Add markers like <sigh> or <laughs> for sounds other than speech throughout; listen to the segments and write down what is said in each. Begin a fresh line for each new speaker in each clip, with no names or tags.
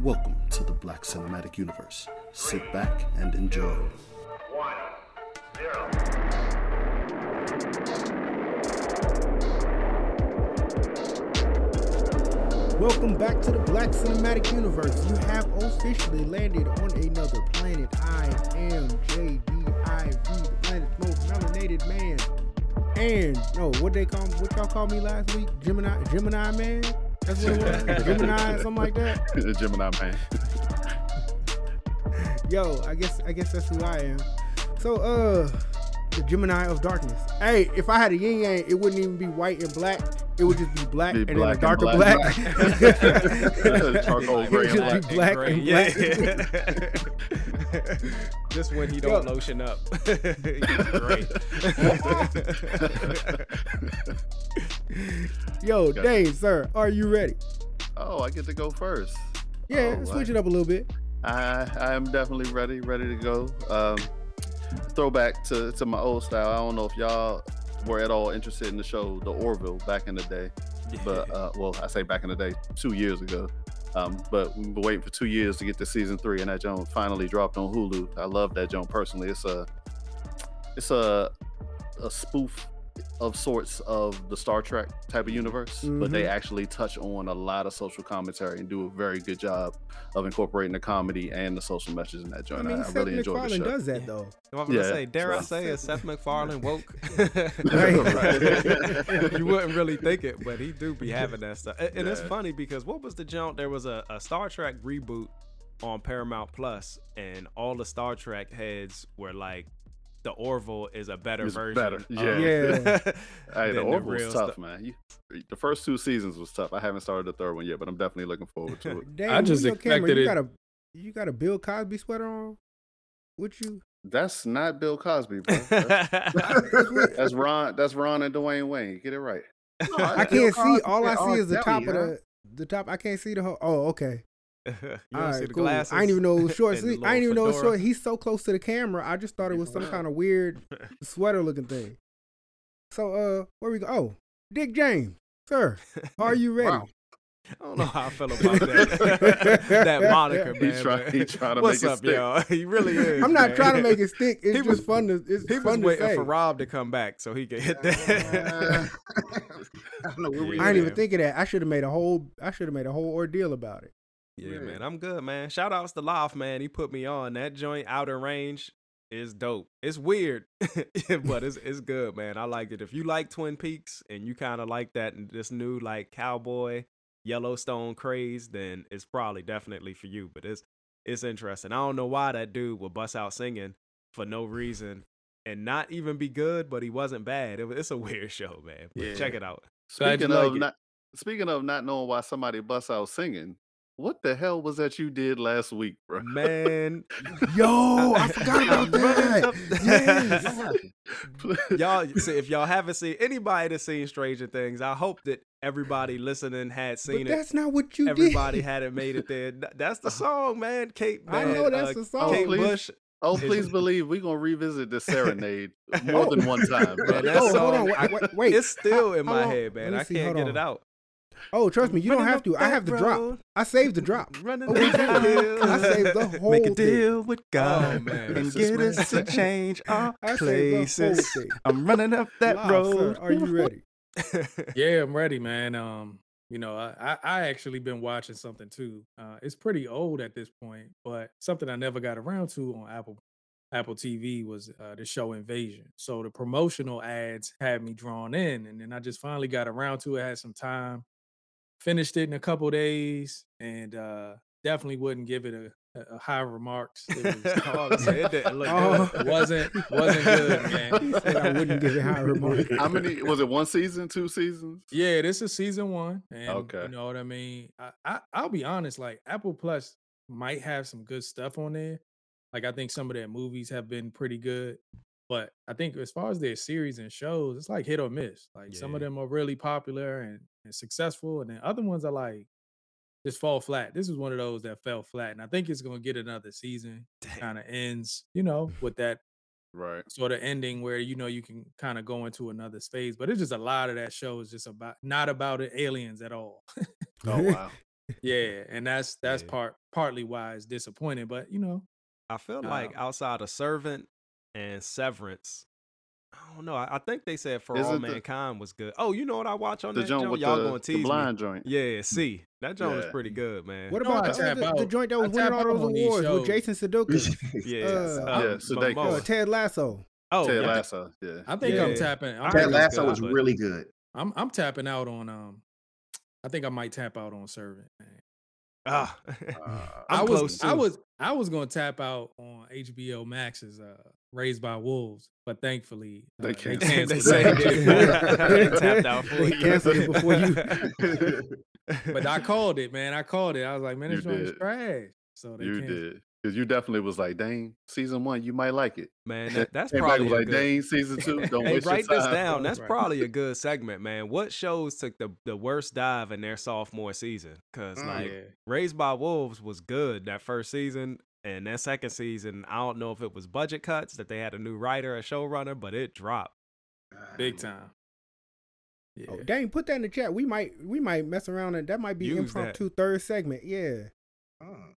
Welcome to the Black Cinematic Universe. Sit back and enjoy.
One, zero.
Welcome back to the Black Cinematic Universe. You have officially landed on another planet. I am JDIV, the planet's most melanated man. And no, what they call what y'all call me last week? Gemini, Gemini man. That's what it was. <laughs> Gemini, something like that. <laughs>
the Gemini man.
Yo, I guess I guess that's who I am. So, uh, the Gemini of darkness. Hey, if I had a yin yang, it wouldn't even be white and black. It would just be black
Be
and
black
then a
and
darker
black.
black. <laughs>
Charcoal
It
gray
would
and
just be
black.
black
And
and black.
yeah. <laughs> Just when he don't lotion up. <laughs> He's great.
Yo,
Got
Dave, sir, are you ready?
oh, I get to go first.
Yeah,
Oh,
switch
I-
it up a little bit.
I I am definitely ready, ready to go. Um, throwback to to my old style. I don't know if y'all were at all interested in the show The Orville back in the day, but uh, well, I say back in the day, two years ago. Um, but we've been waiting for two years to get to season three, and that joint finally dropped on Hulu. I love that joint personally. It's a it's a a spoof of sorts of the Star Trek type of universe, but they
Mhm.
actually touch on a lot of social commentary and do a very good job of incorporating the comedy and the social message in that
I
joint. I,
mean,
I
Seth
really enjoyed the show.
does that though.
I'm gonna say, dare I say, is Seth MacFarlane woke? <laughs> <laughs> You wouldn't really think it, but he do be having that stuff. And, and it's funny because what was the jump? There was a, a Star Trek reboot on Paramount Plus, and all the Star Trek heads were like, "The Orville is a better
It's
version."
better,
of-
yeah.
Yeah. <laughs>
Hey, the
than
Orville's
real
tough,
stuff.
man. You, the first two seasons was tough. I haven't started the third one yet, but I'm definitely looking forward to <laughs> it.
Dave,
I just
where's your camera?
expected
you
it-
Got a, you got a Bill Cosby sweater on? With you?
That's not Bill Cosby, bro. <laughs> That's, that's Ron. That's Ron and Dwayne Wayne. Get it right.
I can't see. All I see is the top of the the top. I can't see the whole. Oh, okay. <laughs>
you
All
don't
right,
see the
cool.
glasses.
I didn't even know <laughs> it was short sleeve. I didn't even know
little
it was short. He's so close to the camera. I just thought it was some kind of weird <laughs> sweater looking thing. So, uh, where we go? Oh, Dick James, sir, are you ready?
Wow.
I don't know how I feel about that. that moniker, man.
He try-
but-
he trying to
What's
make it
up,
stick.
y'all? He really is.
I'm not
man.
trying to make it stick. It's
He
just
was-
fun to. It's
He was
fun to
waiting
say.
for Rob to come back so he could hit that.
I don't know where we
I didn't even think of that. I should have made a whole. I should have made a whole ordeal about it.
Yeah, man, I'm good, man. Shout outs to Loft, man. He put me on that joint. Outer Range is dope. It's weird, <laughs> but it's it's good, man. I liked it. If you like Twin Peaks and you kind of like that and this new like cowboy Yellowstone craze, then it's probably definitely for you. But it's it's interesting. I don't know why that dude would bust out singing for no reason and not even be good, but he wasn't bad. It it's a <laughs> weird show, man. But
Yeah.
Check it out.
Speaking of
like
not speaking of not knowing why somebody busts out singing, what the hell was that you did last week, bro?
Man, <laughs>
Yo, I <laughs> forgot about that. Yes. <laughs>
y'all see if y'all haven't seen anybody that's seen Stranger Things, I hope that everybody listening had
But
seen it.
that's not what you
Everybody
did.
hadn't made it there. That's the song, man. Kate,
I know that's
uh,
the song.
Kate
Please.
Bush.
Oh, please believe we're gonna revisit the serenade more than one time.
Man, that
Oh, hold
song,
on, wait, wait, wait.
it's still in my
long-
head, man. I can't
hold
get
on.
it out.
Oh, trust me, you don't have to. I have the drop. I saved the drop. <laughs>
Running
Oh,
up
we
that hill.
I saved the whole <laughs>
Make a
thing.
deal with God
Oh, man.
and
This
get
is
us to change our <laughs>
I saved the whole
places.
thing.
I'm running up that
Wow,
road.
sir, are you ready?
Yeah, I'm ready, man. Um, you know, I I, I actually been watching something too. Uh, it's pretty old at this point, but something I never got around to on Apple Apple TV was uh, the show Invasion. So the promotional ads had me drawn in, and then I just finally got around to it. Had some time, finished it in a couple days, and uh, definitely wouldn't give it a, a, a high remarks. It was <laughs>
oh, <laughs> man, it didn't look
Oh.
good.
wasn't wasn't good, man. <laughs>
I wouldn't give it high remarks.
How many was it? One season, two seasons?
Yeah, this is season one, and
Okay.
you know what I mean. I, I I'll be honest, like Apple Plus might have some good stuff on there. Like I think some of their movies have been pretty good, but I think as far as their series and shows, it's like hit or miss. Like some of them are really popular and, and successful, and then other ones are like just fall flat. This is one of those that fell flat, and I think it's gonna get another season. Kind of ends, you know, with that
Right.
sort of ending where you know you can kind of go into another phase. But it's just a lot of that show is just about not about it, aliens at all. <laughs>
Oh wow. <laughs>
Yeah, and that's that's
Yeah.
part partly why it's disappointing. But you know,
I feel like
Um,
outside of Servant and Severance, I don't know. I, I think they said For All
Isn't the-
Mankind was good. Oh, you know what I watch on
The
that
joint
joint?
with
Y'all
the,
gonna
the
tease me.
blind joint.
Yeah, see, that joint was
Yeah.
pretty good, man.
What
You
about
I tap
the, the
out-
joint that
I
was winning all
out
those
on these
awards with
shows.
Jason Sudeikis? <laughs>
yeah,
uh,
Yeah,
Mo-
Sudeikis.
Mo-
Uh, Ted Lasso.
Oh,
Ted
yeah.
Lasso. Yeah.
I think
Yeah.
I'm tapping. I'm,
I heard
Ted
it's
Lasso
good,
was
but-
really good.
I'm I'm tapping out on um. I think I might tap out on Servant. Man.
Ah,
Uh, <laughs>
I'm
I was
close
I
too.
was I was gonna tap out on HBO Max's uh, Raised by Wolves, but thankfully uh,
They <laughs>
they
canceled
they
canceled
say
that.
they tapped out <laughs> for
They
you.
canceled it before you- <laughs>
but I called it, man. I called it. I was like, man, this
You
joint is
did.
trash. So they
you
canceled.
did. Because you definitely was like, dang, season one, you might like it.
man, that, that's
Came back
probably
was like,
good.
dang, season two, don't
Hey,
waste your
write this down. That's
Right.
probably a good segment, man. What shows took the, the worst dive in their sophomore season? Because
Mm.
like
yeah.
Raised by Wolves was good that first season, and that second season, I don't know if it was budget cuts that they had a new writer, a showrunner, but it dropped.
big time. Yeah.
Oh, dang, put that in the chat. We might we might mess around and that might be
Use that.
impromptu third segment. Yeah.
Mm.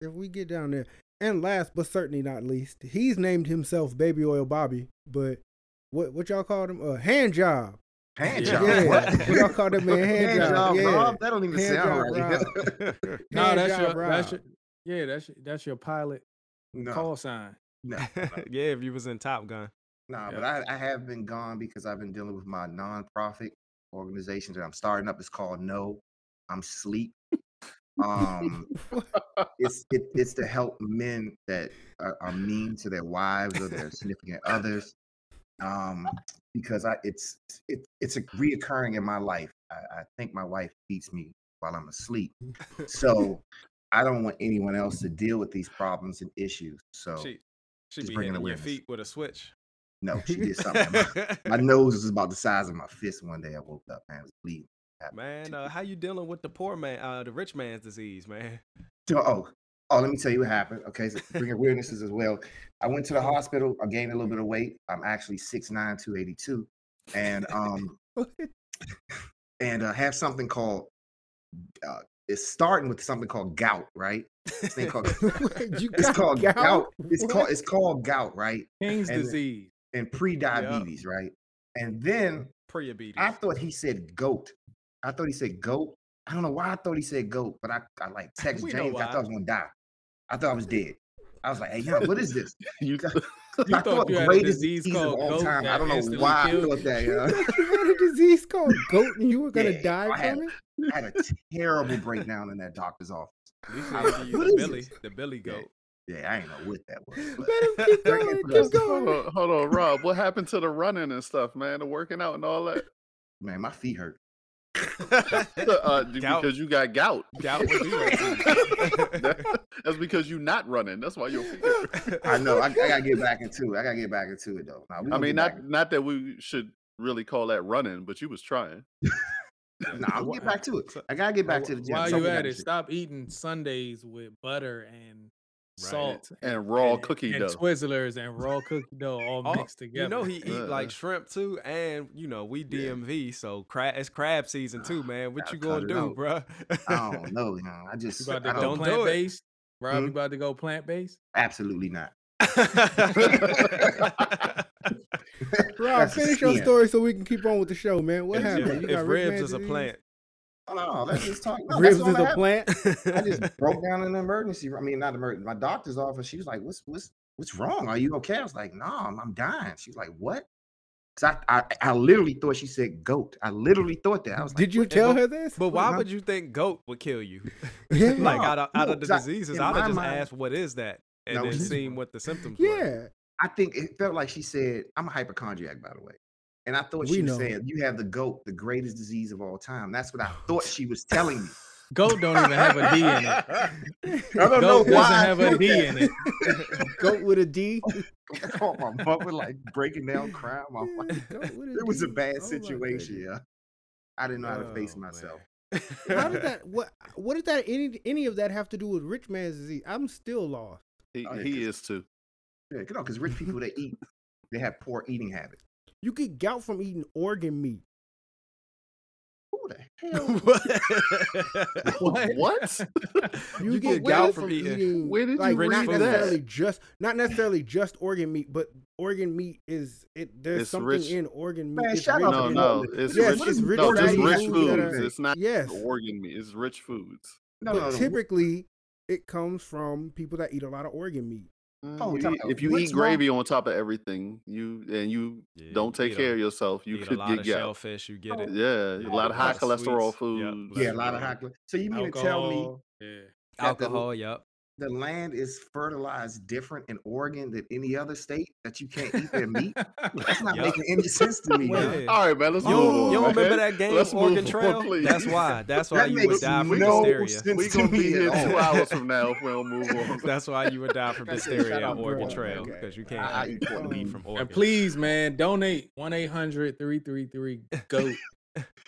If we get down there. And last but certainly not least, he's named himself Baby Oil Bobby, but what what y'all called him? Uh, hand job.
Hand job.
Yeah.
What?
Y'all called that man <laughs> hand,
Hand
job.
job,
yeah.
Rob? That don't even
Hand
sound
job,
right. <laughs>
No, that's
job,
your, that's
Rob.
your yeah, that's your, that's your pilot
no,
call sign.
no, <laughs> <laughs>
yeah, if you was in Top Gun.
no.
Yeah.
But I, I have been gone because I've been dealing with my nonprofit organization that I'm starting up. It's called No, I'm Sleep. Um, <laughs> it's it, it's to help men that are, are mean to their wives or their significant others. Um, because I it's it, it's a reoccurring in my life. I, I think my wife beats me while I'm asleep. So I don't want anyone else to deal with these problems and issues. So
She she be
bringing
hitting your feet with a switch.
no, she did something. My, <laughs> my nose was about the size of my fist one day. I woke up, man. It was bleeding.
Man, uh, <laughs> how you dealing with the poor man, uh, the rich man's disease, man?
Oh, oh, let me tell you what happened. Okay, so bring awarenesses as well. I went to the <laughs> hospital. I gained a little bit of weight. I'm actually 6'9", 282. And um and uh, have something called uh, it's starting with something called gout, right? This thing called <laughs>
you
it's called gout. It's
What?
called it's called gout, right?
King's
And-
disease.
And pre-diabetes, right? And then
Pre-diabetes.
I thought he said goat. I thought he said goat. I don't know why I thought he said goat, but I, I like <laughs> text James. I thought I was gonna die. I thought I was dead. I was like, hey, yo, what is this? <laughs>
You,
You
I
thought you had a disease
disease of
called
all
goat
time. I don't know
instantly
why I thought that. <laughs>
You
Yeah.
thought you had a disease called goat and you were gonna
Yeah,
die
I had-
from it?
I had a terrible breakdown in that doctor's office.
At
I
they
was
give
like,
you the
is
Billy, the Billy goat.
Yeah, I ain't know what that was.
Let him <laughs> keep going, keep
interesting.
hold on, hold on, Rob. What happened to the running and stuff, man? The working out and all that?
Man, my feet hurt. <laughs>
uh,
Gout.
because you got gout.
Gout would do that
That- That's because you're not running. That's why you're.
I know. I, I gotta get back into it. I gotta get back into it though. Nah,
I mean,
get back
not not that we should really call that running, but you was trying. <laughs>
Nah, I'll get back to it. I gotta get back to the gym.
While you
gotta
at it, stop eating sundaes with butter and
Right.
salt
And raw
and,
cookie
and
dough.
Twizzlers and raw cookie dough all
Oh,
mixed together.
You know he eat like <laughs> shrimp too, and you know we
Yeah.
DMV, so crab it's crab season too, <sighs> man. What you gonna do,
out.
bruh?
I <laughs> don't know. You know, I just
You about to
I
go
Don't
don't,
it.
plant based? Rob,
Hmm?
you about to go plant based?
absolutely not. <laughs>
Rob, finish your story so we can keep on with the show, man. What
if,
happened? You
if
got
ribs
man
is a plant,
no, no, let's just talk. No,
Ribs is
all
a
I
plant.
I just <laughs> broke down in the emergency. room. I mean, not emergency. My doctor's office. She was like, "What's what's what's wrong? Are you okay?" I was like, "No, I'm, I'm dying." She's like, "What?" Because I, I I literally thought she said goat. I literally thought that. I was like,
Did you tell her this?
but why
uh-huh.
would you think goat would kill you? <laughs>
Yeah.
like
No,
out of out
no,
of the
'cause I-
diseases,
in
I'd have just
mind-
asked what is that, and
No,
then seeing what the symptoms were.
Yeah.
I think it felt like she said, "I'm a hypochondriac, by the way," and I thought
We
she was
know.
saying, "You have the goat, the greatest disease of all time." That's what I thought she was telling me. <laughs>
Goat don't even have a D in it. <laughs>
I don't know
Goat
why.
doesn't
I
have a
thought
D
that.
in it. <laughs>
Goat with a D.
I called oh, my mother like breaking down, crying. My.
Goat with
It was a
D.
bad
Oh,
situation. Yeah, I didn't know how to face
Oh,
myself.
man.
How did that? What? What did that? Any any of that have to do with rich man's disease? I'm still lost.
He,
Oh, yeah,
he
'cause-
is too.
Yeah, you know, because rich people they eat, they have poor eating habits.
You get gout from eating organ meat.
Who Who the <laughs> hell?
What? <laughs>
What? <laughs>
You,
You
get
get
gout
gout
from
from eating-
eating,
where did you
like
read
not
that?
necessarily just not necessarily just organ meat, but organ meat is it. There's
It's
something
rich.
in organ meat.
Man,
it's
shut
rich
up
No, no, it's
Yes,
rich.
it's rich
no, just rich
foods
foods.
are-
It's not
Yes.
organ meat. It's rich foods.
No,
but
no, no.
typically it comes from people that eat a lot of organ meat.
Oh,
You
talk
eat-
about
if you
what's
eat gravy on top of everything, you and you
Yeah,
don't take
eat
care
a-
of yourself, you
eat a
could
lot
get
of
gout.
shellfish. You get it.
Yeah, a lot of high cholesterol
sweets. Yep,
foods.
Yeah, a lot of uh, high. cholesterol. So you mean to tell me
Yeah.
that the-
Alcohol. Yep.
The land is fertilized different in Oregon than any other state that you can't eat their meat? That's not
Yup.
making any sense to me. Man.
All right, man. Let's
You
move
don't,
on.
you don't remember that game,
Let's move
Oregon
on,
Trail?
please.
That's why. That's why
That
you would die from
no
dysteria.
sense
we
to
gonna be here two hours from now if we don't move <laughs> on.
That's why you would die from
That's it,
dysteria
shut
on Oregon
bro.
Trail
Okay.
because you can't
I- I
eat
eat pork
meat
meat.
from
And please, man, donate 1 800 333 GOAT.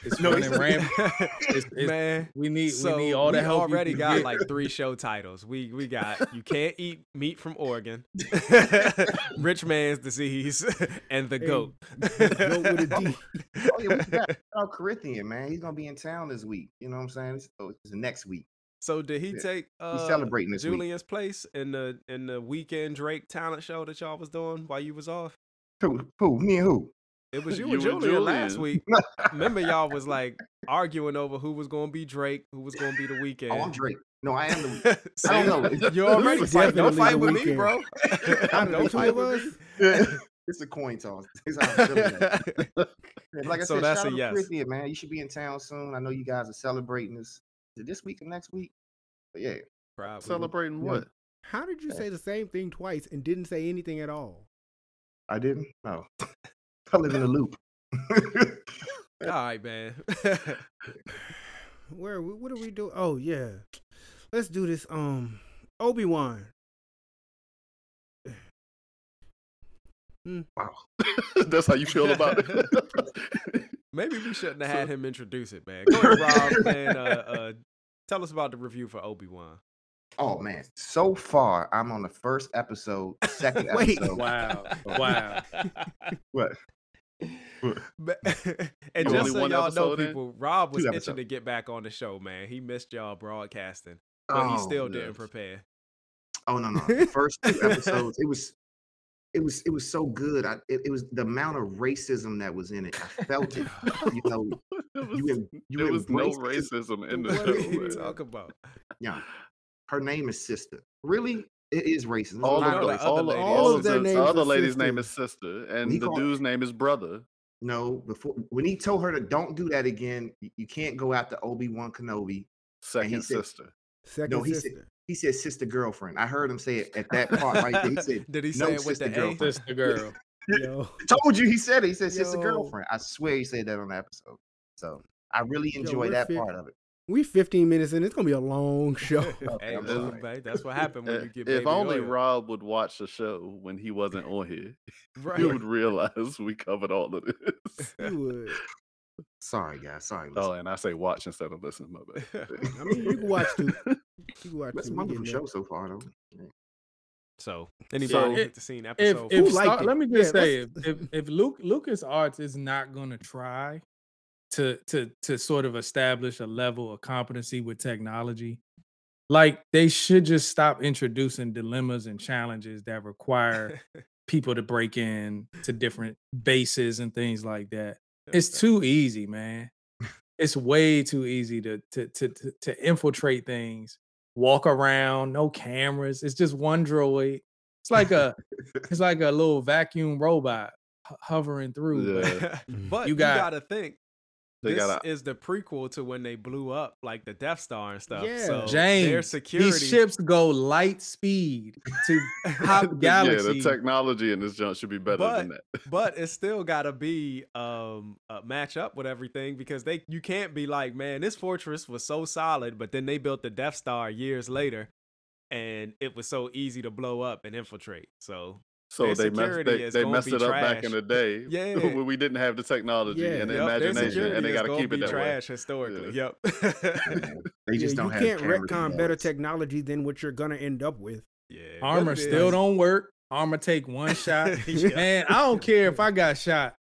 It's
No,
running
it's-
rampant. <laughs> It's, it's,
Man,
we need
so
we need all the
we
help. you
already
can
got
get.
like three show titles. We we got you can't eat meat from Oregon, <laughs> rich man's disease, <laughs> and the
Hey,
goat.
goat with a D.
Oh yeah, we got Carl Corinthian, man. He's gonna be in town this week. You know what I'm saying? It's, oh, it's the next week.
So did he
Yeah.
take uh,
celebrating this week.
Julian's place in the in the Weeknd Drake talent show that y'all was doing while you was off?
Who? Who? Me and who?
It was you, <laughs>
You
and
and
Julian last
Julian.
week. Remember y'all was like arguing over who was going to be Drake, who was going to be the Weeknd.
Oh, I'm Drake. No, I am the.
See, <laughs>
I don't know. <laughs>
you already
It's
fight. Don't fight
The
with me, bro.
Out
Don't
two
fight
of
with
us,
me.
it's a coin toss. It's how I'm feeling that. Yeah, Like I
So
said,
that's
shout
a
out to
yes.
Corinthian, man. You should be in town soon. I know you guys are celebrating this. Is it this week or next week? But yeah.
Probably.
Celebrating
Yeah.
what?
how did you say the same thing twice and didn't say anything at all?
I didn't? No. Oh. I live in a loop. <laughs>
All right, man. <laughs>
Where? What do we do? Oh yeah, let's do this. Um, Obi Wan.
wow. <laughs>
That's how you feel about it.
Maybe we shouldn't have
So-
had him introduce it, man. Go ahead, Rob, man. Uh, uh, tell us about the review for Obi Wan.
Oh man. So far, I'm on the first episode, second
Wait.
episode.
Wow. Wow.
What? <laughs> <laughs>
and
You
just so y'all know,
in?
people, Rob was itching to get back on the show, man. He missed y'all broadcasting, but he
Oh,
still didn't prepare.
Oh no, no. The <laughs> first two episodes, it was it was it was so good. I it, it was the amount of racism that was in it. I felt it. You know,
There was,
you you
there was no
embraced it.
racism in the
what
show.
are you
man.
talking about?
Yeah. Her name is Sister. Really? It is racist. There's
All
lot
No,
of,
the
the,
other
all, all
All
of
of their names
the other
are
lady's name is sister, and the
called-
dude's name is brother.
No, before when he told her to don't do that again, you, you can't go after Obi Wan Kenobi.
Second
said-
sister.
Second
No, he said-
sister.
He said sister girlfriend. I heard him say it at that part right there. He said, <laughs>
Did he
no
say it with
sister
the A?
girlfriend. <laughs>
Sister girl. <laughs>
Yo,
Told you he said it. He said sister
Yo.
girlfriend. I swear he said that on the episode. So I really enjoy
we're
that
fit-
part of it.
We 15 minutes in. It's gonna be a long <laughs> show.
hey, listen, babe, that's what happened when you get
if
baby
only
oil.
Rob would watch the show when he wasn't on here, <laughs>
right.
he would realize we covered all of this. <laughs>
You would.
Sorry, guys. Sorry.
Oh, and I say watch instead of listen. My bad.
I mean, you can watch too. You can watch
That's a
too. We
wonderful
getting
show so far, though.
So, anybody want to see
an
episode?
Let me just say if- hit the scene to to to sort of establish a level of competency with technology, like they should just stop introducing dilemmas and challenges that require <laughs> people to break in to different bases and things like that. It's too easy, man. It's way too easy to to to to, to infiltrate things, walk around, no cameras. It's just one droid. It's like a <laughs> it's like a little vacuum robot hovering through. but
Yeah. <laughs>
but
You
you,
got
to think
They
this
gotta-
is the prequel to when they blew up like the Death Star and stuff.
Yeah.
So their
James,
security.
these ships go light speed to <laughs> hop <laughs>
yeah, the technology in this junk should be better than that. <laughs>
but it's still got to be um uh, match up with everything because they you can't be like man this fortress was so solid but then they built the death star years later and it was so easy to blow up and infiltrate so
So
their
they messed they, they messed
be
it up back in the day <laughs>
Yeah. <laughs>
when we didn't have the technology
Yeah.
and the
Yep,
imagination, and they got to keep it
be
that way.
trash historically <laughs>
They just
you
don't have
can't
cameras
retcon better technology than what you're gonna end up with.
yeah
Armor still don't work. Armor take one shot.
Yeah.
Man, I don't care if I got shot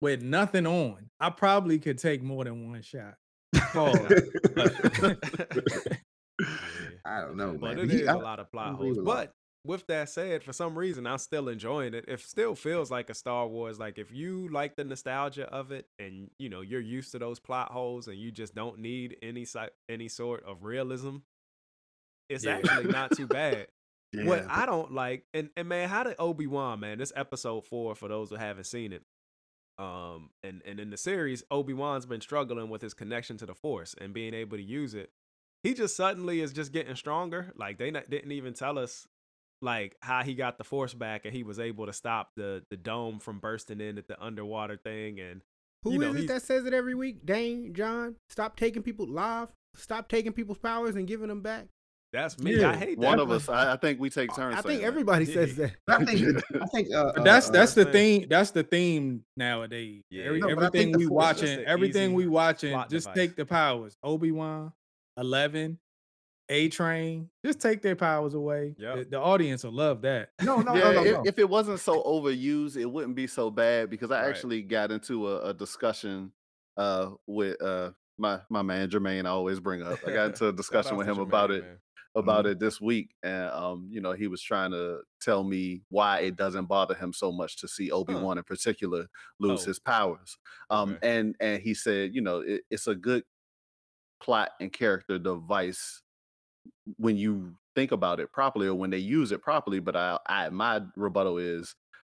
with nothing on. I probably could take more than one shot. Pause.
I don't know,
But
man.
it
He-
is
I-
a lot of plot holes.
with a lot.
But with that said, for some reason, I'm still enjoying it. It still feels like a Star Wars. Like if you like the nostalgia of it, and you know you're used to those plot holes, and you just don't need any any sort of realism, it's
Yeah.
actually not too bad. <laughs> what
Yeah,
I don't like, and, and man, how did Obi Wan, man, this episode four for those who haven't seen it, um, and and in the series, Obi Wan's been struggling with his connection to the Force and being able to use it. He just suddenly is just getting stronger. Like they not, didn't even tell us like how he got the Force back and he was able to stop the the dome from bursting in at the underwater thing. And
Who is
you know,
it
he's-
that says it every week? Dane, John, stop taking people live. Stop taking people's powers and giving them back.
that's me.
Yeah,
I hate that.
One of us, I, I think we take turns.
I
saying
think
that.
everybody
Yeah.
says that.
I think I think uh,
But <laughs> that's
uh,
that's the
man.
theme. That's the theme nowadays.
Yeah.
Every,
No, but I think
everything we
Force is
just
watching, everything we watching, just
device.
take the powers. Obi Wan, Eleven, A Train, just take their powers away.
Yep.
The, the audience will love that. <laughs>
no, no,
yeah,
no, no,
if,
no.
if it wasn't so overused, it wouldn't be so bad because I
Right.
actually got into a, a discussion uh, with uh, my my man Jermaine. I always bring up. I got into a <laughs> discussion with him
Jermaine,
about it
man.
about it this week, and um, you know, he was trying to tell me why it doesn't bother him so much to see Obi Wan in particular lose
Oh.
his powers. Um,
Okay.
and and he said, you know, it, it's a good plot and character device when you think about it properly or when they use it properly. But I, I my rebuttal is,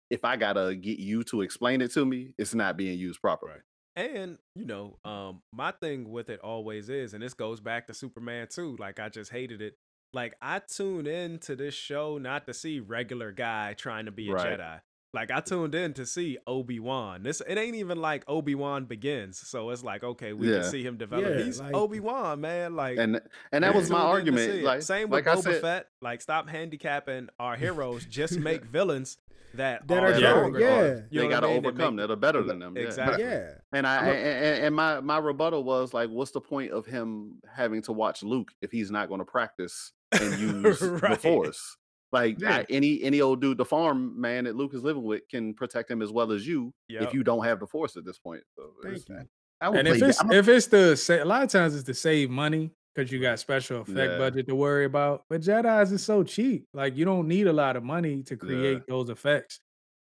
if I gotta get you to explain it to me, it's not being used properly.
And you know, um, my thing with it always is, and this goes back to Superman too. Like I just hated it. Like I tune in to this show not to see regular guy trying to be a
Right.
Jedi. Like I tuned in to see Obi Wan. This it ain't even like Obi Wan begins, so it's like okay, we
Yeah.
can see him develop.
Yeah,
He's
like-
Obi Wan, man. Like
And and that was my
tuned in to
argument. Like
same
like
with
I
Boba
said,
Fett. Like stop handicapping our heroes. Just <laughs> make villains that,
That
are,
are
better,
stronger.
yeah.
You know
they gotta
mean?
Overcome that are better than them. Yeah.
Exactly.
Yeah. <laughs>
And I and, and- and my my rebuttal was like, what's the point of him having to watch Luke if he's not going to practice and <laughs> use the Force? Like
Yeah.
I, any any old dude, the farm man that Luke is living with can protect him as well as you
Yep.
if you don't have the Force at this point. So
Thank you.
I would
And if it's if it's the sa- a lot of times it's to save money because you got special effect
Yeah.
budget to worry about. But Jedi's is so cheap. Like you don't need a lot of money to create those effects.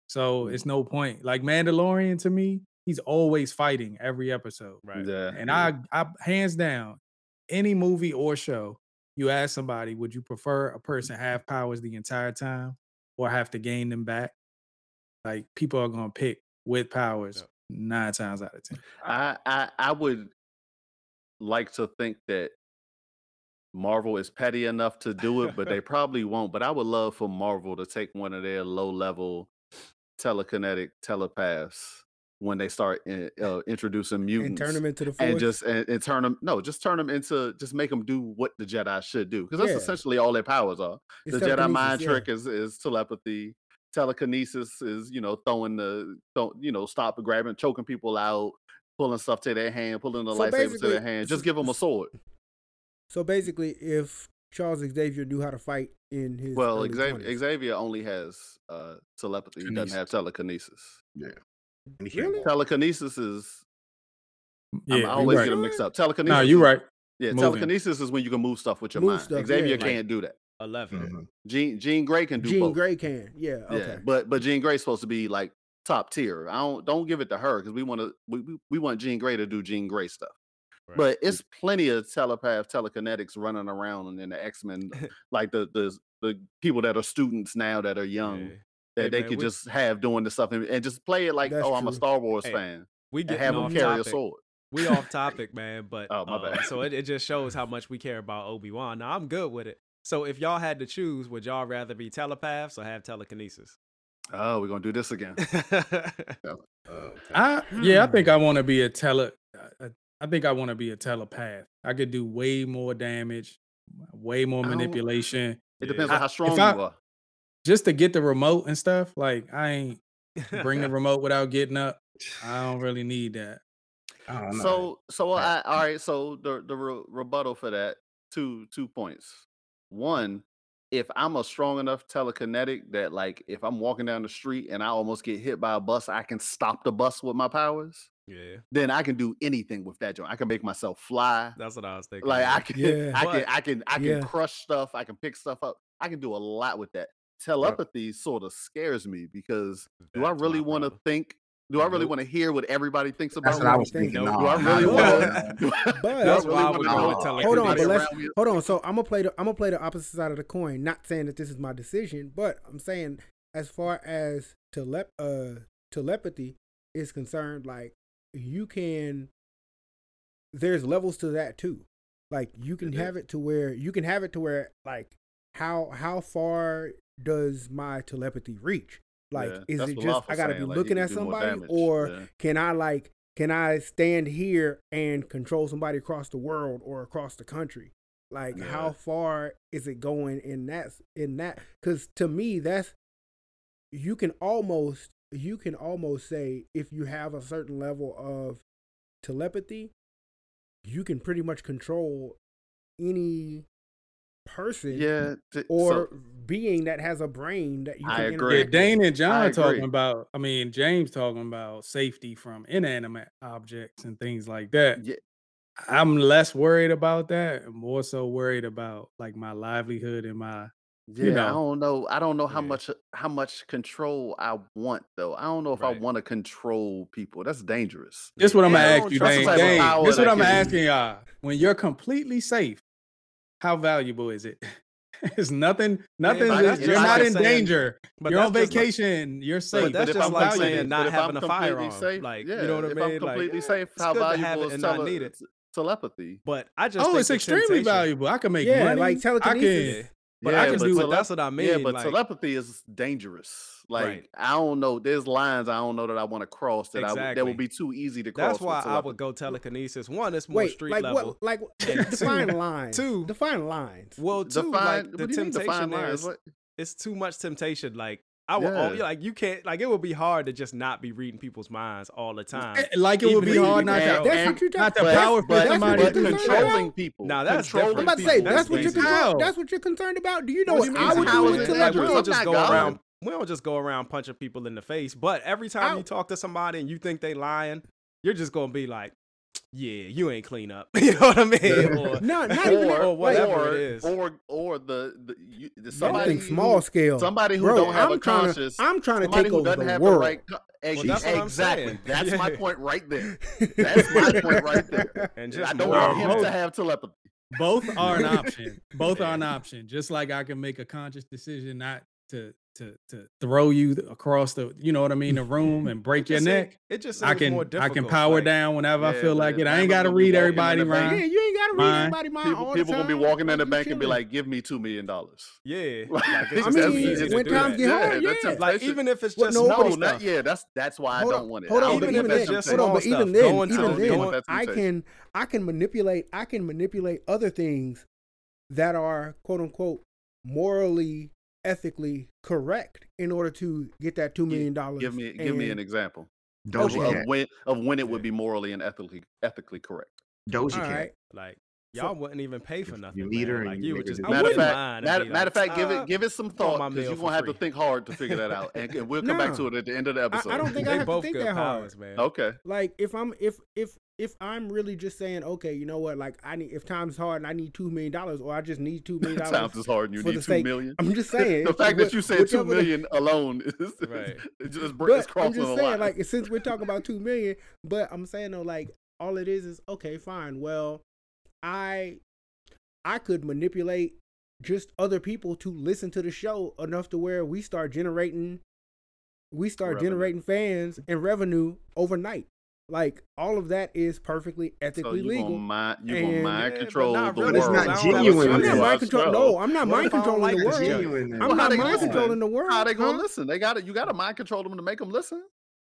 So it's mm-hmm. no point. Like Mandalorian to me, he's always fighting every episode.
Right.
Yeah.
And I, I hands down, any movie or show, you ask somebody, would you prefer a person have powers the entire time or have to gain them back? Like people are gonna pick with powers
Yep.
nine times out of ten.
I, I I would like to think that Marvel is petty enough to do it, but they <laughs> probably won't. But I would love for Marvel to take one of their low level telekinetic telepaths when they start in, uh, introducing
And turn them into the force.
and just and, and turn them no just turn them into just make them do what the jedi should do because that's
Yeah.
essentially all their powers are.
It's
the jedi mind
yeah.
trick is is telepathy. Telekinesis is you know throwing the don't you know stop grabbing choking people out pulling stuff to their hand pulling the
So
lightsaber to their hand just give them a sword.
So basically, if Charles Xavier knew how to fight in his
well xavier,
20s,
xavier only has uh telepathy. He doesn't have telekinesis.
Can't
Really?
walk.
telekinesis is
Yeah,
I'm, always
right.
get them mixed up telekinesis
No, you
is-
right.
yeah
Moving.
telekinesis is when you can move stuff with your
Move
mind
stuff,
xavier
yeah.
can't do that
11.
Mhm.
Jean Jean Grey can do
Jean
both.
Grey can. Yeah. Okay.
Yeah, but but Jean Grey's supposed to be like top tier. I don't don't give it to her because we want to we, we- we want Jean Grey to do Jean Grey stuff.
Right.
But it's plenty of telepath telekinetics running around in the X Men, <laughs> like the the the people that are students now that are young
Yeah.
That
Hey,
they
man,
could
we-
just have doing the stuff and, and just play it like
That's
oh I'm a. Star Wars
Hey,
fan
We
and
get
have them carry
topic.
a sword.
we off topic, man. But
Oh, my
um,
bad.
so it, it just shows how much we care about Obi Wan. Now I'm good with it. So if y'all had to choose, would y'all rather be telepaths or have telekinesis?
Oh, we're gonna do this again. <laughs>
Uh,
I yeah, I think I want to be a tele. uh, I think I want to be a telepath. I could do way more damage, way more manipulation,
It depends
I-
on how strong
I-
you are.
Just to get the remote and stuff. Like I ain't bring the <laughs> remote without getting up. I don't really need that.
Oh, I don't know.
So so I all right. So the the re- rebuttal for that two two points. One, if I'm a strong enough telekinetic that like if I'm walking down the street and I almost get hit by a bus, I can stop the bus with my powers.
Yeah,
then I can do anything with that joint. I can make myself fly.
that's what I was thinking.
Like. I can,
Yeah.
I can,
But-
I can, I can
Yeah.
crush stuff. I can pick stuff up. I can do a lot with that. Telepathy sort of scares me because do I really want to think? Do I really want to hear what everybody thinks about
That's what
me?
I was thinking. No,
Do I really want?
But- <laughs> <laughs>
That's why I would go with
Hold on, but let's
around me is-
hold on. So I'm gonna play the I'm gonna play the opposite side of the coin. Not saying that this is my decision, but I'm saying as far as telep uh telepathy is concerned, like you can there's levels to that too. Like you can have it to where you can have it to where like how how far does my telepathy reach? Like
Yeah,
is it just I gotta
saying,
be
like,
looking at somebody or
yeah.
can I like can I stand here and control somebody across the world or across the country? Like
Yeah.
how far is it going in that in that cuz to me that's you can almost you can almost say if you have a certain level of telepathy you can pretty much control any person
Yeah. t-
or
so-
being that has a brain that you
I
can
agree.
Yeah,
interact with.
Dane and
I
John talking
agree.
about. I mean, James talking about safety from inanimate objects and things like that.
yeah,
I'm less worried about that. and more so worried about like my livelihood and my.
yeah. I
know.
don't know. I don't know how
Yeah.
much how much control I want though. I don't know if
Right.
I want to control people. That's dangerous.
This what I'm gonna ask you, Dane.
the type
Dane, this what I'm asking y'all. When you're completely safe, how valuable is it? <laughs> it's nothing. Nothing.
but
you're not
like
in
saying-
danger.
but
you're on
just like-
vacation. you're safe.
But that's
if
just
I'm
like saying not
but I'm
having a firearm.
safe,
Like,
yeah,
you know what I mean?
I'm
Like,
completely safe, how
good to have
valuable is tele-
need it.
t- telepathy?
But I just
oh,
think
it's extremely valuable. I can make
Yeah,
money.
like
I
telekinesis.
can. But I
Yeah,
can
but
do
tele-
that's what I mean.
yeah, but
like,
telepathy is dangerous. Like
Right.
I don't know. There's lines I don't know that I want to cross that I would, that
Exactly.
would be too easy to cross.
that's why I would go telekinesis. One, it's more
Wait,
street
like
level.
what? Like <laughs>
And <laughs>
define lines.
two-
define lines.
Well, two,
Define-
like the
do you mean
temptation there
lines?
is
What-
it's too much temptation. Like I would, oh,
Yeah.
like you can't, like it would be hard to just not be reading people's minds all the time.
Eh, Like it would be hard not to.
That's what you're
not
talking
to
about.
power
That's-
for
that's what
somebody
you're
to
controlling
about?
people.
Now, that's
controlling
different.
I'm about to say
That's
that's what you're
dangerous.
Concerned. That's what you're concerned about. Do you know
What
what,
you mean,
I would do
is
with
it
like, we don't just go around. We don't just go around punching people in the face. But every time
I-
you talk to somebody and you think they lying, you're just gonna be like, "Yeah, you ain't clean up." <laughs> you know what I mean? Or, <laughs>
No, not even
or,
or whatever
or,
it is.
or or the, the, you, the somebody
think small scale.
somebody who
Bro,
don't have
I'm
a
trying to-
conscious.
I'm trying to take
who
over
doesn't
the
have
world.
the right. co- ex-
that's what I'm
exactly.
saying.
That's my <laughs> point right there. That's my point right there.
and
I don't want him
Both.
to have telepathy.
Both are an option. Both are an option. Just like I can make a conscious decision not to to to throw you across the, you know what I mean, the room <laughs> and break your
just seem-
neck.
It just
I
seems
can
more
I can power
like,
down whenever I feel like it. I ain't got to read everybody
the bank.
around.
Yeah, you ain't gotta read
Mine.
everybody mind
People,
all
people
the
gonna be walking in the
you
bank and be like, "Give me two million dollars."
Yeah, <laughs>
Like,
like,
I mean,
just easy to
when times get hard,
Yeah,
yeah.
that's
Like even if it's just
no,
small
No,
stuff.
not yeah. That's that's why I don't want it.
hold on, but even
that's
then,
just
hold on, but even then, even then, I can I can manipulate I can manipulate other things that are quote unquote morally ethically correct in order to get that two million dollars.
Give me give me an example of,
Doja
of
Cat.
when of when it would be morally and ethically ethically correct.
Doja
All
Cat.
right.
Like y'all wouldn't even pay for nothing.
you meet her and
Like
you
you would just
do
I
I
Matter of
wouldn't
wouldn't
fact,
mind.
matter,
be
matter
like,
of fact, give
"Ah,
it give it some thought because you're gonna have to think hard to figure that out, and, and we'll <laughs> come back to it at the end of the episode.
I don't think <laughs> I
They
have to
both
think
good
that hard.
powers, man.
okay,
Like if I'm if if if I'm really just saying, okay, you know what, like I need if time's hard and I need two million dollars, or I just need two million <laughs> dollars.
times is hard, and you need
the
two
sake-
million.
I'm just <laughs> saying
the fact
wh-
that you said two
million the-
alone is,
Right.
it just br- it's crossing
I'm just
the
saying,
line.
like, since we're talking about two million, but I'm saying though, like, all it is is okay, fine. Well, I, I could manipulate just other people to listen to the show enough to where we start generating, we start
Revenue.
generating fans and revenue overnight. Like all of that is perfectly
so
ethically
you
legal.
gonna mind you
And-
gonna mind control
not
the
really,
But it's not
I don't have a
genuine.
I'm not
Well,
mind control. No, I'm not
What
mind
if I don't
controlling
like
the
this
world.
joint?
Genuine.
I'm
Well, how
not
they
mind
gonna
controlling
listen?
the world.
How they gonna
huh?
listen? They got to You got to mind control them to make them listen.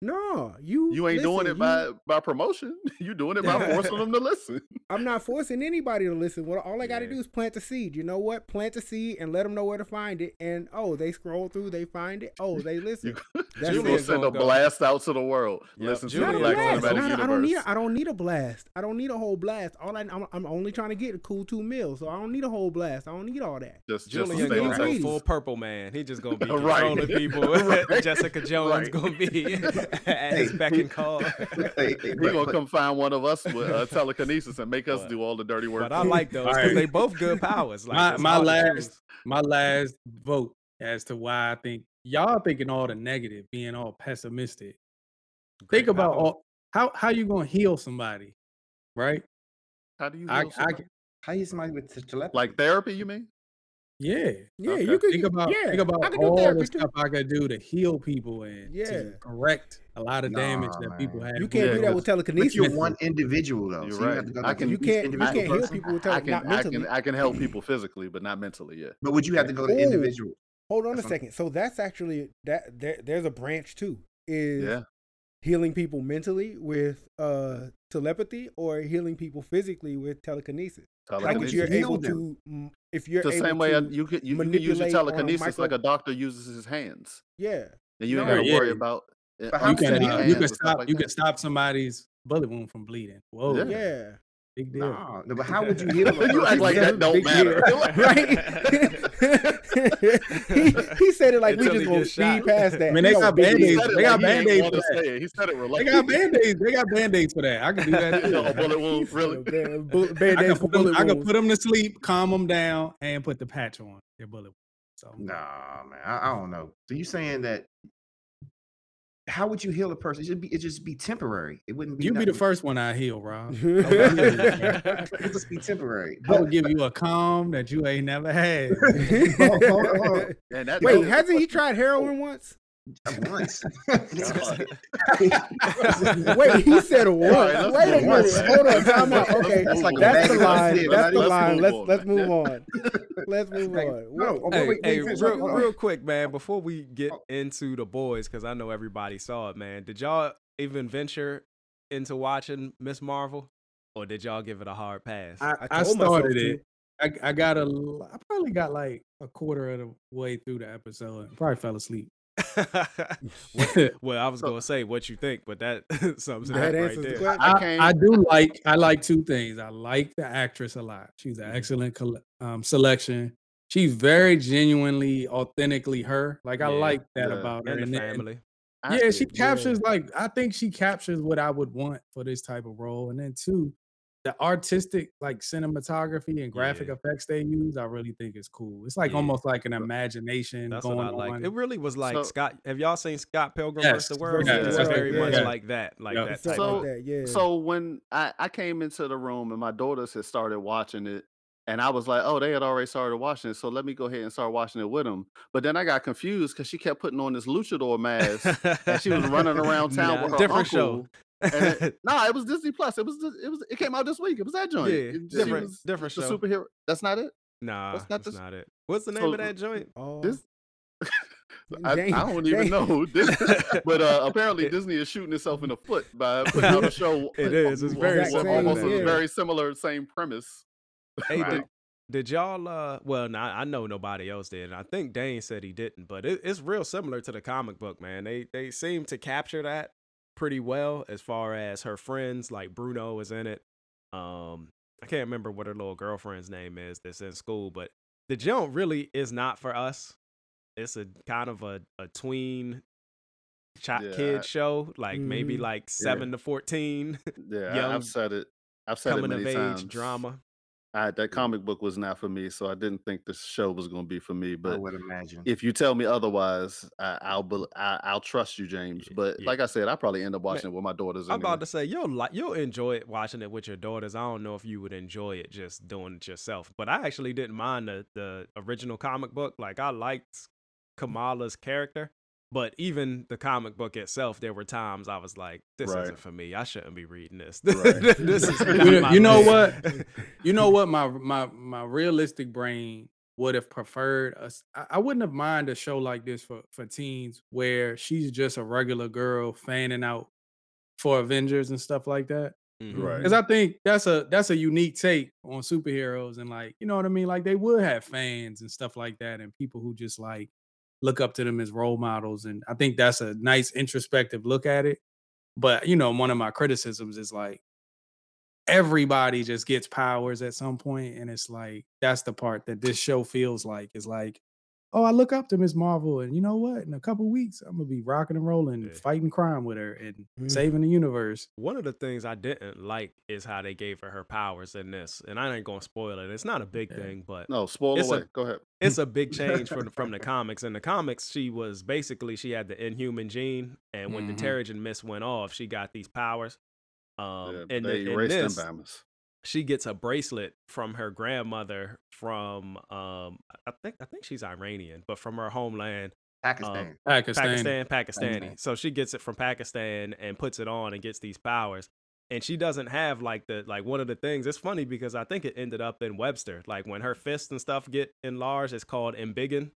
No, you.
You ain't doing
listen,
it by by promotion. <laughs> You're doing it by <laughs> forcing them to listen.
I'm not forcing anybody to listen. What all I got to
Yeah.
do is plant the seed. You know what? Plant the seed and let them know where to find it. And oh, they scroll through, they find it. Oh, they <laughs> listen. That's
You gonna send a
gonna go.
blast out to the world.
Yep,
Listen to
Julian
the
Not a
Black
blast.
go.
Cinematic
I don't need.
Universe.
I don't need a blast. I don't need a whole blast. All I, I'm, I'm only trying to get a cool two mils, so I don't need a whole blast. I don't need all that.
Just, just
Julian
stay
gonna
on
go
go full purple man. He just gonna be
Right.
controlling people.
Right.
Jessica Jones
Right.
gonna be at his beck and call. <laughs>
Hey, hey,
He gonna come find one of us with uh, <laughs> telekinesis and make us
But-
do all the dirty work.
But I like those because
right.
they both good powers. Like
my my last my last vote as to why I think y'all thinking all the negative, being all pessimistic.
Great
Think about
power.
all how how you gonna heal somebody, right?
How do you
I
heal
I
somebody?
can-
How you somebody with te- telepathy?
like therapy? You mean?
Yeah.
Yeah,
Okay.
you could
Think about
Yeah,
think about
could
all
therapy
the
too.
stuff I could do to heal people and
Yeah.
to correct a lot of damage
Nah,
that people have.
You can't
Yeah,
do that
but-
with
but
telekinesis.
you're one individual though.
You're
so you have
right.
to go
I can,
you can't. you can't heal people with
telekinesis.
I
can, I can. I <clears throat> can help people physically, but not mentally. Yeah.
But would you have to go to
Ooh.
individual?
Hold on a
That's what-
second. So that's actually that there, there's a branch too. Is
Yeah.
healing people mentally with uh telepathy or healing people physically with telekinesis. Like if you're able
them.
to if you're
the
able
same way I- you could you, you can use your
manipulate on a
telekinesis like a doctor uses his hands,
yeah.
and you ain't
No,
got to
yeah.
worry about. uh,
But
You can
you
you can stop
like
you
that.
can stop somebody's bullet wound from bleeding. Whoa,
Yeah.
Yeah.
Big deal.
Nah, no, but how would you <laughs> heal? a
You act like
that-
that don't
Big
matter.
deal. right? <laughs> he, he said it like we just
he
gonna speed
shot.
past that.
I mean, they got
big
Band-Aids. They got
like
Band-Aids for that.
He said it
They got band-aids. They got band-aids for that. I can do that.
You
too.
a bullet wound, really.
Ba-
I
Band-Aids
can,
for
put them,
bullet
I can put them to sleep, calm them down, and put the patch on their bullet. wound. So
Nah, man, I, I don't know. So you saying that? How would you heal a person? It should be it just be temporary. It wouldn't be.
you'd be the first one I heal, Rob. <laughs>
It would just be temporary.
I will give you a calm that you ain't never had. <laughs>
And that,
Wait, hasn't he tried heroin oh. once?
Once. <laughs> <laughs> <laughs>
Wait, he said once.
right,
Wait a
move on.
minute. Hold on, time out. Okay,
move
like
that's the line.
chips.
That's the
Let's
line.
move
Let's
on.
let's move on. Let's move on.
no,
What-
oh,
Hey,
wait, wait,
hey,
wait,
real, real quick, man. Before we get
Oh.
into the boys, because I know everybody saw it, man. Did y'all even venture into watching Miss Marvel, or did y'all give it a hard pass?
I,
I
I
told myself
started it. I, I got a. l- I probably got like a quarter of the way through the episode. Probably fell asleep. <laughs>
well, <laughs> I was
So-
gonna say what you think, but that <laughs> sums it
That
up right
answers the question.
I
I, do like I like two things. I like the actress a lot. She's an excellent um, selection. She's very genuinely, authentically her. Like I like that
yeah.
about her.
And the
And then-
family.
I-
yeah, she
Yeah.
captures like I think she captures what I would want for this type of role. And then two, the artistic like cinematography and graphic
Yeah.
effects they use, I really think is cool. It's like
Yeah.
almost like an imagination
That's
going
what I like.
on.
It really was like
So-
Scott. Have y'all seen Scott Pilgrim
Yes,
vs. the World?
yes,
it's
yes,
very
yeah.
much
Yeah.
like that, like
Yeah.
that type.
So-
of
like that. Yeah.
So when I, I came into the room and my daughters had started watching it, and I was like, oh, they had already started watching it, so let me go ahead and start watching it with them. But then I got confused because she kept putting on this luchador mask, and she was running around town <laughs>
Nah,
with her
different
uncle.
show.
And it, <laughs> nah, it was Disney Plus. It was the- it was it came out this week. It was that joint.
Yeah,
It-
different-
was
different
the
show.
superhero. That's not it.
nah,
That's
that's
not
not, it. What's the name
So-
of that joint?
oh,
This <laughs> I, I don't even
dang.
know. This, <laughs> but uh, apparently Disney is shooting itself in the foot by putting out a show.
It
uh.
It's very
Exact
almost
same,
almost a
yeah.
very similar, same premise.
Hey,
Right.
did, did y'all? Uh, well, nah, I know nobody else did. and I think Dane said he didn't, but it, it's real similar to the comic book, man. They they seem to capture that pretty well as far as her friends. Like Bruno is in it. Um, I can't remember what her little girlfriend's name is that's in school, but the jump really is not for us. It's a kind of a, a tween chi-
Yeah, I-
kid show, like maybe
Mhm.
like seven to fourteen, <laughs>
Yeah, I, I've said it. I've said
coming
it
of
many
age
times.
drama.
I, that comic book was not for me, so I didn't think the show was going to be for me. But I
would imagine.
if you tell me otherwise, I, I'll bel I, I'll trust you, James.
Yeah,
But
yeah.
like I said, I probably end up watching it with my daughters.
I'm
Anyway.
about to say you'll like you'll enjoy it watching it with your daughters. I don't know if you would enjoy it just doing it yourself, but I actually didn't mind the the original comic book. Like I liked Kamala's character, but even the comic book itself, there were times I was like, "This
Right.
isn't for me. I shouldn't be reading this. <laughs>
Right.
this is <laughs>
You know-
my
you know
thing." <laughs>
You know what? My my my realistic brain would have preferred us. I, I wouldn't have mind a show like this for for teens where she's just a regular girl fanning out for Avengers and stuff like that.
Mhm.
Right.
Because I think that's a that's a unique take on superheroes and like you know what I mean. Like they would have fans and stuff like that, and people who just like look up to them as role models, and I think that's a nice introspective look at it. But you know, one of my criticisms is like everybody just gets powers at some point, and it's like that's the part that this show feels like is like, oh, I look up to Miss Marvel, and you know what? In a couple weeks, I'm gonna be rocking and rolling,
Yeah.
fighting crime with her, and
Mhm.
saving the universe.
One of the things I didn't like is how they gave her her powers in this, and I ain't gonna spoil it. It's not a big
Yeah.
thing, but
No, spoil
It's a-
Go ahead.
it's a big <laughs> change from the, from the comics. In the comics, she was basically she had the Inhuman gene, and when
Mhm.
the Terrigen Mist went off, she got these powers. Um,
yeah,
and
they
in
erased
this,
them Bama's.
She gets a bracelet from her grandmother from um I think I think she's Iranian, but from her homeland,
Pakistan.
Pakistan.
Pakistan, Pakistani.
Pakistan.
So she gets it from Pakistan and puts it on and gets these powers. And she doesn't have like the like one of the things. It's funny because I think it ended up in Webster. Like when her fists and stuff get enlarged, it's called embiggen.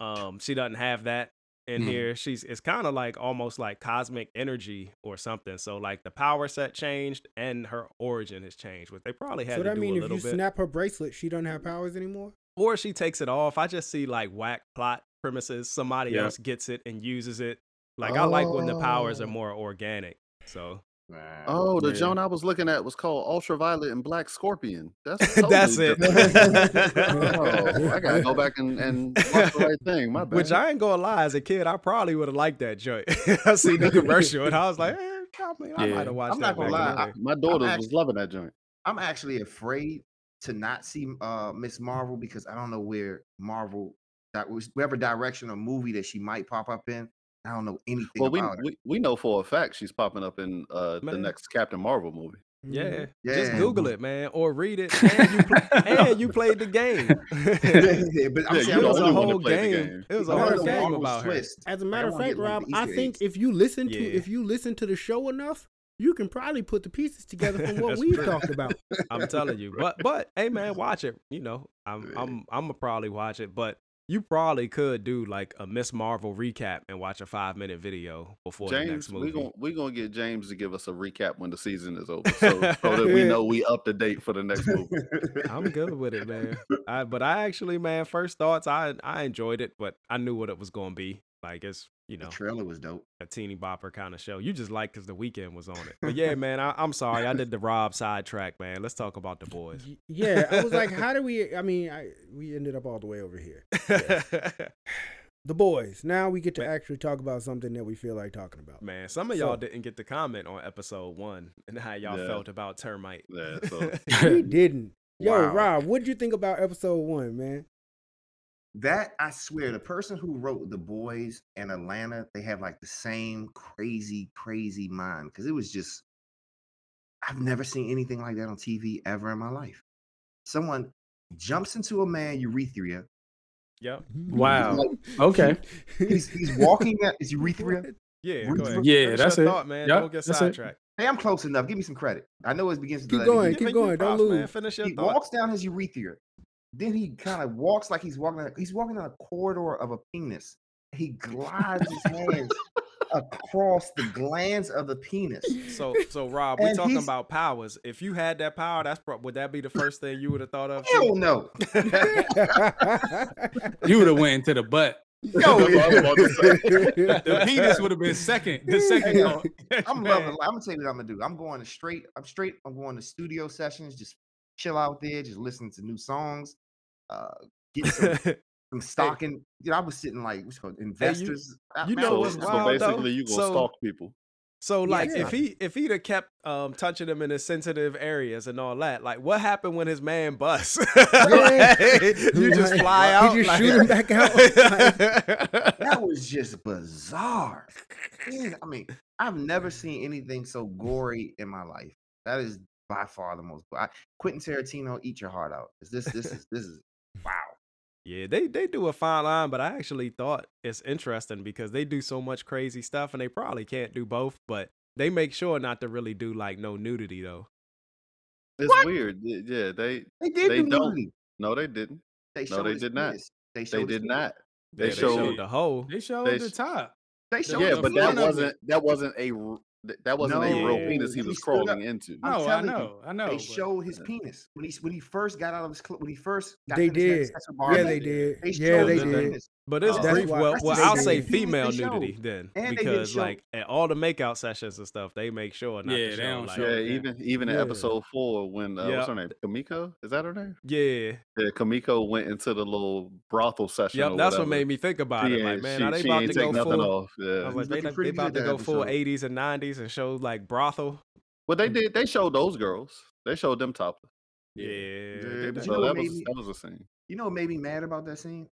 Um, she doesn't have that in
Mhm.
here. She's it's kind of like almost like cosmic energy or something. So like the power set changed and her origin has changed, which they probably had
So
to
that
do
mean
a
if you
bit.
snap her bracelet, she doesn't have powers anymore?
or she takes it off. I just see like whack plot premises. Somebody
Yeah.
else gets it and uses it. Like I like when the powers are
Oh.
more organic. So
Man.
Oh, the
Yeah.
Joan I was looking at was called Ultraviolet and Black Scorpion. That's <laughs> totally
That's it. <laughs>
oh, I gotta go back and, and watch the right thing. My bad.
Which I ain't gonna lie, as a kid, I probably would have liked that joint. <laughs> I seen the commercial and I was like, eh, I, mean, I might have watched
I'm
that.
not gonna lie,
the day.
My daughters was loving that joint.
I'm actually afraid to not see uh Miss Marvel because I don't know where Marvel that was whatever direction or movie that she might pop up in. I don't know anything
Well, we,
her.
we we know for a fact she's popping up in uh the next Captain Marvel movie.
Yeah,
yeah.
just
Google
it, man, or read it, and you, play, <laughs> and you played the game. <laughs>
Yeah, but I'm
Yeah,
saying
it was a
only one that
whole game.
game.
It was a whole
wanna
of
know
fact-
game
Marvel's
about her.
As a matter of fact,
get,
Rob,
the
I think
eggs.
if you listen to
Yeah.
if you listen to the show enough, you can probably put the pieces together from <laughs> what we've
true.
talked about.
I'm telling you. But but hey man, watch it. You know, I'm I'm I'm gonna probably watch it, but you probably could do like a Miss Marvel recap and watch a five minute video before the next movie.
we're gonna we gonna get James to give us a recap when the season is over, <laughs> so, so that we know we up to date for the next <laughs> movie.
I'm good with it, man. I, but I actually, man, first thoughts, I I enjoyed it, but I knew what it was gonna be. Like it's you
The
know
trailer was dope.
a teeny bopper kind of show. You just like because the Weeknd was on it. But yeah, <laughs> man, I, I'm sorry I did the Rob sidetrack, man. Let's talk about the <laughs> boys.
Yeah, I was like, how do we? I mean, I, we ended up all the way over here. <laughs> The boys. Now we get to actually talk about something that we feel like talking about.
Man, some of y'all
So-
didn't get to comment on episode one and how y'all
Yeah.
felt about termite.
Yeah, so
we didn't. Yo,
Wow.
Rob, what'd you think about episode one, man?
That I swear, the person who wrote The Boys and Atlanta, they have like the same crazy, crazy mind. Because it was just, I've never seen anything like that on TV ever in my life. Someone jumps into a man urethra.
Yep.
Wow.
Like,
Okay.
he's he's walking at his urethra.
Yeah,
Re-
Yeah,
Finish
that's
your
it.
Thought, man.
Yep,
Don't get sidetracked.
Hey, I'm close enough. Give me some credit. I know it begins with
Keep going, keep
Giving you
going, don't
props, Man.
lose.
Finish your
He
thought.
walks down his urethra. Then he kind of walks like he's walking. He's walking down a corridor of a penis. He glides his hands across the glands of the penis.
So, so Rob, we're
And
talking
he's-
about powers. If you had that power, that's pro- would that be the first thing you would have thought of? too?
Hell no. <laughs>
You would have went into the butt.
Yo,
That's what I was about to say.
The penis would have been second. The second
Hey. <laughs> I'm loving. I'm gonna tell you what I'm gonna do. I'm going to straight. I'm straight. I'm going to studio sessions. Just chill out there. Just listening to new songs. Uh, get some, <laughs> some stocking. You know, I was sitting like what's called investors. I-
you
man, I
know
was
what's
so,
just-
so
wild, though?
basically, you gonna
So-
stalk people.
So like
Yeah.
if he if he'd have kept um touching him in his sensitive areas and all that, like what happened when his man busts? <laughs> Like, <laughs> you just
Like,
fly
you
out.
just
like-
shoot him back out?
that was just bizarre. Man, I mean, I've never seen anything so gory in my life. That is by far the most. I, Quentin Tarantino, eat your heart out. Is This, this is, this is, wow.
Yeah, they they do a fine line, but I actually thought it's interesting because they do so much crazy stuff and they probably can't do both, but they make sure not to really do like no nudity though.
It's
What?
weird. Yeah, they
They did
They
do
don't.
nudity.
no, they didn't.
They
No, they did not.
penis. They,
They did
penis.
not.
They,
They
they
showed-
showed the whole.
They showed
They
the top.
They showed
Yeah,
the
but that
front of it.
wasn't that wasn't a r- th- that wasn't a real penis he
He
was
stood
crawling into.
I'm
No, I
telling you,
know. I know.
They
but-
showed his penis when he when he first got out of his cl- when he first got
They
finished having
did.
sex
yeah,
Barbie,
they did.
They
Yeah, they
did.
did.
penis.
But it's
Oh.
Brief. Well, well, I'll say
They
did
female
show.
nudity then,
And they did the
because like at all the makeout sessions and stuff, they make sure not
Yeah,
to
they
show.
don't
like,
show
Yeah,
it.
even even in
Yeah.
episode four when uh,
Yeah.
what's her name? Kamiko? Is that her name?
yeah,
Yeah, Kamiko went into the little brothel session.
yep.
or
That's what made me think about
She
it. Like, man,
she,
are they about to go full?
off.
I
Yeah.
was like,
was
they,
looking
they
pretty
about to go
that
full 80s and 90s and show like brothel.
Well, they did. They showed those girls. They showed them topless.
Yeah,
Yeah,
they
but
did.
you know
So that was
me-
that was a scene.
You know what made me mad about that scene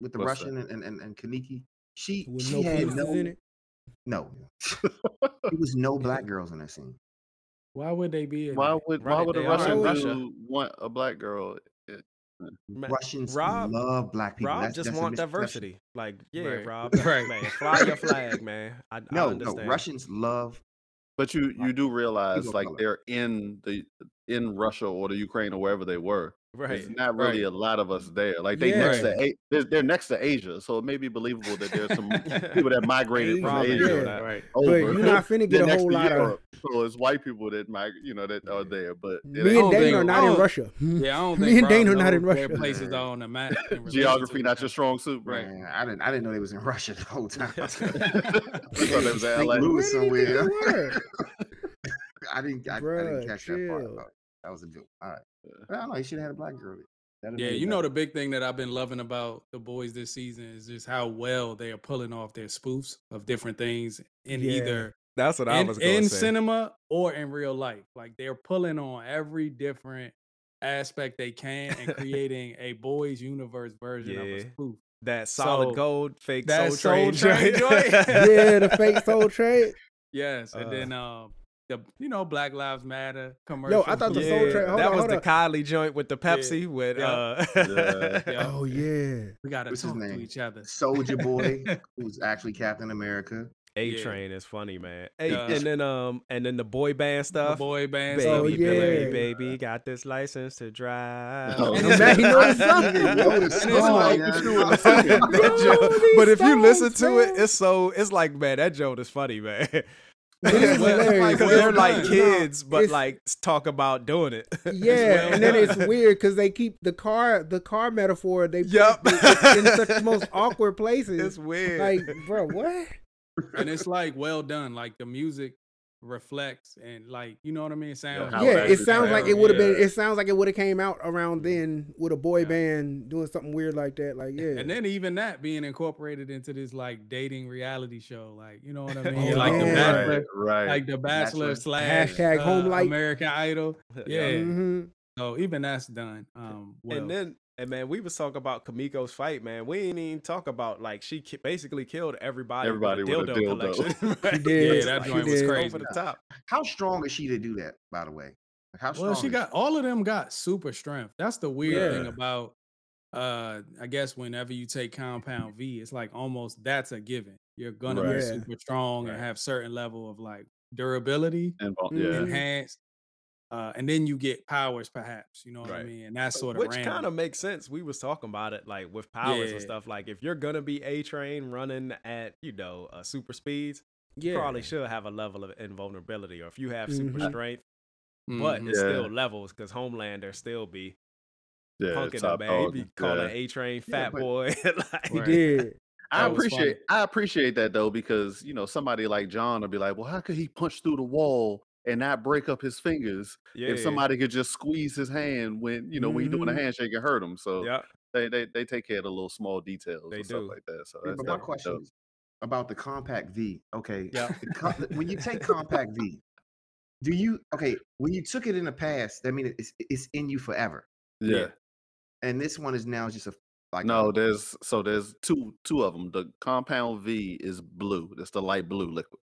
with the
What's?
Russian and, and, and, and Kaniki? She
With
she
no
had
penises
no
in it.
no. It was <laughs> no black girls in that scene.
Why would they be?
Why
there?
would why would a
they are
Russian
Russia.
want a black girl?
Man,
Russians
Rob,
love black people.
Rob
That's,
just
that's
want
misconception.
diversity. Like, yeah,
Right.
Rob, <laughs>
Right.
man, fly your flag, man. I, I
No, no,
understand.
Russians love
But you you do realize like
color.
they're in the in Russia or the Ukraine or wherever they were.
Right?
There's not really
Right.
a lot of us there. Like they
Yeah.
next to A- they're, they're next to Asia, so it may be believable that there's some <laughs> people that migrated from
Rob ain't
Yeah.
doing
Asia
right?
But you're not finna
They're
get a whole
to
lot of.
Europe, so it's white people that migrate, you know, that are there. But
Me and
don't
Dana
think-
are not in Russia. <laughs>
Yeah, I don't
Me and Dane are not in Russia.
places are on the map.
geography not your strong suit, bro.
Right.
Man, I didn't I didn't know they was in Russia the whole time. <laughs>
I thought they was in
St.
LA.
Louis
Where did you think
somewhere. I didn't I, I didn't catch that part.
chill.
But that was a joke. All right. But I don't know. You should have had a black girl. That'd
Yeah,
made it
you know the big thing that I've been loving about the boys this season is just how well they are pulling off their spoofs of different things in
Yeah.
either
That's what I
in,
was
in
say.
cinema or in real life. Like they're pulling on every different aspect they can and <laughs> creating a boys universe version of
Yeah.
a spoof.
that solid
So,
gold fake
that
soul train
Soul Train
joint.
joint. <laughs> <laughs>
yeah, the fake soul train.
Yes, and
Uh,
then um the you know Black Lives Matter commercial.
No, I thought the
yeah,
Soul Train-
that
on,
was the
on.
Kylie joint with the Pepsi with
Yeah.
uh
Yeah. <laughs>
Yeah.
Oh yeah.
we gotta
What's his
talk to each other.
Soldier <laughs> Boy, who's actually Captain America.
A
Yeah.
Train is funny, man. Hey,
Yeah.
and then um and then the boy band
The
stuff.
boy band
Baby,
stuff.
Oh,
baby,
yeah.
baby, got this license to drive.
Oh,
And
yeah.
he knows <laughs> the song.
I didn't know the
And it's
song,
like-
yeah.
That joke-
Rolling
but if you listen to it, it's so it's like man, that joke is funny, man.
It is
Well,
hilarious.
Because they're like
done.
kids, but
it's-
like talk about doing it. <laughs>
Yeah,
well
and then it's weird because they keep the car, the car metaphor. They put it in such the most awkward <laughs> places.
it's weird.
like, bro, what?
and it's like well done. Like the music reflects and like you know what I mean. Sounds
how
yeah,
it
it sounds like it would have been. It sounds like it would have came out around then with a boy
Yeah.
band doing something weird like that. Like, yeah,
And then even that being incorporated into this like dating reality show, like you know what I <laughs>
Oh,
mean, like the. Bachelor,
Right, right.
like the Bachelor
Bachelor.
slash
Hashtag
uh,
home life.
American Idol. <laughs> Yeah,
hmm
so even that's done. Um, well.
and then and man, we was talking about Kamiko's fight, man. We ain't even talk about like she ki- basically killed everybody,
Everybody
with a
with a
dildo,
dildo.
collection. <laughs> <laughs> right?
She did.
Yeah, that
She
joint was crazy.
Over the top.
How strong is she to do that, by the way? Like, how strong
Well, she
is
got all of them got super strength. That's the weird thing about uh I guess whenever you take compound V, it's like almost that's a given. You're gonna
Right.
be super strong and have certain level of like durability
And, yeah.
enhanced. Uh, and then you get powers, perhaps. You know what I mean? And that's sort of
Which kind of makes sense. We was talking about it like with powers and stuff. Like if you're gonna be a train running at you know uh, super speeds,
Yeah,
you probably should have a level of invulnerability. Or if you have super
Mhm.
strength, but
Mhm.
it's still levels because Homelander still be
Yeah,
punking
top
him, man. He
dog.
be calling
Yeah.
A Train fat
but-
boy. <laughs> like,
he did.
I
That was
appreciate
funny.
I appreciate that though because you know somebody like John will be like, well, how could he punch through the wall and not break up his fingers
yeah,
if somebody could just squeeze his hand when you know when you're doing a
Mhm.
handshake and hurt him? So
yeah,
they, they they take care of the little small details
They
and stuff
do.
like that. So
Yeah,
that's
but my question
dope.
is about the compact V. Okay.
Yeah.
the when you take compact V, do you okay? When you took it in the past, that means it's it's in you forever.
Yeah.
And this one is now just a like
No,
a,
there's so there's two two of them. The compound V is blue. That's the light blue liquid.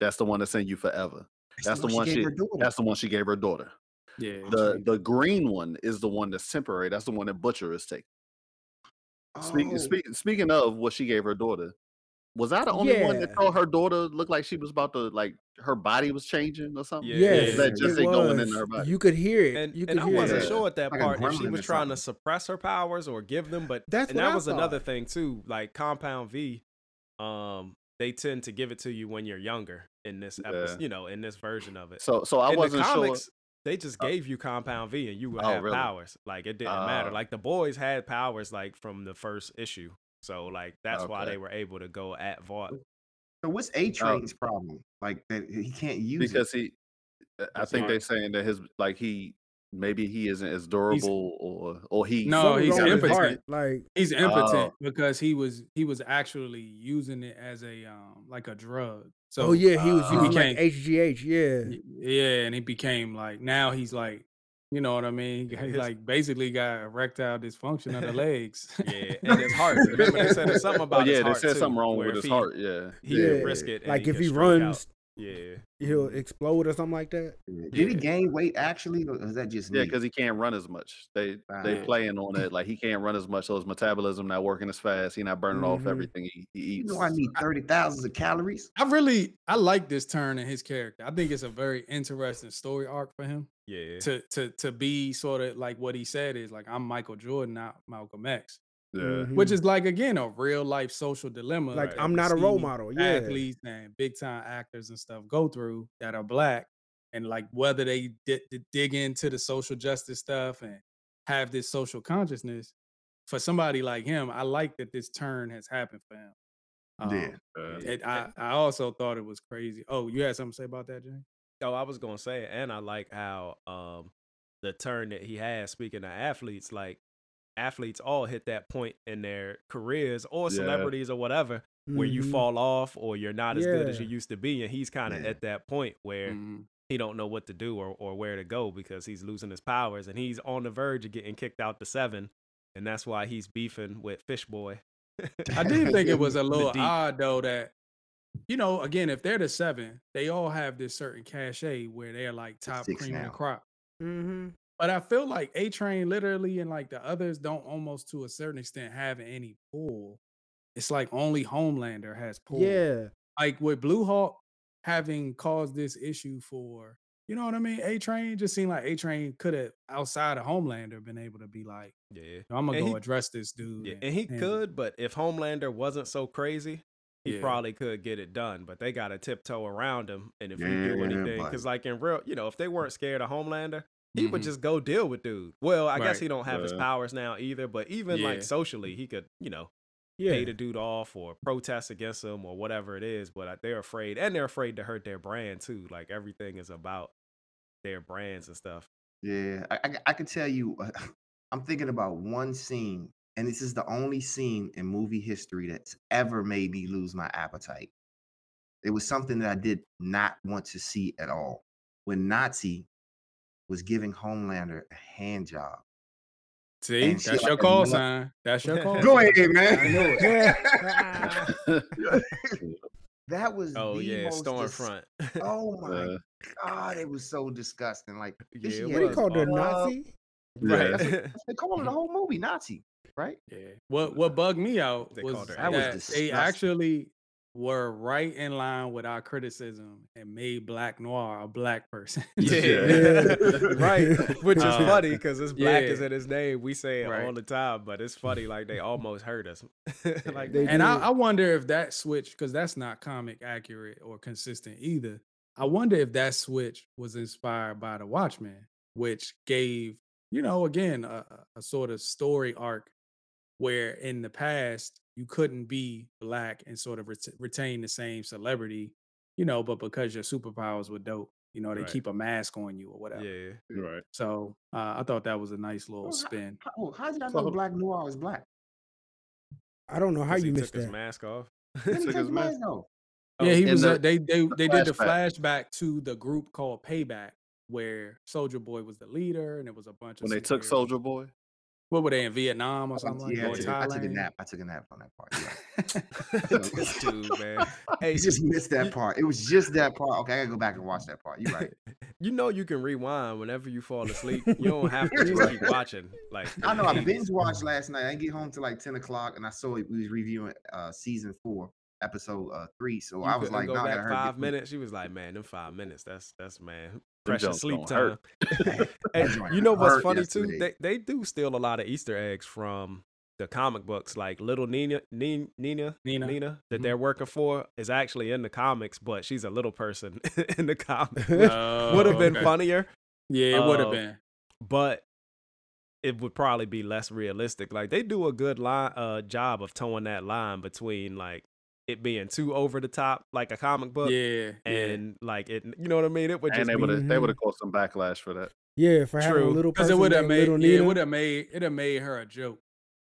That's the one that's in you forever. That's the one
gave
she. That's the one she gave her daughter.
Yeah.
The the green one is the one that's temporary. That's the one that Butcher is taking. Speaking
Oh,
speak, speaking of what she gave her daughter, was I the only one that
Yeah.
thought her daughter looked like she was about to like her body was changing or something?
Yeah.
Yes,
That just
it
ain't going
in
into her body.
You could hear it.
and
you
and
could
I
hear
wasn't
it.
Yeah.
sure at that
Like
part if she was trying to suppress her powers or give them, but
That's
and that
I
was another thing too. Like Compound V, um, they tend to give it to you when you're younger in this episode,
Yeah.
you know, in this version of it.
So so I
in
wasn't
the
sure.
they just
Uh,
gave you Compound V and you would
Oh,
have
really?
powers. Like it didn't matter.
Ah.
Like the boys had powers like from the first issue. So like that's why they were able to go at Vought.
So what's A Train's problem? Like that he can't use it.
because he uh, I think they're saying that his like he maybe he isn't as durable or or he
No, he's
wrong with his
impotent.
Like
He's impotent
Oh.
because he was he was actually using it as a um like a drug. So
oh yeah, he was
uh,
using
became-
like HGH. Yeah.
yeah, and he became like now he's like you know what I mean? He <laughs> like basically got erectile dysfunction of the legs. <laughs>
Yeah, and his heart. Remember they said there's something <laughs>
Oh
about his
yeah, they said
too,
something wrong with his
he-
heart. Yeah,
He
Yeah.
could risk it.
Like
he
if
could
he
runs out.
Runs,
Yeah.
he'll explode or something like that.
Yeah. Did he gain weight actually, or is that just
yeah, because he can't run as much. They they
Ah.
playing on it like he can't run as much, so his metabolism not working as fast. He not burning off
Mhm.
everything he, he
you
eats.
know I need thirty thousands of calories.
I really I like this turn in his character. I think it's a very interesting story arc for him.
Yeah.
To to to be sort of like what he said is like I'm Michael Jordan, not Malcolm X.
yeah,
Mhm.
which is like again a real life social dilemma.
Like,
that
I'm not a role model, yeah.
athletes and big time actors and stuff go through that are black, and like whether they di- di- dig into the social justice stuff and have this social consciousness. For somebody like him, I like that this turn has happened for him.
Yeah.
Um,
Yeah.
and I, I also thought it was crazy. Oh, you had something to say about that, Jay?
Oh, I was gonna say, and I like how um the turn that he has. Speaking of athletes, like athletes all hit that point in their careers or
Yeah.
celebrities or whatever where you
Mhm.
fall off or you're not as good as you used to be, and he's kind of
Yeah.
at that point where
Mhm.
he don't know what to do or, or where to go because he's losing his powers and he's on the verge of getting kicked out to seven, and that's why he's beefing with Fishboy.
I did think it was <laughs> a little odd though that you know, again, if they're the seven, they all have this certain cachet where they're like top
six
cream of
now.
the crop.
Mm-hmm.
But I feel like A Train literally and like the others don't almost to a certain extent have any pull. It's like only Homelander has pull.
Yeah.
Like with Blue Hawk having caused this issue for, you know what I mean? A Train just seemed like A Train could have outside of Homelander been able to be like,
yeah.
I'm gonna
And
go
he-
address this dude.
Yeah, and he
handle it."
could, but if Homelander wasn't so crazy, he
Yeah.
probably could get it done. But they got to tiptoe around him. And if you do anything, because like in real, you know, if they weren't scared of Homelander, he would
Mhm.
just go deal with dude. Well, I guess he don't have his powers now either. But even
Yeah.
like socially, he could, you know,
Yeah.
pay the dude off or protest against him or whatever it is. But uh, they're afraid, and they're afraid to hurt their brand too. Like everything is about their brands and stuff.
Yeah, I, I, I can tell you, <laughs> I'm thinking about one scene, and this is the only scene in movie history that's ever made me lose my appetite. It was something that I did not want to see at all. When Nazi was giving Homelander a hand job.
See,
and
that's your
a
call sign. That's your <laughs> call.
Go ahead, man.
I know it. <laughs>
that was
Oh
the
yeah,
most dis-
Stormfront. <laughs>
oh my
Yeah.
god, it was so disgusting. Like this
Yeah,
shit
it
What do you call the
uh,
Nazi?
right.
That's what they call it the whole movie, Nazi, right?
Yeah. What what bugged me out
They
was that,
That was
they actually were right in line with our criticism and made Black Noir a black person. <laughs>
Yeah,
Yeah. <laughs>
right. Which is
Uh,
funny because it's black is in his name. We say it
Right.
all the time, but it's funny. Like they almost hurt us. <laughs> like
They
and I. I wonder if that switch, because that's not comic accurate or consistent either. I wonder if that switch was inspired by the Watchmen, which gave, you know, again, a, a- a sort of story arc where in the past you couldn't be black and sort of ret- retain the same celebrity, you know, but because your superpowers were dope, you know, they
Right.
keep a mask on you or whatever.
yeah.
right.
So uh, I thought that was a nice little
Well, how-
spin.
How, oh, how did I
So
know
how-
Black Noir was black?
I don't know how you
he
missed
took his
that.
mask off. <laughs>
When
Took
did
his
his
mask-
mask go?
Yeah, he
in
was.
the-
uh, they they
the
they did the
flashback.
flashback to the group called Payback, where Soldier Boy was the leader, and it was a bunch of
When they took. Soldier Boy,
What were they in Vietnam or
I
something like
yeah,
that?
I
Or
took, I took a
Thailand?
nap. I took a nap on that part. You're right. <laughs>
this dude, man. <laughs> Hey,
You just missed that part. It was just that part. Okay, I gotta go back and watch that part. You're right. <laughs>
you know you can rewind whenever you fall asleep. You don't have to just keep watching. Like
I know. I binge watched last night. I didn't get home till like ten o'clock, and I saw it. We was reviewing uh season four, episode uh three. So
You
I was
couldn't
like,
go
no, I
back
gotta hurry.
five
get-
minutes. She was like, man, them five minutes. That's that's man,
Them
precious sleep time.
hurt.
Hey,
joint
you know what's
hurt
funny too? They they do steal a lot of Easter eggs from the comic books. Like little Nina, Nina, Nina,
Nina.
Nina that
Mhm.
they're working for is actually in the comics, but she's a little person <laughs> in the comic. <laughs>
Oh, <laughs>
Would have been
okay.
funnia,
Yeah, it would have
Uh,
been.
but it would probably be less realistic. Like they do a good line uh job of towing that line between like it being too over the top, like a comic book,
Yeah, yeah.
and like it. You know what I mean? It would
And
just
they
be
would have they
Mhm.
would have caused some backlash for that.
Yeah, for having a
True.
little
Because
person
it would have made yeah, it would have made it have made her a joke.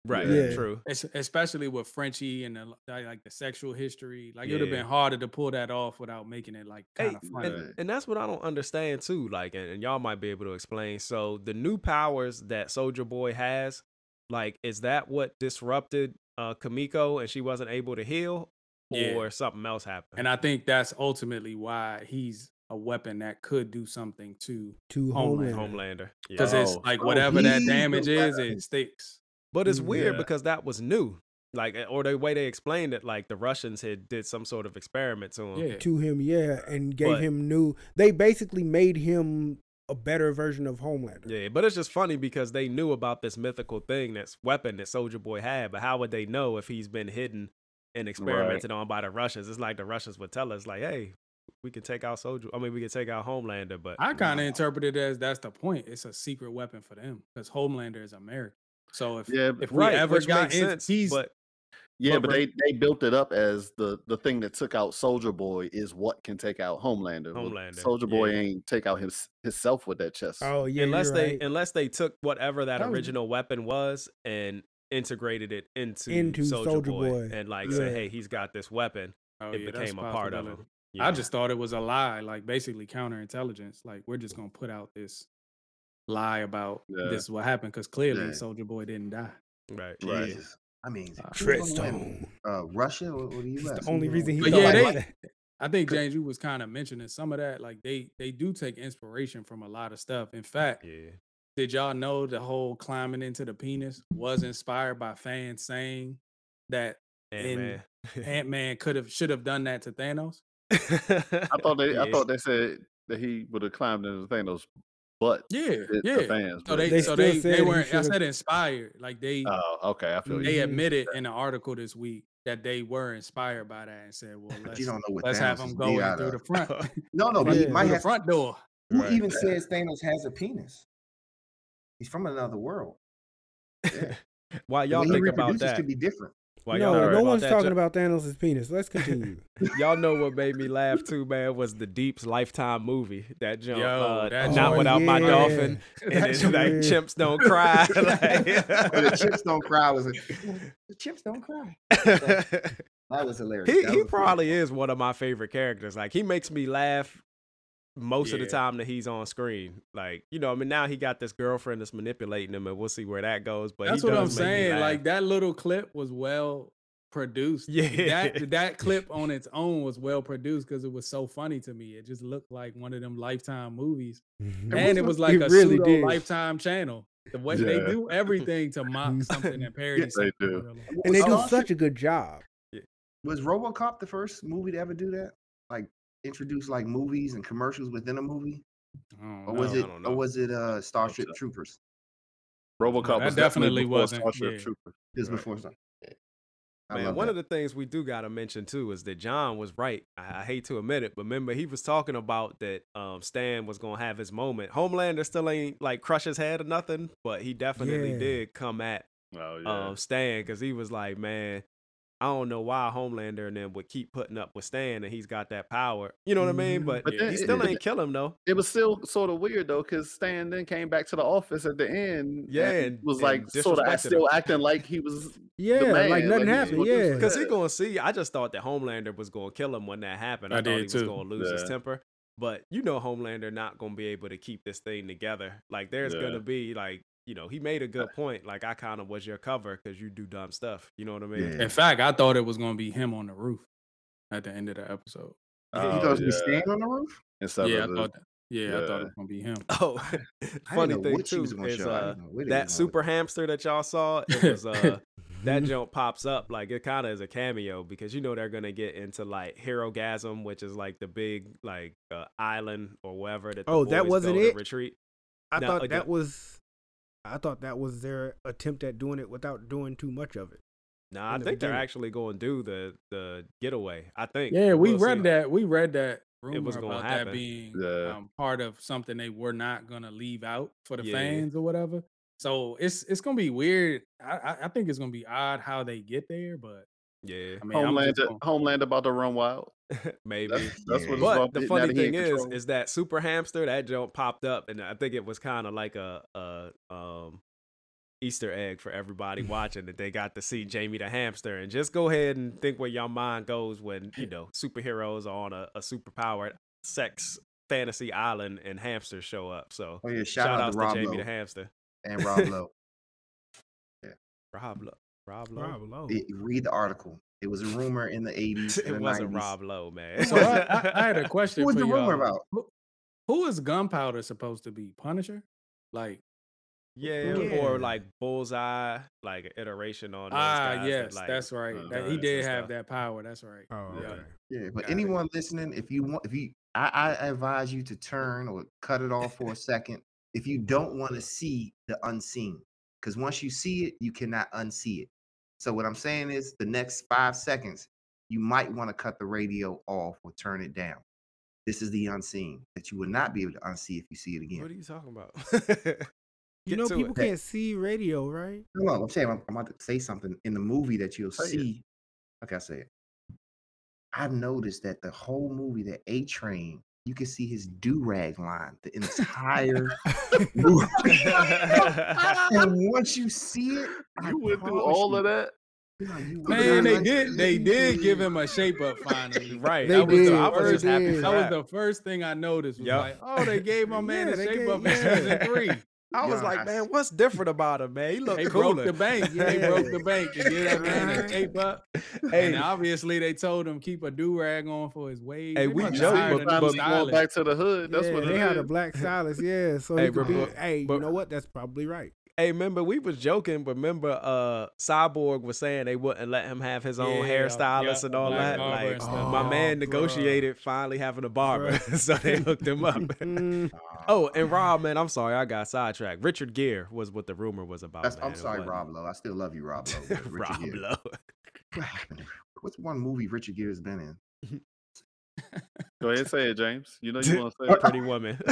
right.
Yeah.
True.
Es- especially with Frenchie and the like, like the sexual history. Like it would have been harder to pull that off without making it like kind of funny.
and, and that's what I don't understand too. Like, and, and y'all might be able to explain. So the new powers that Soldier Boy has, like, is that what disrupted uh Kamiko and she wasn't able to heal,
Yeah.
or something else happened?
And I think that's ultimately why he's a weapon that could do something to
to
Homeland.
Homeland.
Homelander.
because
Yeah.
it's
Oh,
like
oh,
whatever that damage
built that
is,
up.
it sticks.
But it's weird
yeah.
because that was new. Like, eh, or the way they explained it, like the Russians had did some sort of experiment to him.
Yeah.
to him, yeah, and gave
But-
him new. They basically made him a better version of Homelander.
Yeah, but it's just funny because they knew about this mythical thing, that's weapon that Soldier Boy had. But how would they know if he's been hidden and experimented on by the Russians? It's like the Russians would tell us, like, "Hey, we can take out Soldier. I mean, we can take out Homelander." But
I kind of interpret it as that's the point. It's a secret weapon for them because Homelander is American. So if
Yeah,
if
right,
we ever got in,
sense.
he's
but
Yeah,
But
but they, they built it up as the the thing that took out Soldier Boy is what can take out Homelander.
Homelander,
Soldier Boy
yeah.
ain't take out his himself with that chest.
Oh yeah,
unless
you're
they
right.
unless they took whatever that,
That was-
original weapon was and integrated it into,
Into
Soldier, Boy,
Boy.
and like
Yeah.
say, "Hey, he's got this weapon."
oh,
it
yeah,
became a part of
possibility.
him.
I just thought it was a lie, like basically counterintelligence. Like we're just gonna put out this lie about
Yeah.
this is what happened because clearly
Yeah.
Soldier Boy didn't die.
right.
Right.
I mean,
Uh,
who's?
Treadstone.
Uh, Russia or, or the
It's the only reason he
But yeah,
like
they-
that.
I think James, you was kind of mentioning some of that. Like they they do take inspiration from a lot of stuff. In fact,
Yeah.
Did y'all know the whole climbing into the penis was inspired by fans saying that
And
in-
man.
Ant <laughs> Man could have should have done that to Thanos? <laughs>
I thought they I thought they said that he would have climbed into Thanos' butt.
Yeah,
The,
yeah.
the fans.
So they,
They
so they,
said
they weren't. I said inspired. Like they
Oh, okay. I feel
they
you.
admitted in an article this week that they were inspired by that and said, "Well, let's
you don't know what
let's have
Thanos
him
is
go
out
through
of.
the front, <laughs>
No, no, but
front-
he might
through the front door."
Who
Right.
even says Thanos has a penis? He's from another world. Yeah. <laughs>
While y'all
way he
think about
reproduces
that,
could be different.
while
no, no one's
that,
talking
y'all-
about Thanos' penis. Let's continue. <laughs>
Y'all know what made me laugh too, man, was the Deep's Lifetime movie. That jump,
Yo,
uh,
that
not
joint-
without my dolphin, <laughs> and
That
it's like
Yeah.
chimps don't cry.
When the
like-
chips don't cry was like, the chips don't cry. That was hilarious.
he
That
he
was
probably
funny.
is one of my favorite characters. Like he makes me laugh most of the time that he's on screen. Like you know, I mean, now he got this girlfriend that's manipulating him, and we'll see where that goes. But
That's
he
what I'm
does make me
saying. Like that little clip was well produced.
Yeah.
that that <laughs> clip on its own was well produced because it was so funny to me. It just looked like one of them Lifetime movies, mm-hmm. and it was like
It
a
really
pseudo
did.
Lifetime channel. The way they do everything to mock <laughs> something and parody
they
something. in
do.
real
and they do
Star
such a good job.
Was RoboCop the first movie to ever do that? Like introduce like movies and commercials within a movie, or was
know.
it,
I don't know.
or was it uh Starship
so.
Troopers?
RoboCop
that
was
definitely
definitely
wasn't,
Starship
yeah.
Trooper.
Just
Right.
before Star.
Man, one
that.
of the things we do got to mention too is that John was right. I, I hate to admit it, but remember he was talking about that um, Stan was gonna have his moment. Homelander still ain't like crush his head or nothing, but he definitely
Yeah.
did come at
Oh yeah.
um, Stan because he was like, man, I don't know why Homelander and them would keep putting up with Stan and he's got that power. You know what I mean?
Mhm.
But,
But then
he still
it-
ain't kill him though.
it was still sort of weird though, because Stan then came back to the office at the end.
Yeah,
and
and-
was
and
like sort of still
him.
acting like he was.
Yeah,
man,
like nothing
like,
happened. Yeah.
Because he gonna see. I just thought that Homelander was gonna kill him when that happened. I,
I
thought he
did
was
too.
gonna lose his temper. But you know, Homelander not gonna be able to keep this thing together. Like there's
Yeah.
gonna be like, you know, he made a good point. Like I kind of was your cover because you do dumb stuff. You know what I mean?
Yeah.
In fact, I thought it was gonna be him on the roof at the end of the episode.
You
Oh,
thought he
yeah.
was staying on the roof?
Instead
yeah, I
of the-
thought that. Yeah, I thought it was gonna be him. <laughs>
Oh, <laughs> funny thing too is uh,
didn't know where they
that super
with
hamster that y'all saw. It was uh <laughs> that jump pops up like it kind of is a cameo because you know they're gonna get into like Herogasm which is like the big like uh, island or wherever that the
Oh, that wasn't
go
it?
retreat
I
No,
thought
again-
that was. I thought that was their attempt at doing it without doing too much of it.
nah i
the
think they're actually going to do the the getaway i think
Yeah, we
We'll
read
see.
that. We read that rumor
It was
about
happen.
that being
Yeah.
um, part of something they were not gonna leave out for the
Yeah.
fans or whatever. So it's it's gonna be weird. I, I I think it's gonna be odd how they get there, but
Yeah,
I mean,
Homeland, Homeland about to run wild. <laughs>
maybe.
That's, that's
Yeah.
what
But the funny
that he in
thing is,
control.
is that Super Hamster that joke popped up, and I think it was kind of like a, a um Easter egg for everybody <laughs> watching that they got to see Jamie the hamster. And just go ahead and think where your mind goes when you know superheroes are on a, a superpowered sex fantasy island and hamsters show up. So
Oh yeah, shout,
shout,
out
outs
to
to Jamie
Lowe
the hamster.
and Rob Lowe. <laughs>
Yeah, Rob Lowe. Rob Lowe.
Rob Lowe.
It- read the article. It was a rumor in the 80s. <laughs>
it
the
wasn't
90s.
Rob Lowe, man.
So I, I, I had a <laughs> question
What was the
y'all.
rumor about?
Who, who is Gunpowder supposed to be? Punisher? Like
yeah,
Yeah.
or like Bullseye, like an iteration on
ah
guys that,
yes,
like,
that's right.
uh,
That, he did have
stuff.
that power. That's right.
Oh,
Yeah.
okay.
Yeah, but
Got it.
anyone listening, if you want, if you, I, I advise you to turn or cut it off for a second if you don't want to see the unseen, because once you see it, you cannot unsee it. So what I'm saying is, the next five seconds, you might want to cut the radio off or turn it down. This is the unseen that you will not be able to unsee if you see it again.
What are you talking about? <laughs>
You know, people
it.
can't see radio, right?
No, no, I'm saying I'm, I'm about to say something in the movie that you'll oh,
Say it.
see. Like I said. I've noticed that the whole movie, the A Train, you can see his do rag line the entire <laughs> movie. <laughs> <laughs> and once you see it, I
you went through all
you,
of that.
no,
Man,
not
they did. They did give him a shape up finally.
Right.
They
that was
did,
the- I was
they
just happy
did.
for
That was the first thing I noticed. Was
Yup.
like, oh, they gave my man
Yeah,
a shape
gave-
up in
yeah.
season three.
I was
Yeah.
like, man, what's different about him, man? He looked
They
cooler.
broke the bank. They
Yeah.
broke the bank to get that man a shape up.
Hey,
And obviously, they told him keep a do rag on for his waves.
Hey,
They
we
must
joke, but-
a
Time
but-
going back to the hood. That's
yeah,
what it
they had a black stylist, yeah. So
Hey,
he could
but-
be,
but-
hey,
but-
you know what? That's probably right.
Hey, remember we was joking, but remember uh Cyborg was saying they wouldn't let him have his own
Yeah,
hairstylist
yeah,
and all
black
that. Like
and stuff.
my
Oh,
man
bruh.
negotiated finally having a barber, <laughs> so they hooked him up. <laughs>
Mm, <laughs>
oh, and Rob, man, I'm sorry, I got sidetracked. Richard Gere was what the rumor was about.
That's. I'm sorry, Rob Lowe. I still love you, Rob Lowe.
Rob Lowe.
What's one movie Richard Gere's been in?
Go ahead and say it, James. You know you want to say uh, it.
Pretty woman. <laughs>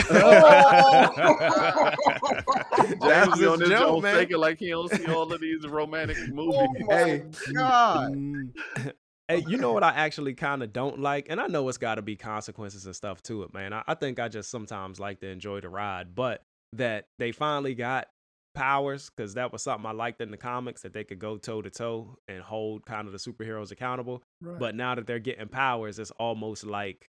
James
was
be on
his
this
joke,
joke
man.
thinking like he don't see all of these romantic <laughs> movies.
Oh my
Hey.
God. <laughs>
Hey, you know what I actually kind of don't like, and I know it's got to be consequences and stuff to it, man. I, I think I just sometimes like to enjoy the ride, but that they finally got powers because that was something I liked in the comics that they could go toe to toe and hold kind of the superheroes accountable.
right.
But now that they're getting powers, it's almost like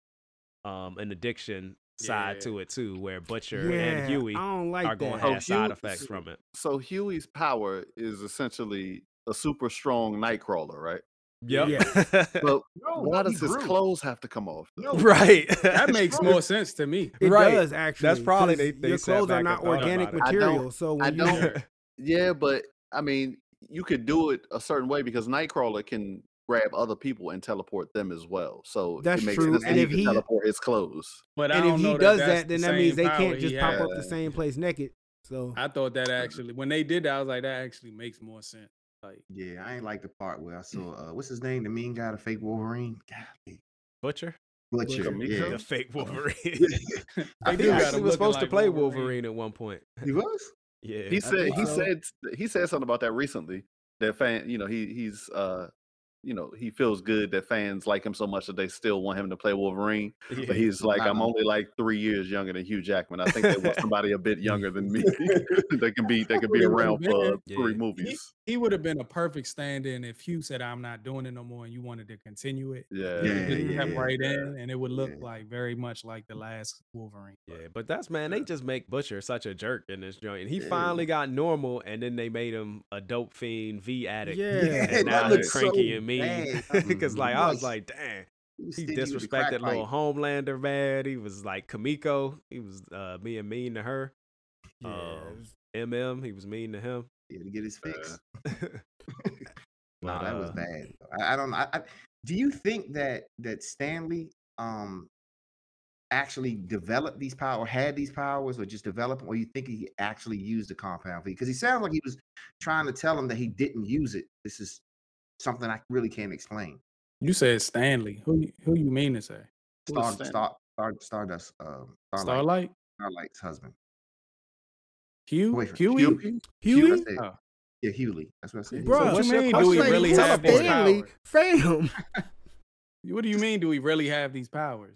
um, an addiction side
Yeah.
to it too, where Butcher
yeah,
and Huey
I don't like
are going
that.
to
Oh,
have side
Huey-
effects from it.
So Huey's power is essentially a super strong Nightcrawler, right?
Yep. <laughs>
But
No,
why does his
grew.
clothes have to come off?
No,
right. <laughs>
That <laughs> makes more sense to me.
It
Right.
does actually.
probably
'cause
they- they
your clothes are not organic
about.
I
material. So when
I
you
don't- Yeah, but I mean, you could do it a certain way because Nightcrawler can grab other people and teleport them as well. So
That's
it makes
true,
sense that
and
he
if
can
he-
teleport his clothes.
But
and if he
that
does
that's
that, then
the
that means they can't just pop
had.
up the same place naked. So
I thought that actually, when they did that, I was like, that actually makes more sense. Like,
Yeah, I ain't like the part where I saw uh, what's his name, the mean guy, the fake Wolverine, God,
Butcher,
Butcher.
Kamiko?
Yeah.
the fake <laughs> Wolverine. <laughs>
they
he
do got
actually
him
was
looking
supposed to play
Wolverine.
Wolverine. at one point. <laughs>
he was.
Yeah,
He
I
said he
so.
said he said something about that recently. That fan, you know, he he's uh you know, he feels good that fans like him so much that they still want him to play Wolverine. <laughs>
Yeah.
But he's like, I'm only like three years younger than Hugh Jackman. I think they want <laughs> somebody a bit younger than me. <laughs> they can be they can be around for
been-
three movies.
He would have been a perfect stand-in if Hugh said, "I'm not doing it no more," and you wanted to continue it.
Yeah.
Yeah, yeah,
kept
yeah.
right in, and it would look
Yeah.
like very much like the last Wolverine. but-
Yeah, but that's man, they just make Butcher such a jerk in this joint. And he
Yeah.
finally got normal, and then they made him a dope fiend V addict.
Yeah,
Yeah,
and now
that
he's
looks so
cranky and mean. Because <laughs> like I was like, dang,
He,
he
stingy with the crack
disrespected little
pipe.
Homelander, man. He was like Kamiko. He was uh, being mean to her.
yeah,
Um, MM, he was mean to him.
Yeah, to get his fix. <laughs> <laughs>
But,
no, that was
uh,
bad. I, I don't. I, I, do you think that that Stanley um actually developed these power, had these powers, or just developed, or you think he actually used the compound V? Because he sounds like he was trying to tell him that he didn't use it. This is something I really can't explain.
You said Stanley. Who who you mean to say?
Who is
Star, Star, Star, Stardust, um, Starlight,
Starlight?
Starlight's husband.
Hugh,
Wait for-
Huey.
Hugh-
Huey?
Hugh,
Huey?
Oh.
Yeah, Hewley. That's what I said.
Bro,
what
what's
you mean? Do we really have these
Stanley,
powers?
fam. <laughs>
What do you mean? Do we really have these powers?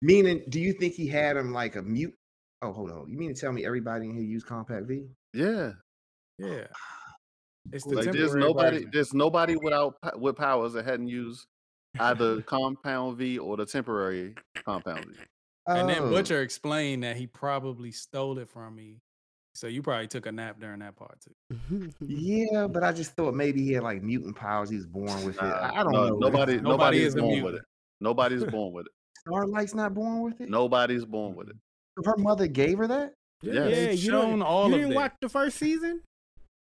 Meaning, do you think he had him like a mute? Oh, hold on. You mean to tell me everybody in here use Compact V?
Yeah,
Yeah. It's the
like there's nobody,
version.
there's nobody without with powers that hadn't used either Compound V or the temporary Compound V.
And then
Oh.
Butcher explained that he probably stole it from me. So you probably took a nap during that part too. <laughs>
Yeah, but I just thought maybe he had like mutant powers. He was born with it.
Nah,
I I don't
no,
know.
Nobody,
Nobody
nobody
is
is born with
mutant.
it. Nobody's <laughs> born with it.
Starlight's not born with it.
Nobody's born with it.
Her mother gave her that.
Yes.
Yeah, you
shown
didn't,
all
you
of
didn't
that.
watch the first season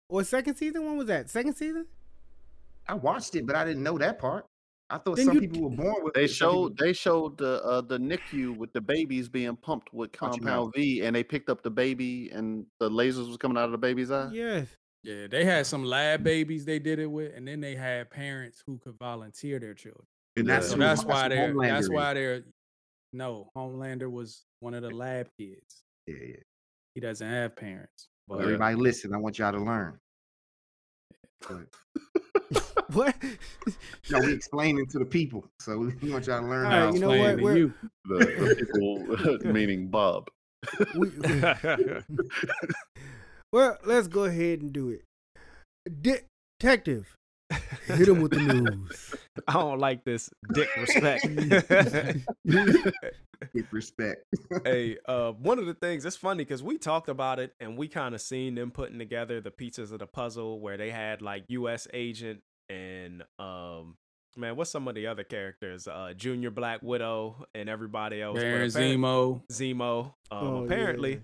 or second season. When was that? Second season?
I watched it, but I didn't know that part. I thought
Then
some
you-
people were born with
They
it.
showed they showed the uh, the NICU with the babies being pumped with Compound V, and they picked up the baby, and the lasers was coming out of the baby's eye.
Yes.
Yeah, they had some lab babies they did it with, and then they had parents who could volunteer their children.
and
Yeah.
that's,
So that's why they're
Homelander
that's
is.
why they're no, Homelander was one of the lab kids.
Yeah, yeah.
He doesn't have parents. But
everybody, listen. I want y'all to learn. <laughs>
What? <laughs>
no, we explaining to the people, so we want y'all to learn.
Right, you know what? We're-
you.
The, the <laughs> people, meaning Bob.
We, well, let's go ahead and do it. Detective, hit him with the news. <laughs>
I don't like this dick respect. <laughs>
with respect. <laughs>
hey, uh, one of the things it's funny because we talked about it and we kind of seen them putting together the pieces of the puzzle where they had like U.S. agent and um, man, what's some of the other characters? Uh, Junior Black Widow and everybody else.
Baron Zemo.
Zemo. Um,
Oh,
apparently,
yeah.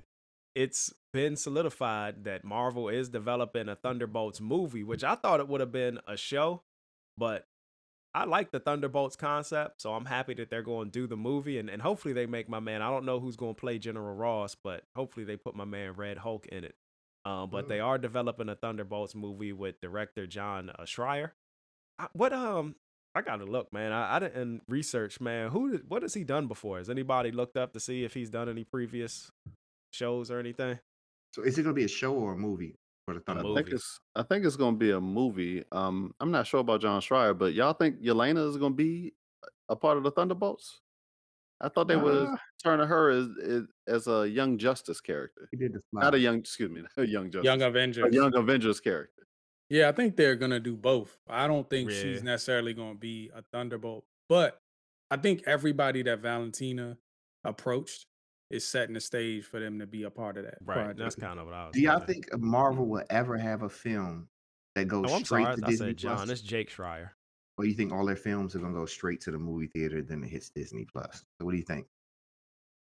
It's been solidified that Marvel is developing a Thunderbolts movie, which I thought it would have been a show, but I like the Thunderbolts concept, so I'm happy that they're going to do the movie, and, and hopefully they make my man. I don't know who's going to play General Ross, but hopefully they put my man Red Hulk in it. Um, but they are developing a Thunderbolts movie with director John uh, Schreier. I, what um, I gotta look, man. I, I didn't research, man. Who what has he done before? Has anybody looked up to see if he's done any previous shows or anything?
So, is it going to be a show or a movie for the
I
Thunder?
movie.
think it's I think it's gonna be a movie. Um, I'm not sure about John Schreier, but y'all think Yelena is gonna be a part of the Thunderbolts? I thought they were
Uh,
turning her as, as as a Young Justice character,
He did the
not a young. Excuse me, <laughs> a Young Justice,
Young Avengers,
a
Avengers.
Young Avengers character.
Yeah, I think they're gonna do both. I don't think
Yeah.
she's necessarily gonna be a Thunderbolt, but I think everybody that Valentina approached is setting the stage for them to be a part of that.
Right.
project.
That's kind of what I was. Saying.
Do y'all
thinking.
think Marvel will ever have a film that goes
Oh, I'm
straight
sorry.
to
I
Disney
said John.
Plus?
It's Jake Schreier.
Or you think all their films are gonna go straight to the movie theater, then it hits Disney Plus? So what do you think?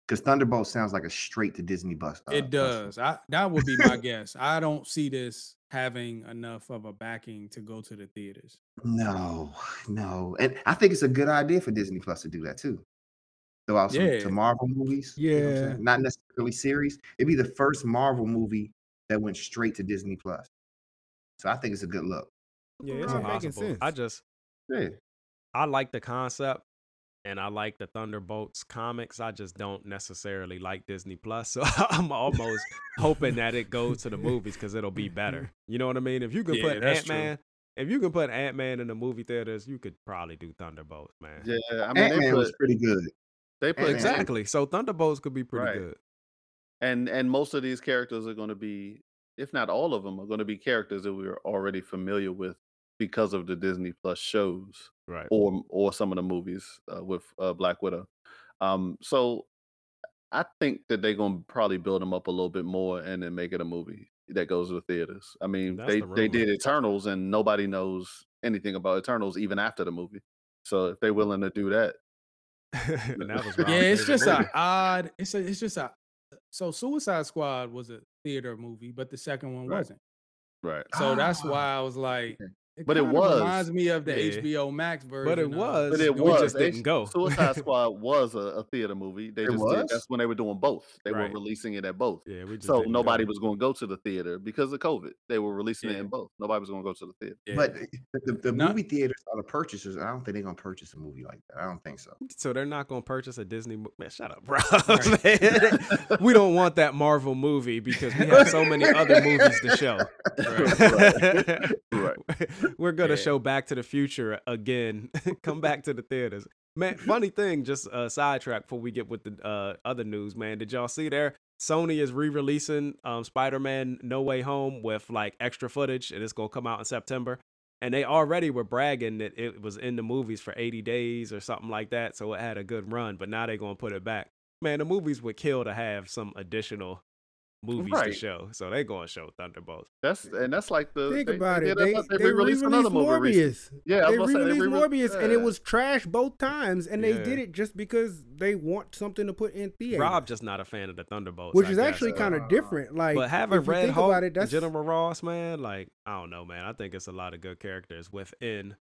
Because Thunderbolt sounds like a straight to Disney bus. uh,
it
Plus film.
does. I that would be my guess. I don't see this having enough of a backing to go to the theaters.
No, no, and I think it's a good idea for Disney Plus to do that too. Throw out some,
Yeah.
some Marvel movies. you know
Yeah.
not necessarily series. It'd be the first Marvel movie that went straight to Disney Plus. So I think it's a good look.
Yeah, it's
making
possible. I just
Yeah.
I like the concept and I like the Thunderbolts comics. I just don't necessarily like Disney Plus. <laughs> So I'm almost hoping that it goes to the movies because it'll be better. <laughs> You know what I mean? If you can
Yeah,
put Ant Man, if you can put Ant Man in the movie theaters, you could probably do Thunderbolts, man.
Yeah, I mean
Ant Man was pretty good.
They play
Ant-Man.
Exactly. So Thunderbolts could be pretty
Right.
good.
and and most of these characters are going to be, if not all of them, are going to be characters that we are already familiar with because of the Disney Plus shows.
Right.
or or some of the movies uh, with uh, Black Widow. Um, so I think that they're gonna probably build them up a little bit more and then make it a movie that goes to the theaters. I mean,
That's
they
the
they did Eternals and nobody knows anything about Eternals even after the movie. So if they're willing to do that,
and that was <laughs>
Yeah, it's just
movie.
a odd. It's a, it's just a. So Suicide Squad was a theater movie, but the second one
Right.
wasn't.
right?
So that's
Ah,
why I was like,
okay.
But it
kinda
was.
reminds me of the
Yeah.
HBO Max version.
But it was.
But it
we
was.
just didn't go.
Suicide <laughs> Squad was a, a theater movie. They
It
just
was?
did. That's when they were doing both. They
Right.
were releasing it at both.
Yeah, we just
So nobody
go.
was going to go to the theater because of COVID. They were releasing it in both. Nobody was going to go to the theater.
Yeah.
But the, the
Not-
movie theaters are the purchasers. I don't think they're gonna purchase a movie like that. I don't think so.
So they're not going to purchase a Disney movie. Man, shut up, <laughs> bro.
Right.
Man, we don't want that Marvel movie because we have so many other movies to show. <laughs>
Right. Right. <laughs>
We're gonna
Yeah.
show Back to the Future again. <laughs> Come back to the theaters, man. Funny thing, just uh, sidetrack before we get with the uh, other news, man. Did y'all see there? Sony is re-releasing um, Spider-Man: No Way Home with like extra footage, and it's gonna come out in September. And they already were bragging that it was in the movies for 80 days or something like that, so it had a good run. But now they're gonna put it back. Man, the movies would kill to have some additional movies to show, so they're gonna show Thunderbolts.
That's and that's like the
Think
they,
about
they,
it.
did
They,
that-
they,
re-released
re-released
movie recently.
Morbius.
Yeah,
they
was say, they
re-released
re-
Morbius, and it was trash both times, and they
Yeah.
did it just because they want something to put in theaters.
Rob just not a fan of the Thunderbolts,
which
I
is
guess.
actually
uh,
kind of different. Like,
but having
if you
Red Hulk,
about it, that's
General Ross, man, like I don't know, man. I think it's a lot of good characters within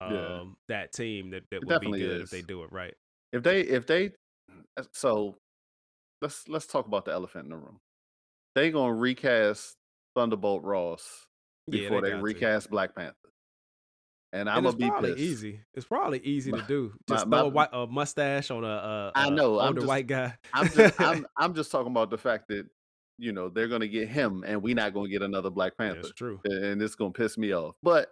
um
Yeah.
that team that, that
It
would be
definitely
good if they do it right.
If they if they uh, so let's let's talk about the elephant in the room. They gonna recast Thunderbolt Ross
Yeah,
before
they
they,
got to.
recast Black Panther. And I'm
And
gonna
it's
be
probably
pissed.
easy. It's probably easy to do. Just
my-
throw a, white, a mustache on a, uh, a,
I know, I'm
older
just-
white guy.
I'm just I'm <laughs> I'm just talking about the fact that you know they're gonna get him and we're not gonna get another Black Panther.
That's true.
and it's gonna piss me off. But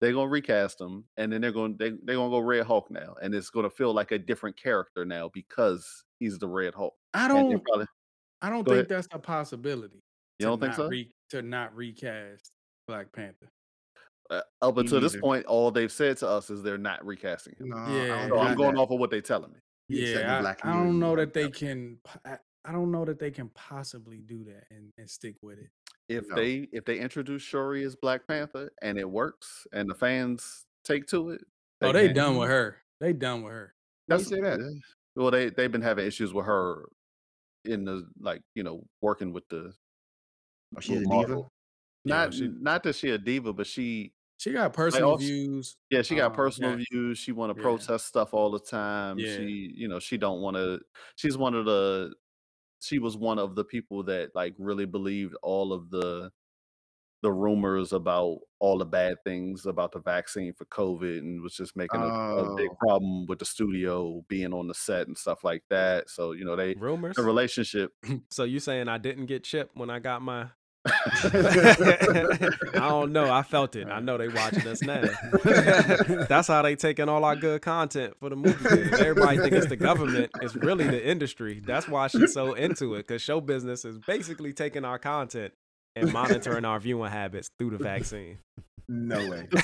they're gonna recast him, and then they're gonna they, they're gonna go Red Hulk now, and it's gonna feel like a different character now because he's the Red Hulk.
I don't.
probably,
I don't think
ahead.
that's a possibility.
you
to
don't think so?
re- to not recast Black Panther.
Uh, up until this point, all they've said to us is they're not recasting him.
No,
Yeah,
so I'm going
that.
off of what they're telling me.
He said the
Yeah,
Black
I, I don't know that they
that.
can. I, don't know that they can possibly do that and, and stick with it.
If
No.
they if they introduce Shuri as Black Panther and it works and the fans take to it,
Oh, they
can.
done with her. They done with her.
Why you say that?
Well, they they've been having issues with her in the like you know working with the
she's a diva.
Marvel.
Yeah,
Not
she-
not that she a diva, but she
She got personal views.
yeah she got
Um,
personal
yeah.
views. She want to
Yeah.
protest stuff all the time.
Yeah.
She you know she don't want to. She's one of the. She was one of the people that like really believed all of the the rumors about all the bad things about the vaccine for COVID and was just making a, a big
Oh.
problem with the studio being on the set and stuff like that. So you know they
Rumors.
the relationship. <clears throat>
So you saying I didn't get chipped when I got my <laughs> <laughs> I don't know. I felt it. I know they watching us now. <laughs> That's how they taking all our good content for the movie. Everybody think it's the government. It's really the industry. That's why she's so into it because show business is basically taking our content and <laughs> monitoring our viewing habits through the vaccine.
No way. <laughs> <laughs>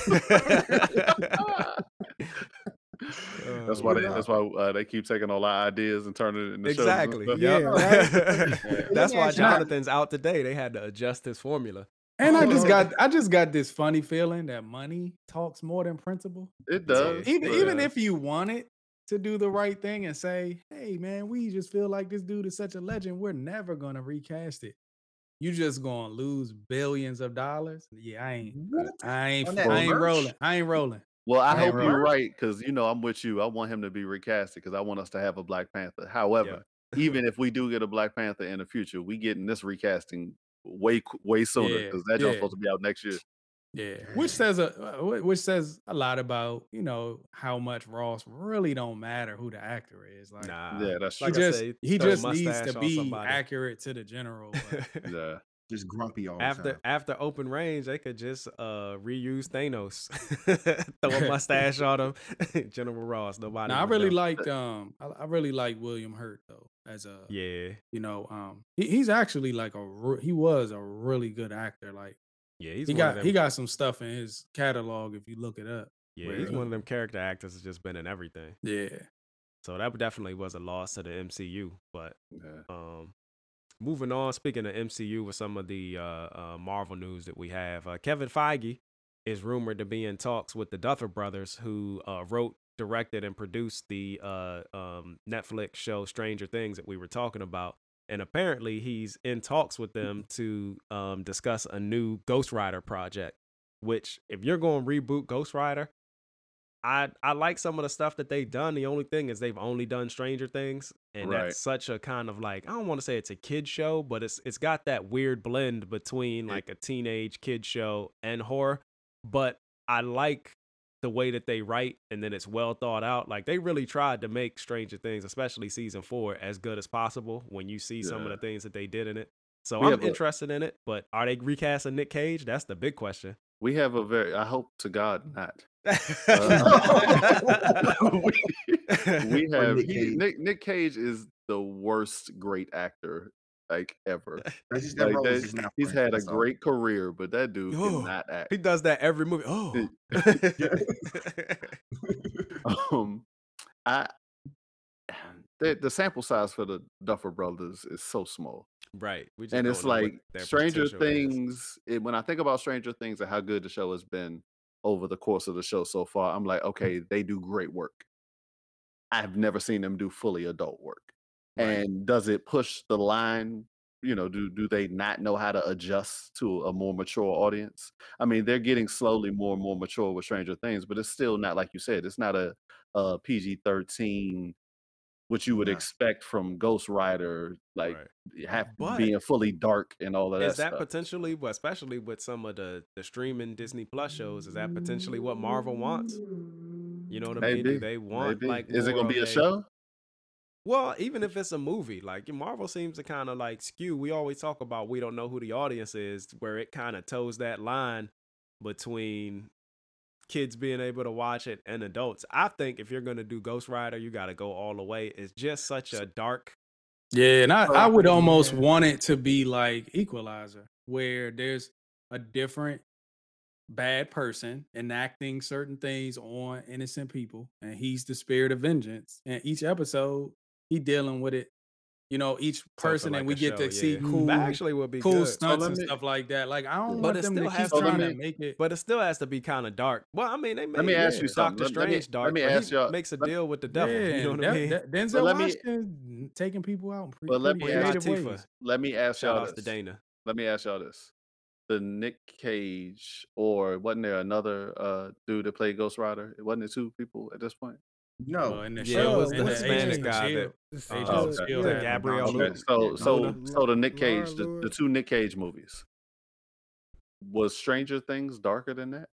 That's
Oh,
why they, that's why uh, they keep taking all our ideas and turning it into
exactly.
shows. and
Yeah, right.
That's why Jonathan's out today. They had to adjust his formula.
And I just
Oh.
got I just got this funny feeling that money talks more than principle.
It does.
Even
but-
even if you wanted to do the right thing and say, "Hey man, we just feel like this dude is such a legend, we're never gonna recast it." You just gonna lose billions of dollars. Yeah, I ain't.
What?
I ain't. I
that
ain't
merch?
rolling. I ain't rolling.
Well, I
Right,
hope you're
right.
right because you know I'm with you. I want him to be recasted because I want us to have a Black Panther. However, even if we do get a Black Panther in the future, we getting this recasting way way sooner
Yeah,
because that joint's
yeah.
supposed to be out next year.
Yeah, which says a uh, wh- which says a lot about you know how much Ross really don't matter who the actor is. Like,
Nah.
yeah, that's
he
like I
true.
just
say,
he
throw a
just needs
mustache
to
on
be
somebody.
accurate to the general. <laughs> but-
yeah.
Just grumpy all the
After
time.
after open range, they could just uh reuse Thanos, <laughs> throw a <laughs> mustache on him. General Ross, nobody.
Now, I
would
really
know.
liked um I, I really like William Hurt though as a
Yeah,
you know um he, he's actually like a re- he was a really good actor like
yeah, he's
he
one
got
of them.
he got some stuff in his catalog if you look it up
yeah, he's one of them character actors that's just been in everything.
yeah
So that definitely was a loss to the MCU. But
yeah.
um, moving on, speaking of MCU, with some of the uh, uh, Marvel news that we have, uh, Kevin Feige is rumored to be in talks with the Duffer Brothers, who uh, wrote, directed, and produced the uh, um, Netflix show Stranger Things that we were talking about. And apparently, he's in talks with them to um, discuss a new Ghost Rider project. Which, if you're going to reboot Ghost Rider, I I like some of the stuff that they've done. The only thing is they've only done Stranger Things, and
Right.
that's such a kind of like I don't want to say it's a kid show, but it's it's got that weird blend between like a teenage kid show and horror. But I like the way that they write, and then it's well thought out. Like they really tried to make Stranger Things, especially season four, as good as possible. When you see some of the things that they did in it, so
We
I'm
have a-
interested in it. But are they recasting Nick Cage? That's the big question.
We have a very. I hope to God not. <laughs> Uh, <laughs> we, <laughs> we have
Nick
he,
Cage.
Nick Nick Cage is the worst great actor like ever. <laughs>
That's
Like that,
just
he's
for
had a
that's all.
great career, but that dude
Oh,
cannot act.
he does that every movie. Oh, <laughs> <laughs>
um, I the, the sample size for the Duffer Brothers is so small,
right. We just
and it's like Stranger. Things. It, when I think about Stranger Things and how good the show has been over the course of the show so far, I'm like, okay, they do great work. I've never seen them do fully adult work. And does it push the line? You know, do do they not know how to adjust to a more mature audience? I mean, they're getting slowly more and more mature with Stranger Things, but it's still not like you said. It's not a, a PG thirteen, which you would
No.
expect from Ghost Rider, like
Right.
have
But-
being fully dark and all of that
Is that
stuff.
potentially, well, especially with some of the the streaming Disney Plus shows, is that potentially what Marvel wants? You know what I mean?
Maybe,
Do they want
maybe.
like
is it
more
gonna be
of
a show?
Well, even if it's a movie, like Marvel seems to kind of like skew. We always talk about we don't know who the audience is, where it kind of toes that line between kids being able to watch it and adults. I think if you're gonna do Ghost Rider, you got to go all the way. It's just such a dark.
Yeah, and I, I would almost want it to be like Equalizer, where there's a different bad person enacting certain things on innocent people, and he's the spirit of vengeance. And each episode, he dealing with it. You know, each person,
like
and we get
show,
to see
yeah.
cool,
That actually would be
cool
good.
stunts
let
and stuff like that. Like I don't
But
want
it
them to keep
has
trying
be-
to make it.
But it still has to be kind of dark. Well, I mean, they made
Let me ask you something.
Doctor
Let- let me-
Strange dark.
let me ask y'all-
makes a
let-
deal with the devil. <laughs> you know what I mean?
De- Denzel
let me-
Washington taking people out in pre-
But let me ask-
creative
Latifah.
Let me ask
Shout
y'all
outs to
this.
Dana.
Let me ask y'all this. The Nick Cage, or wasn't there another uh dude that played Ghost Rider? It wasn't it two people at this point?
No,
Well, in the
Yeah,
show,
it was
in
the
the
Hispanic guy that-
It's,
Oh,
Agents of
okay.
Shield
yeah,
had
Gabrielle
Donald
Okay, so so so the Nick Cage, the, the two Nick Cage movies. Was Stranger Things darker than that?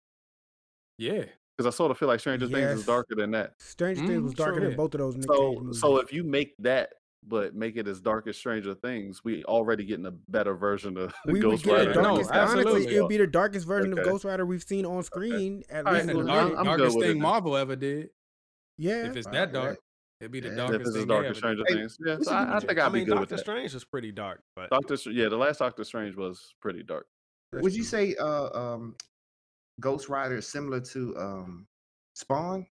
Yeah.
Because I sort of feel like Stranger Things is darker than that.
Stranger Things
Mm,
was darker
true.
than both of those Nick Cage
So
movies.
so if you make that, but make it as dark as Stranger Things, we already getting a better version of <laughs>
we would
Ghost
get
Rider.
the
No,
honestly,
absolutely.
it would be the darkest version
Okay.
of Ghost Rider we've seen on screen. At
All
least
right,
the
well, I'm-
dark-
I'm
darkest
with it
thing. Marvel ever did.
Yeah,
If it's
Wow,
that
yeah.
dark, it'd be the
Yeah. If
if
darkest
it's as
thing
dark as
ever
Stranger.
Hey,
Things, yeah,
what's
so
the
I, I
budget?
think I'd
I
be
mean,
good with
Doctor
that.
Strange is pretty dark, but
Doctor, Str- yeah, the last Doctor Strange was pretty dark.
That's
Would you
true.
say uh um Ghost Rider is similar to um Spawn?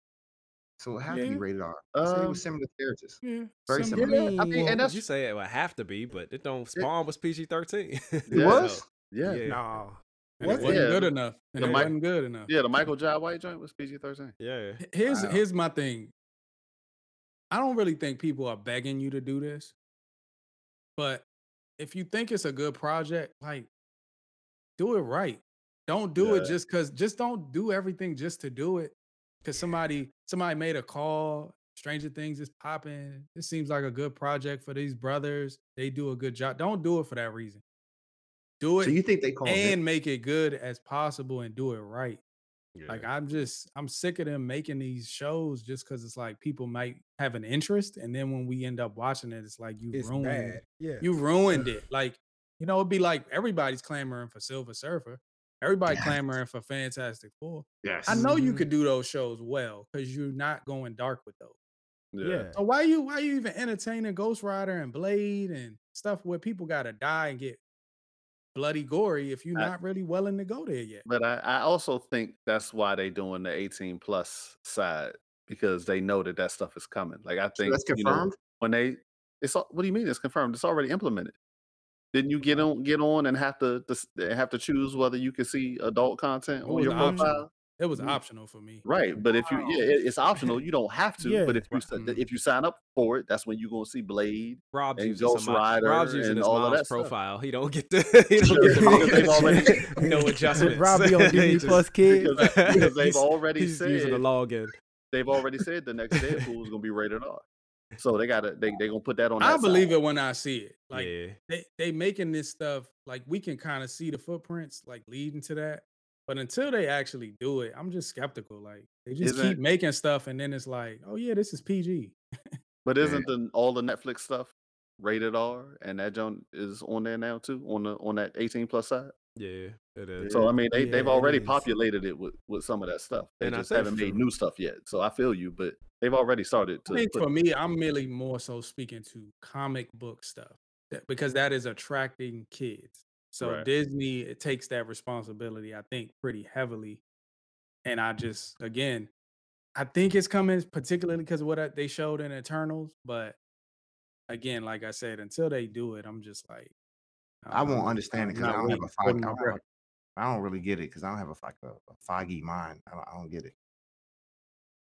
So it have to be
Yeah.
rated R. I said it
Um,
was similar characters.
Yeah.
Very
similar.
similar.
Yeah, I mean, and that's
you say it would have to be, but it don't. Spawn was PG thirteen. <laughs>
It
Yeah.
was?
yeah,
Yeah.
Nah.
And
Was
it
it?
wasn't
Yeah,
good enough. And
the
it
Mike-
wasn't good enough.
yeah. The Michael Jai White joint was PG thirteen.
yeah.
Here's
Wow.
here's my thing. I don't really think people are begging you to do this. But if you think it's a good project, like do it right. Don't do it
Yeah.
just cuz just don't do everything just to do it cuz somebody somebody made a call, Stranger Things is popping. It seems like a good project for these brothers. They do a good job. Don't do it for that reason. Do it
So you think they call
and
it
make it good as possible and do it right.
yeah.
Like I'm just I'm sick of them making these shows just because it's like people might have an interest, and then when we end up watching it, it's like you
It's
ruined
bad. Yeah.
you ruined it. Like you know, it'd be like everybody's clamoring for Silver Surfer, everybody
Yes.
clamoring for Fantastic Four.
Yes.
I know you
Mhm.
could do those shows well because you're not going dark with those.
yeah.
So why you why you even entertaining Ghost Rider and Blade and stuff where people gotta die and get bloody gory if you're
I-
not really willing to go there yet?
But I, I also think that's why they're doing the 18 plus side because they know that that stuff is coming. Like I
So
think
that's
you know,
confirmed?
when they it's what do you mean it's confirmed? It's already implemented. Didn't you get on get on and have to dis- have to choose whether you can see adult content on your profile?
It was
Mm.
optional for me.
Right, but if you yeah, it- it's optional. You don't have to.
Yeah.
But if you
Mhm.
if you sign up for it, that's when you're gonna see Blade.
Rob's
and Ghost
some,
Rider
Rob's using
and
his
all of
mom's
that stuff.
profile. He don't get the <laughs> <laughs> he don't get <laughs> the
already-
no adjustments.
Rob be on Disney Plus Kids.
Because, because they've
He's-
already
he's
said
using the login.
they've already said the next Deadpool is gonna be rated R. So they gotta they they gonna put that on.
I
that
believe
side.
it when I see it. Like
yeah,
they they making this stuff like we can kind of see the footprints like leading to that. But until they actually do it, I'm just skeptical. Like they just
Isn't-
keep making stuff, and then it's like, oh yeah, this is PG.
But <laughs> isn't the all the Netflix stuff rated R and that joint is on there now too on the on that 18 plus side?
yeah, it is.
So I mean they
Yeah,
they've
it
already
is.
populated it with with some of that stuff. They
And I
just
think
haven't made
for-
new stuff yet. So I feel you, but they've already started to
I think
put-
for me, I'm merely more so speaking to comic book stuff that, because that is attracting kids. So
Right.
Disney it takes that responsibility, I think, pretty heavily. And I just, again, I think it's coming particularly because of what I- they showed in Eternals. But again, like I said, until they do it, I'm just like,
I won't
um,
understand it because I don't have a
waiting,
fog. I don't,
breath.
don't really get it because I don't have a like a, a foggy mind. I don't, I don't get it.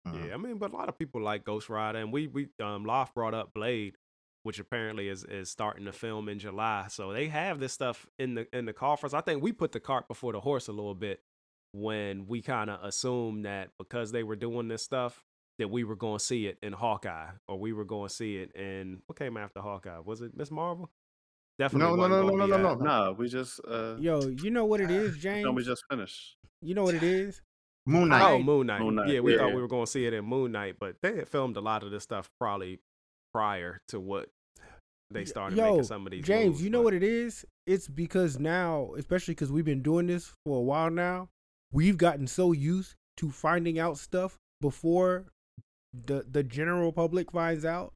Mm.
Yeah, I mean, but a lot of people like Ghost Rider, and we we um Loft brought up Blade, which apparently is is starting to film in July. So they have this stuff in the in the coffers. I think we put the cart before the horse a little bit when we kind of assumed that because they were doing this stuff that we were going to see it in Hawkeye or we were going to see it in what came after Hawkeye? Was it Miss Marvel? Definitely.
No, no,
wasn't
no, no, no, no, no.
Nah, we just uh
Yo, you know what it is, <laughs>
no,
James?
we just finished.
You know what it is?
Moon Knight.
Oh, Moon Knight.
Moon Knight,
Yeah, we thought
yeah.
we were going to see it in Moon Knight, but they had filmed a lot of this stuff probably prior to what they started
Yo,
making some of these.
James,
moves,
you know
but-
what it is? It's because now, especially because we've been doing this for a while now, we've gotten so used to finding out stuff before the the general public finds out.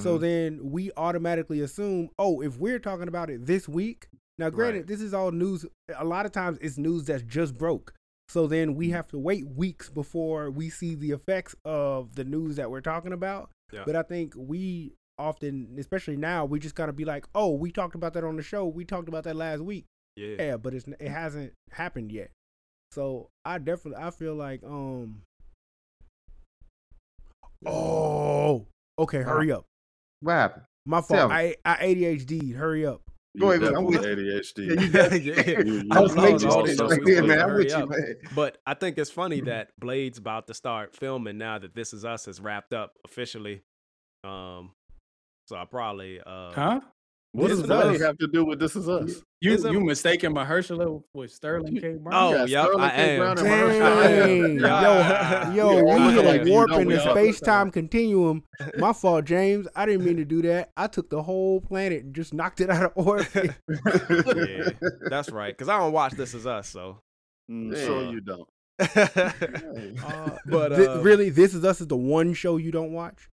So
Mhm.
then we automatically assume, oh, if we're talking about it this week, now granted,
Right.
this is all news. A lot of times it's news that's just broke. So then we have to wait weeks before we see the effects of the news that we're talking about.
Yeah.
But I think we often, especially now, we just gotta be like, oh, we talked about that on the show. We talked about that last week.
Yeah.
Yeah, but it's it hasn't happened yet. So I definitely I feel like um. Oh, okay. Hurry up.
what happened?
My
Tell
fault. I I ADHD. Hurry up.
Go ahead, man, I'm
definitely
with
ADHD.
Yeah, you <laughs>
Yeah.
You- you
I was
No,
making
no,
sure
no,
you
no,
like,
we
yeah,
supposed
man. I'm
hurry
with you, man. <laughs>
But I think it's funny that Blade's about to start filming now that This Is Us has wrapped up officially. Um, so I probably uh,
Huh?
What
This
does
is
Blade
us.
have to do with this is us?
You
Isn't-
you mistaken Mahershala with Sterling K. Brown?
Oh,
got
yep,
Sterling
am.
Brown and Mahershala Ali.
Dang, <laughs> yo, <laughs> <laughs> yo,
You
we
look
hit
alike,
a
you
warp
know
in the space time continuum. My fault, James. I didn't mean to do that. I took the whole planet and just knocked it out of orbit.
yeah, that's right. Because I don't watch This Is Us, so.
Mm,
Yeah.
Sure you don't.
Uh,
But,
thi-
uh,
really, this is us is the one show you don't watch.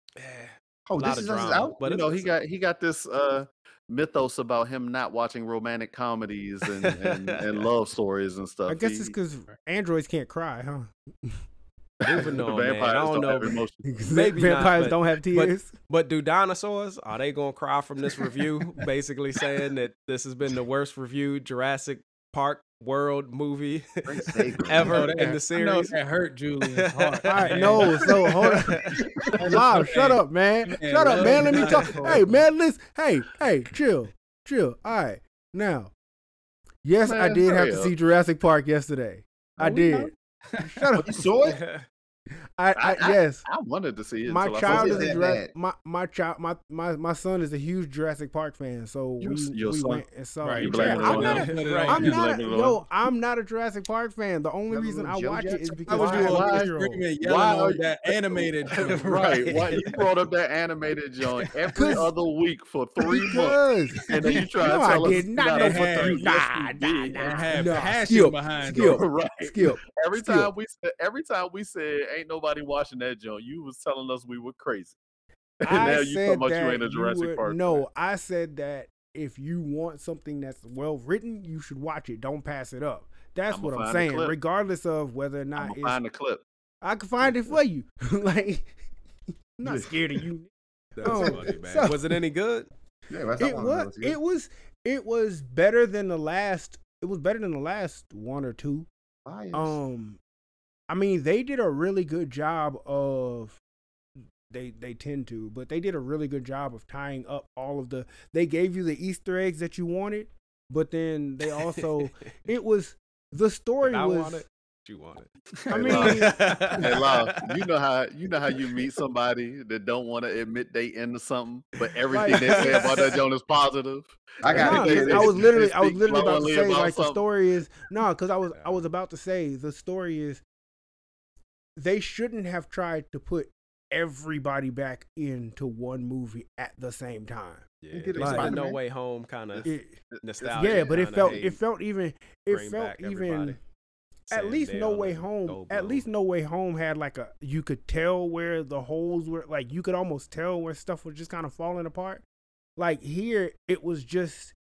Oh,
lot
this is us is
drama,
out.
but
you know, he got he got this uh mythos about him not watching romantic comedies and, and, and <laughs> love stories and stuff.
I guess
He-
it's because androids can't cry, huh? <laughs>
Moving
the
on, man. I don't
don't
know.
emotions.
Maybe not,
vampires
but-
don't have tears.
But do dinosaurs are they gonna cry from this review? basically saying that this has been the worst reviewed Jurassic Park World movie <laughs> ever
I
in
that-
the
I know
series.
that hurt Julian's <laughs> heart.
All right,
man.
no, so <laughs> hold on. Hey, Lyle, shut up, man.
Man,
Shut up, man. Let me talk.
dinosaurs.
Hey, man, listen. Hey, hey, chill, chill. All right, now, yes, I did have
hurry
to see Jurassic Park yesterday. I did.
not.
Shut oh, up.
You saw it?
I, I,
I- I-
yes.
I wanted to see it.
My child is a
that
Jurassic. My my child, my, my my son is a huge Jurassic Park fan. So
Your-
we,
your
we
son?
went and saw.
Right,
it.
You
I'm not a,
Right.
I'm not a,
blaming it on
yo. I'm not a Jurassic Park fan. The only reason I
when Joe
watch it is because
was
I
you
have
on
a
live
six-year-old.
streaming
Why are you-
that animated <laughs>
right. Why you <laughs> brought up that animated joint every
'Cause-
other week for three months? And then you try to tell us
not
not
know for three.
yes,
Nah,
you
nah,
did. It
nah.
had passion
skip,
behind
skip. <laughs>
right.
Skip.
Every time we said every time we said ain't nobody watching that joint, you was telling us we were crazy. <laughs> And
I
now you
said that
you ain't a Jurassic
were-
Park.
No,
fan.
I said that if you want something that's well written, you should watch it. Don't pass it up. That's
I'ma
what I'm saying. Regardless of whether or
I'm
not it's,
find the clip.
I can find it for you. <laughs> like, I'm not <laughs> scared of you.
That's
Oh,
funny, man.
so-
Was it any good?
Yeah,
It
what I wanna know,
was. It was. It was better than the last. It was better than the last one or two.
Bias.
Um, I mean, they did a really good job of they they tend to, but they did a really good job of tying up all of the they gave you the Easter eggs that you wanted, but then they also <laughs> it was the story
I
was
want it. You want it. <laughs>
I
Hey,
mean,
Lyle. <laughs> Hey, Lyle, you know how you know how you meet somebody that don't want to admit they into something, but everything
Like-
they say about that joint is positive.
I got
Nah,
it.
They-
'cause
they-
I was literally, I was literally about to say,
about
like the story is no, because I was, I was about to say the story is they shouldn't have tried to put everybody back into one movie at the same time.
Yeah,
did it
like, No Way Home kind of nostalgia.
yeah, but it felt, it felt even, it felt even. At least No Way Home. At least No Way Home had like a you could tell where the holes were. Like you could almost tell where stuff was just kind of falling apart. Like here, it was just.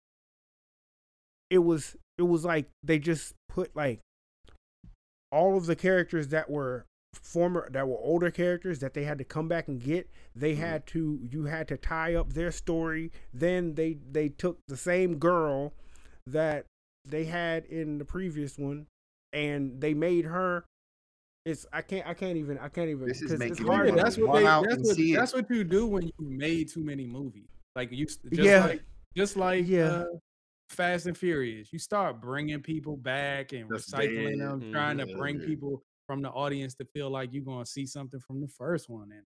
It was it was like they just put like all of the characters that were former that were older characters that they had to come back and get they
Mm-hmm.
had to you had to tie up their story then they they took the same girl that they had in the previous one and they made her it's i can't i can't even i can't even
This is
'cause
making
it's hard
Yeah,
wanna
to-
that's what they.
out
That's
and
what.
see it.
That's what you do when you made too many movies. Like you, just
Yeah.
like just like
Yeah.
uh, Fast and Furious. You start bringing people back and
That's
recycling
dead.
them, trying to bring people from the audience to feel like you're gonna see something from the first one. And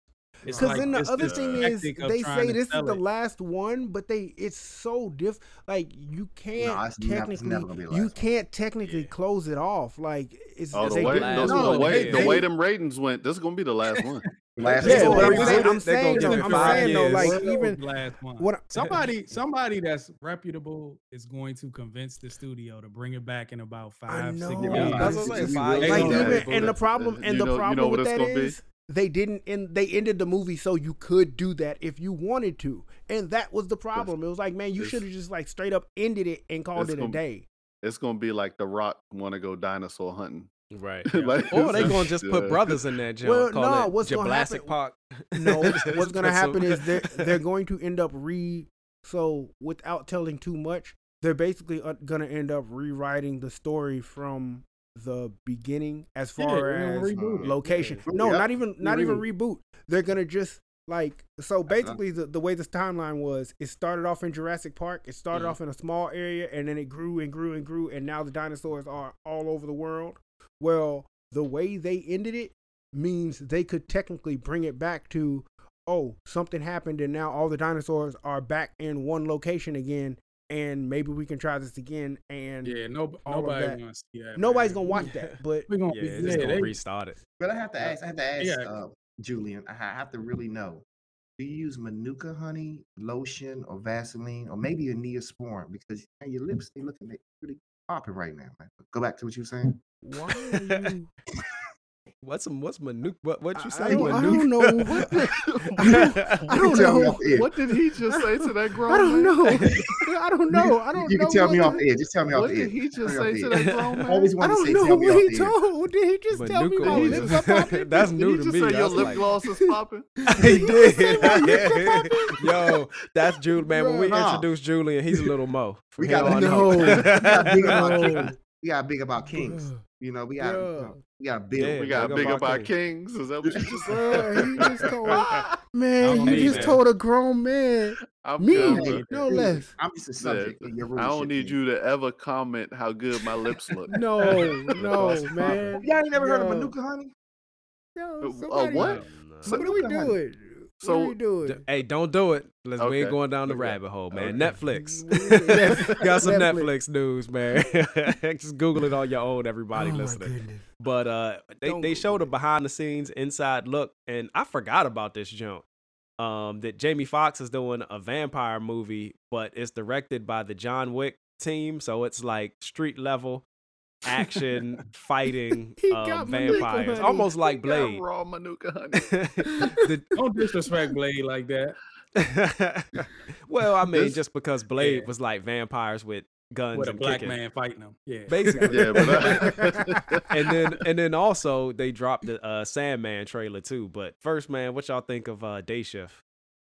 it's
Because
like
then the
it's
other
this
thing is, they say this is the
it.
last one, but they it's so diff. Like you can't
it's never- it's
technically,
never gonna be the
you
one.
can't technically close it off. Like it's
Oh, the
they
way,
did-
last
the, the way,
they-
the
they-
way them ratings went, this is gonna be the last one.
Last
Yeah, but I'm saying, I'm saying, though, I'm saying though, like
World
even
last one.
what <laughs>
somebody somebody that's reputable is going to convince the studio to bring it back in about five, six
know.
years.
Yeah,
That's what I'm saying. Five
like
gonna
years.
have
even and the problem and
you
the
know- you
problem
know
with that
is. be?
they didn't end they ended the movie so you could do that if you wanted to and that was the problem it was like man you should have just like straight up ended it and called it a
gonna-
day
It's gonna be like The Rock want to go dinosaur hunting.
Right. <laughs>
Like,
Or they
it's-
gonna just put
yeah.
brothers in that joint.
Well,
call
no,
it
what's gonna happen-
Park. <laughs>
no what's <laughs> gonna happen is they're they're going to end up re so without telling too much they're basically uh, gonna end up rewriting the story from the beginning as far
they're
as
reboot
location.
Yeah.
No,
Yep.
not even not even reboot. They're gonna just like so
That's
basically the, the way this timeline was, it started off in Jurassic Park. It started
Mhm.
off in a small area and then it grew and grew and grew and now the dinosaurs are all over the world. Well, the way they ended it means they could technically bring it back to oh, something happened and now all the dinosaurs are back in one location again and maybe we can try this again and
Yeah, no,
all of
nobody
that.
wants to see that.
nobody's
man.
gonna watch <laughs> that. But
We're gonna,
Yeah,
yeah,
gonna
they-
restart it.
But I have to ask. I have to ask
Yeah.
uh, Julian. I have to really know. Do you use Manuka honey, lotion, or Vaseline, or maybe a Neosporin? Because man, your lips they looking pretty popping right now. Man. Go back to what you were saying.
why are you
What's what's Manuk? What what you say?
I don't, I don't know. <laughs> What the, <laughs> <laughs> I don't, I don't
can tell me
know.
What did he just say to that grown
I don't
man?
know. I don't know. I don't
You
know.
can tell me off
the-
air. Just tell me off
What
air.
did he
Tell
just
me off
say to
air.
that grown man?
I always
I
wanted to
don't know what he told. Did he just tell me my
he
lips
just-
are popping?
That's
Did
new
he
to
just
me.
say your lip gloss is popping?
he did.
say my lips are popping?
Yo, that's Julian. Man, when we
Nah.
introduce Julian, he's a little mo.
We gotta
know.
We gotta big about
No.
kings. We got big about kings. You know, we got
Yeah.
We got big.
Yeah.
We got
big
big
up
up
our
our kings. Is that what you just said?
Bruh, he just told <laughs> <laughs> man. You just
that.
told a grown man.
I'm
Me,
good,
Hey,
no less.
I'm just a
Yeah,
subject. of your
I don't need
man.
you to ever comment how good my lips look.
No, <laughs> no, man.
Y'all ain't never heard of Manuka honey?
Yo,
Uh, what?
So what are we doing?
So-
what are we doing?
D- Hey, don't do it. Let's we ain't going down the
Okay.
rabbit hole, man.
Okay.
Netflix.
Netflix. <laughs> <laughs>
Got some
Netflix.
Netflix news, man. <laughs> Just Google it on your own, everybody
oh
listening. But uh, they,
Don't
they showed a behind the scenes inside look, and I forgot about this joint. Um, that Jamie Foxx is doing a vampire movie, but it's directed by the John Wick team, so it's like street level action fighting <laughs>
He got
vampires,
honey.
almost like
We got
Blade.
raw Manuka <laughs> honey.
The- <laughs>
Don't disrespect Blade like that.
well, I mean,
This-
just because Blade
Yeah.
was like vampires with guns
With a
and
black
kicking.
man fighting him. Yeah.
basically.
Yeah, but I-
and then and then also they dropped the uh, Sandman trailer too. But first, man, what y'all think of uh, Day Shift?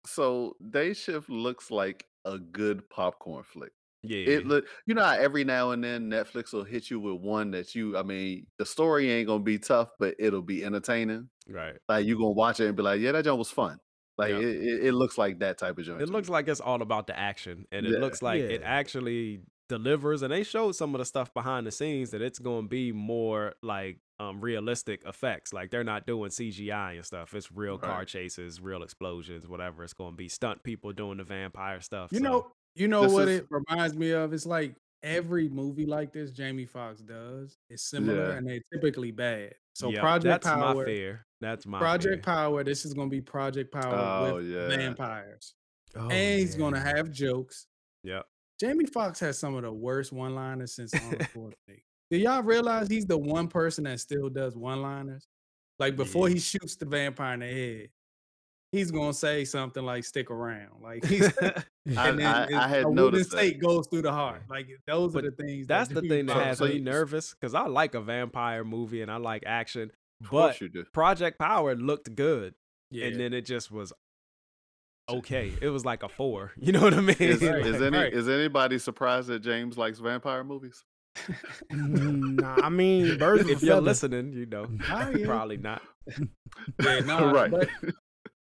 so Day Shift looks like a good popcorn flick.
Yeah.
It look, you know, how every now and then Netflix will hit you with one that you, I mean, the story ain't gonna be tough, but it'll be entertaining.
right.
Like you gonna watch it and be like, yeah, that joint was fun. Like
Yep.
it, it, it looks like that type of joint.
It
to
looks
me.
like it's all about the action, and it
Yeah.
looks like it
Yeah.
actually delivers. And they showed some of the stuff behind the scenes that it's going to be more like um, realistic effects. Like they're not doing CGI and stuff. It's real car
Right.
chases, real explosions, whatever. It's going to be stunt people doing the vampire stuff.
You
so-
know, you know
This
what
is-
it reminds me of? It's like every movie like this Jamie Foxx does is similar
Yeah.
and they're typically bad. So
Yep,
Project
that's
Power,
my fear. That's my
Project
fear.
Power, this is gonna be Project Power
Oh,
with
yeah.
vampires.
Oh,
and he's gonna have jokes.
Yep.
Jamie Foxx has some of the worst one-liners since Arnold <laughs> Schwarzenegger. Do y'all realize he's the one person that still does one-liners? Like before
Yeah.
he shoots the vampire in the head, he's gonna say something like "stick around." Like he's <laughs> <laughs>
I,
and then
I,
it's-
I had
a wooden
noticed that.
stake goes through the heart. Like those
But
are the things.
That's the thing that
Foxx
has
So
me nervous because I like a vampire movie and I like action, but
course you do.
Project Power looked good,
Yeah.
and then it just was okay. It was like a four. <laughs> You know what I mean?
Is,
Right,
is any
right.
is anybody surprised that James likes vampire movies?
Mm, nah, I mean, birds
if you're
feather.
listening, you know, probably not.
yeah, no,
right.
But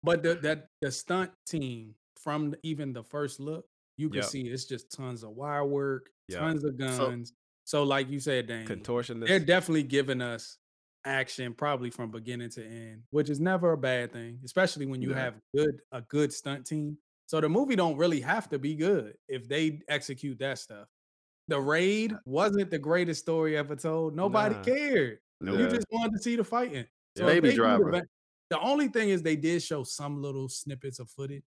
but the that the stunt team from the- even the first look, you can
Yep.
see it's just tons of wire work,
Yep.
tons of guns. So, like you said, Dane, they're definitely giving us action probably from beginning to end, which is never a bad thing, especially when you
Yeah.
have good a good stunt team. So the movie don't really have to be good if they execute that stuff. The raid wasn't the greatest story ever told. Nobody
Nah.
cared. You just wanted to see the fighting. So if
Baby
the
Driver.
va- The only thing is they did show some little snippets of footage.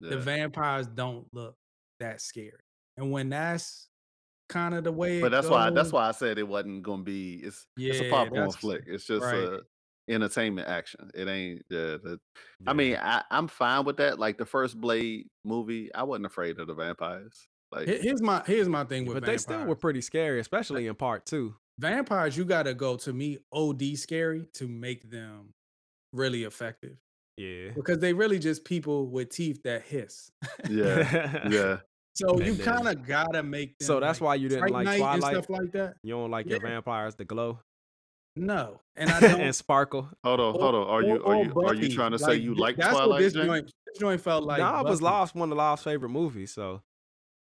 The vampires don't look that scary. And when that's kind of the way
But
it
that's why that's why I said it wasn't gonna be. It's it's a popcorn flick. It's just
right.
a entertainment action. It ain't. Yeah, the,
Yeah.
I mean, I, I'm fine with that. Like the first Blade movie, I wasn't afraid of the vampires. Like
here's my here's my thing with
but they still were pretty scary, especially in part two.
vampires, you gotta go to me OD scary to make them really effective.
Yeah.
Because they really just people with teeth that hiss.
yeah, <laughs> yeah.
So
And
you kind of gotta make them
So that's
like,
why you didn't like Twilight?
and stuff like that.
You don't like your vampires to glow
No, and I <laughs> don't.
and sparkle.
Hold on, hold on. Are you are
or
you are you trying to say you like
that's what
Twilight?
this
James?
joint, this joint felt like.
nah, it was
Buffy.
Lost one of Lost's favorite movies. So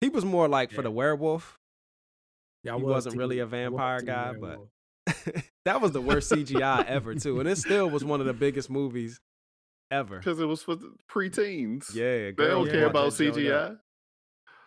he was more like for the werewolf.
Yeah, I
he
was
wasn't
team-
really a vampire guy, but-
werewolf. <laughs>
that was the worst CGI ever too, and it still was one of the biggest movies ever.
Because it was for the preteens.
Yeah,
They don't care
yeah.
about
bought that joint up.
CGI.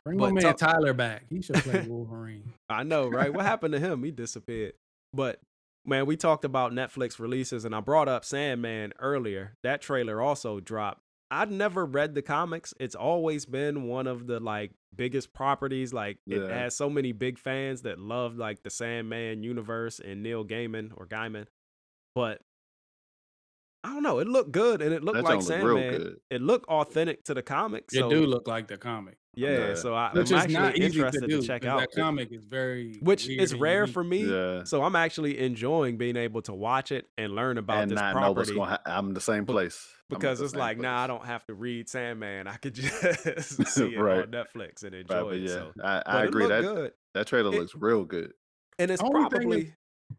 Bring
But
my man
talk-
Tyler back. He should play <laughs> Wolverine.
I know, right? What happened to him? He disappeared. But man, we talked about Netflix releases, and I brought up Sandman earlier. That trailer also dropped. I'd never read the comics. It's always been one of the like biggest properties. Like it has so many big fans that love like the Sandman universe and Neil Gaiman or Gaiman. But I don't know. It looked good, and it looked
That
like
joint look real
Sandman.
good.
It looked authentic to the comics.
It
so,
do look like the comic,
yeah,
Yeah.
So I, I'm
which is
actually
not easy to
interested
do.
to check
'cause
out.
that comic is very
which
weird
is
and
rare
unique.
for me.
Yeah.
So I'm actually enjoying being able to watch it and learn about
and
this
not know what's
property
going. Ha- I'm in the same
Be-
place I'm at
because
the
it's
same
like, nah, I
place.
don't have to read Sandman. I could <laughs> just <laughs> see it
Right.
on Netflix and
Right,
enjoy
but
it.
yeah,
So.
I,
But
I
it
agree
looked
that
good,
that trailer
It-
looks real good.
and it's
Only thing is-
probably.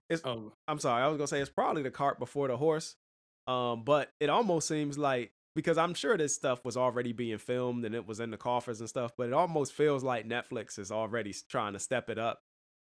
It's,
Oh,
I'm sorry, I was gonna say it's probably the cart before the horse. Um, but it almost seems like because I'm sure this stuff was already being filmed and it was in the coffers and stuff, but it almost feels like Netflix is already trying to step it up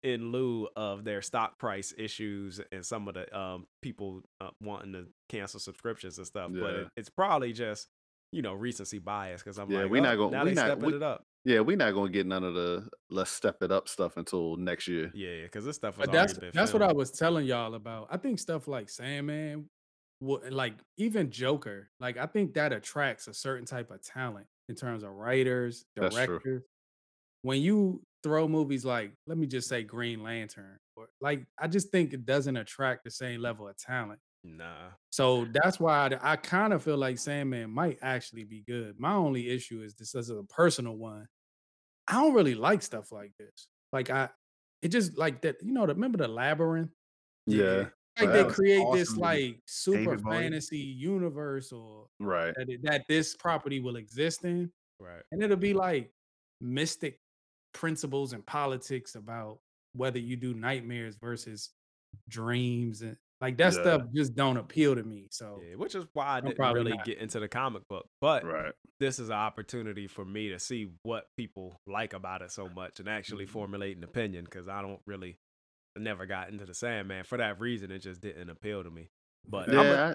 in lieu of their stock price issues and some of the um people uh, wanting to cancel subscriptions and stuff. But it, it's probably just you know recency bias because I'm
Yeah,
like,
we
oh,
not gonna-
now
we
they
not-
stepping
we-
it up.
Yeah, we're not gonna get none of the let's step it up stuff until next year.
Yeah, because this stuff has
but that's
already been.
that's what I was telling y'all about. I think stuff like Sandman, like even Joker, like I think that attracts a certain type of talent in terms of writers, directors. When you throw movies like, let me just say Green Lantern, or like I just think it doesn't attract the same level of talent.
Nah.
So that's why I, I kind of feel like Sandman might actually be good. My only issue is this is a personal one. I don't really like stuff like this. Like I, it just like that. You know, remember the labyrinth?
Yeah,
Like they create
awesome
this like super
David Bowie.
fantasy universe or
right.
that, it- that this property will exist in,
Right.
and it'll be like mystic principles and politics about whether you do nightmares versus dreams and like that
Yeah.
stuff just don't appeal to me. So
Yeah, which is why I
I'm
didn't
probably
really
not.
get into the comic book. But
Right.
this is an opportunity for me to see what people like about it so much and actually
Mm-hmm.
formulate an opinion because I don't really I never got into the Sandman for that reason. It just didn't appeal to me. But I'm a-
Yeah,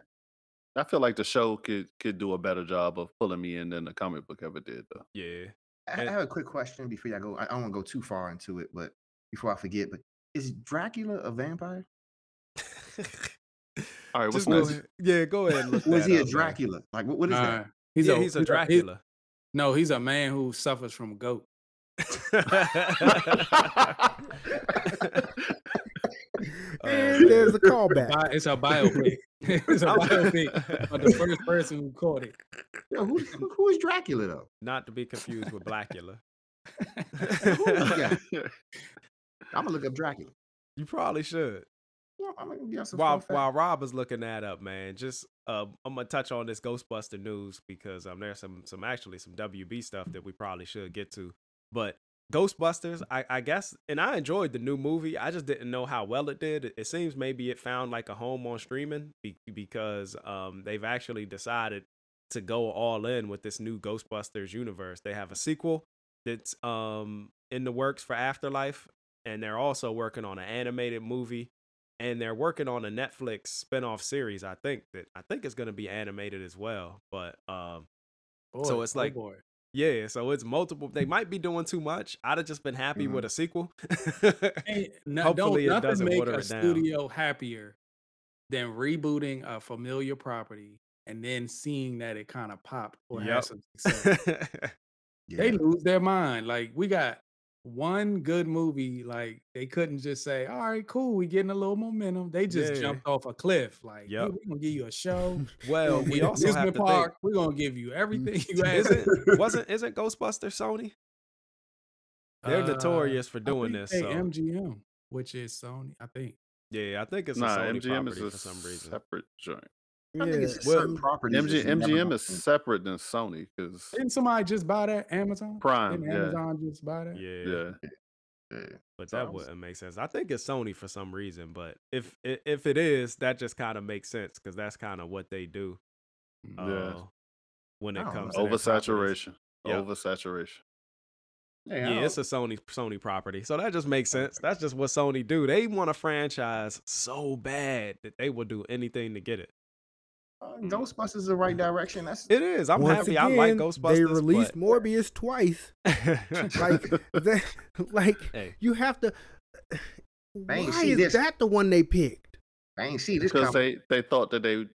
I, I feel like the show could could do a better job of pulling me in than the comic book ever did, though.
yeah,
I I
And-
have a quick question before y'all go. I I don't want to go too far into it, but before I forget, but is Dracula a vampire? <laughs>
All right, what's
just go
next?
ahead. Yeah, go ahead. And look
Was
that
he a
up, man.
Dracula? Like, what, what is
Nah,
that?
he's
yeah,
a
he's a
he-
Dracula.
no, he's a man who suffers from goat.
And there's a callback.
It's a biopic. <laughs> it's a biopic of the first person who caught it.
Yo, who, who- who is Dracula though?
Not to be confused with Blackula. <laughs>
I'm gonna look up Dracula.
you probably should.
Yeah, I'm gonna get some
while while. Rob is looking that up, man, just uh, I'm gonna touch on this Ghostbuster news because um there's some some actually some WB stuff that we probably should get to. But Ghostbusters, I, I guess, and I enjoyed the new movie. I just didn't know how well it did. It, seems maybe it found like a home on streaming be, because um they've actually decided to go all in with this new Ghostbusters universe. They have a sequel that's um in the works for Afterlife, and they're also working on an animated movie and they're working on a Netflix spin-off series. I think that I think it's going to be animated as well. But um, So it's
oh
like-
boy.
Yeah, so it's multiple. They might be doing too much. I'd have just been happy
Mhm.
with a sequel.
Ain't- <laughs> no-
Hopefully it
don't, nothing
doesn't
make
water
a
it down.
studio happier than rebooting a familiar property and then seeing that it kind of popped or
Yep.
has some success. <laughs> They lose their mind. Like we got one good movie. Like they couldn't just say, "All right, cool, we getting a little momentum." They just
Yeah.
jumped off a cliff. Like, yeah,
Yep.
we're gonna give you a show. <laughs>
well,
We're gonna
also
give you
have to
amusement park. We're gonna give you everything <laughs> you
think.
asked.
Isn't wasn't isn't Ghostbuster Sony? They're
Uh,
notorious for
I
doing
think
this.
they
So
MGM, which is Sony, I think.
yeah, I think it's a
Nah, MGM
property
is
for some reason.
separate joint.
I think it's
well,
certain properties.
MG,
you never
MGM
know.
is separate than Sony because
Didn't somebody just buy that? Amazon
Prime,
Didn't
yeah.
Amazon just buy that?
Yeah,
yeah,
Yeah.
but that
I
wouldn't make sense. I think it's Sony for some reason. But if i- if it is, that just kind of makes sense because that's kind of what they do.
yeah.
Uh, when it
don't
comes
know.
to their properties.
Oversaturation.
Yep.
Oversaturation.
Yeah, it's a Sony Sony property, so that just makes sense. That's just what Sony do. They want a franchise so bad that they will do anything to get it.
Uh, Ghostbusters is the right direction. That's
It is. I'm
Once
happy.
Again,
I like Ghostbusters.
They released
but-
Morbius twice. <laughs> Like that, like
hey,
you have to.
ain't
Why is
this.
that the one they picked?
I ain't see this
Because
coming.
they, they thought that they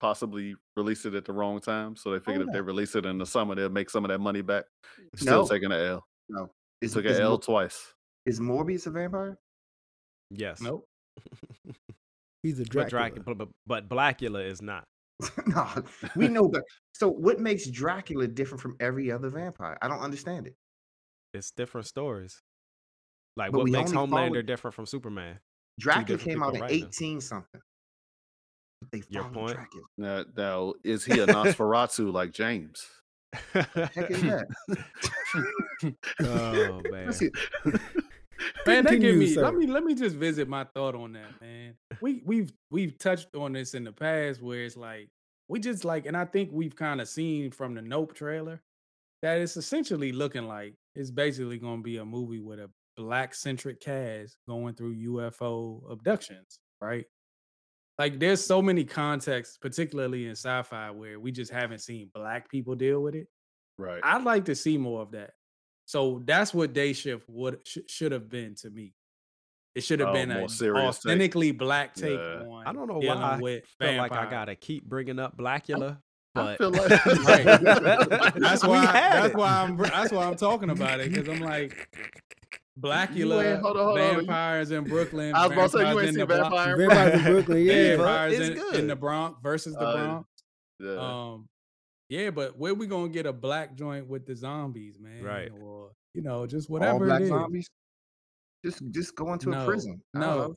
possibly released it at the wrong time. So they figured if they
on.
release it in the summer, they'll make some of that money back. Still
No.
taking an L.
No. Is,
Took
is,
an L
Mo-
twice.
is Morbius a vampire?
yes.
Nope. <laughs>
He's a
But
Dracula.
Dracula, but, but Blackula is not. <laughs>
no, we know that. So, what makes Dracula different from every other vampire? I don't understand it.
It's different stories. Like
But
what makes Homelander
follow-
different from Superman?
Dracula came out
people
in
writing.
18 something. They
Your point?
Dracula.
Now, now is he a Nosferatu like James?
Heck is that? <laughs>
oh <laughs> man.
That's it.
Man, they give me.
sir.
Let me let me just visit my thought on that, man. We we've we've touched on this in the past, where it's like we just like, and I think we've kind of seen from the Nope trailer that it's essentially looking like it's basically going to be a movie with a black centric cast going through UFO abductions, right? Like, there's so many contexts, particularly in sci-fi, where we just haven't seen black people deal with it.
Right.
I'd like to see more of that. So that's what Day Shift would sh- should have been to me. It should have
Oh,
been
more
a
serious take.
authentically black take
Yeah.
on.
I don't know why I
with
feel like I gotta keep bringing up Blackula,
I
but
feel like <laughs>
Right. That's <laughs> why.
had
That's
it.
why I'm. That's why I'm talking <laughs> about it because I'm like,
You
Blackula,
hold on, hold on. You-
vampires in Brooklyn.
I was about to say you
vampires
ain't
in
seen
the Bronx-
Vampire.
Vampires in Brooklyn, yeah.
Yeah,
vampires
it's
in,
good.
in the Bronx versus the
Uh,
Bronx.
Yeah.
Um, yeah, but where we gonna get a black joint with the zombies, man?
Right.
Or you know, just whatever.
All
whatever
black
it is.
zombies? Just just go into
no,
a prison.
No.
know.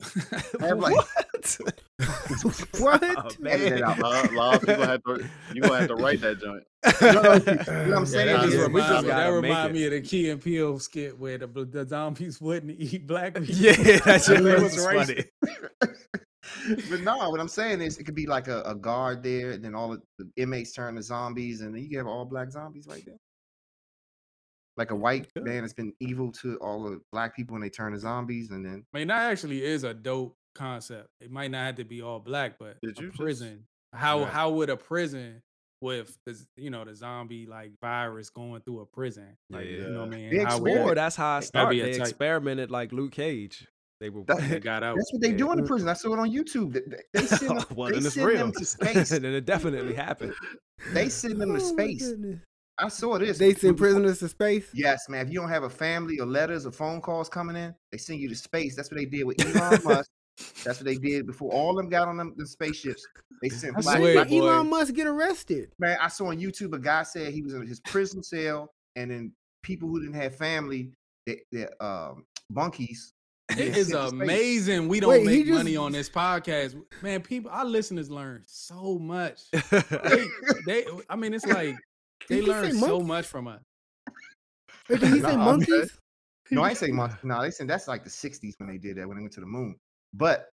<laughs> Have like
what? <laughs> <laughs>
what?
Oh,
Edit it out.
Law, law, you gonna have to you gonna have to write that joint.
No, no, what I'm
Yeah,
saying
that
Yeah,
just remind,
just
me, that
make
remind
it.
me of the Key and Peele skit where the, the zombies wouldn't eat black people.
Yeah, that shit
It
was
was
funny.
But no, what I'm saying is, it could be like a, a guard there, and then all of the inmates turn to zombies, and then you have all black zombies right there. Like a white
Good.
man that's been evil to all the black people, and they turn to zombies, and then
I mean, that actually is a dope concept. It might not have to be all black, but
Did
a
you just-
prison. How
Right.
how would a prison with the you know the zombie like virus going through a prison? Like you know what I mean?
They
How would.
Or
that-
that's how I
That'd
started.
be
They experimented like Luke Cage. They were
That-
they <laughs> got out?
that's what they
Yeah.
do in the prison. I saw it on YouTube. They, they- <laughs> they send them,
well,
they
then it's
send
real.
them to <laughs> space.
and it definitely happened.
They send them to
Oh, my
space.
goodness.
I saw this.
They send prisoners to space.
Yes, man. If you don't have a family or letters or phone calls coming in, they send you to space. That's what they did with Elon Musk. That's what they did before all of them got on them the spaceships. They sent
I swear,
black
Did
boy.
Elon Musk get arrested?
man. I saw on YouTube a guy said he was in his prison cell, and then people who didn't have family, they, they um bunkies.
It
being
is
sent to space.
amazing. We don't
Wait,
make
just-
money on this podcast, man. People, our listeners learn so much. <laughs> They, they I mean, it's like they
Did
learn so
monkey?
much from us.
Wait, did he
No,
say
I'm
monkeys?
No, I say months. No, they said that's like the '60s when they did that when they went to the moon. But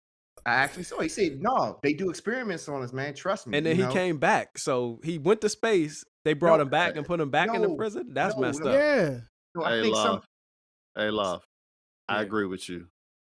I actually saw. He said no, they do experiments on us, man. Trust me.
and then he
know?
came back. So he went to space. They brought
No,
him back uh, and put him back in the prison. That's
no,
messed
no.
up.
Yeah.
So I
Hey,
think some.
love. Hey, love. I
Yeah.
agree with you.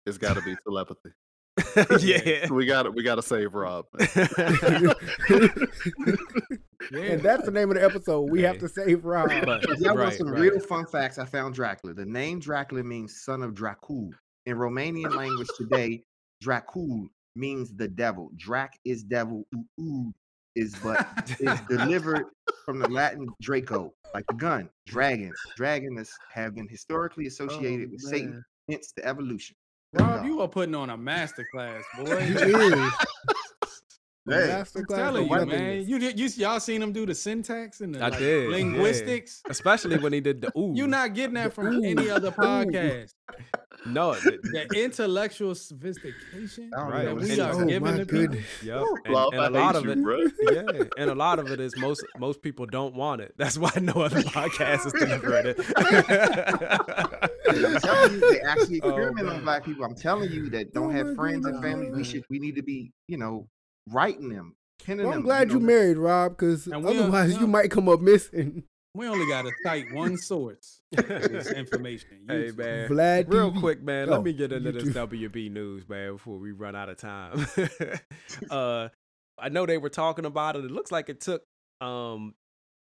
It's got to be telepathy. <laughs>
yeah.
we got to We got to save Rob. man.
Yeah, <laughs> <laughs>
And that's the name of the episode. We have
Hey.
to save Rob.
But-
If y'all want
right,
some
right.
real fun facts, I found Dracula. The name Dracula means son of Dracul. In Romanian language today, Dracul means the devil. Drac is devil. Uu is but is delivered from the Latin Draco, like the gun. Dragon. Dragon is, have been historically associated
Oh,
with Satan,
man.
Hence the evolution.
Rob, you are putting on a master class,
He <laughs>
boy.
is. <laughs>
Hey,
Master
I'm telling you, man. You did you y'all seen him do the syntax and the
I
like,
did, yeah.
linguistics?
Especially when he did the <laughs> ooh.
You're not getting that from any other podcast.
no. th-
The intellectual sophistication
I don't
that we
this
are
is.
Oh
giving
my
to people.
goodness.
Yep. And,
Love,
and
I
a lot of
you,
it,
bro.
yeah, and a lot of it is most most people don't want it. That's why no other podcast is delivering
I'm telling you, they actually <laughs>
Oh,
experiment on black people. I'm telling you that don't
Oh
have
my
friends and
family.
families. We should we need to be, you know, writing them,
Well. I'm glad you
know,
married, Rob, because
And we are-
otherwise you might come up missing.
We only got to cite one source <laughs> for this information.
hey man,
Vlad
real
TV.
quick, man.
Oh,
let me get into this
YouTube.
WB news, man, before we run out of time. <laughs> uh, I know they were talking about it. It looks like it took um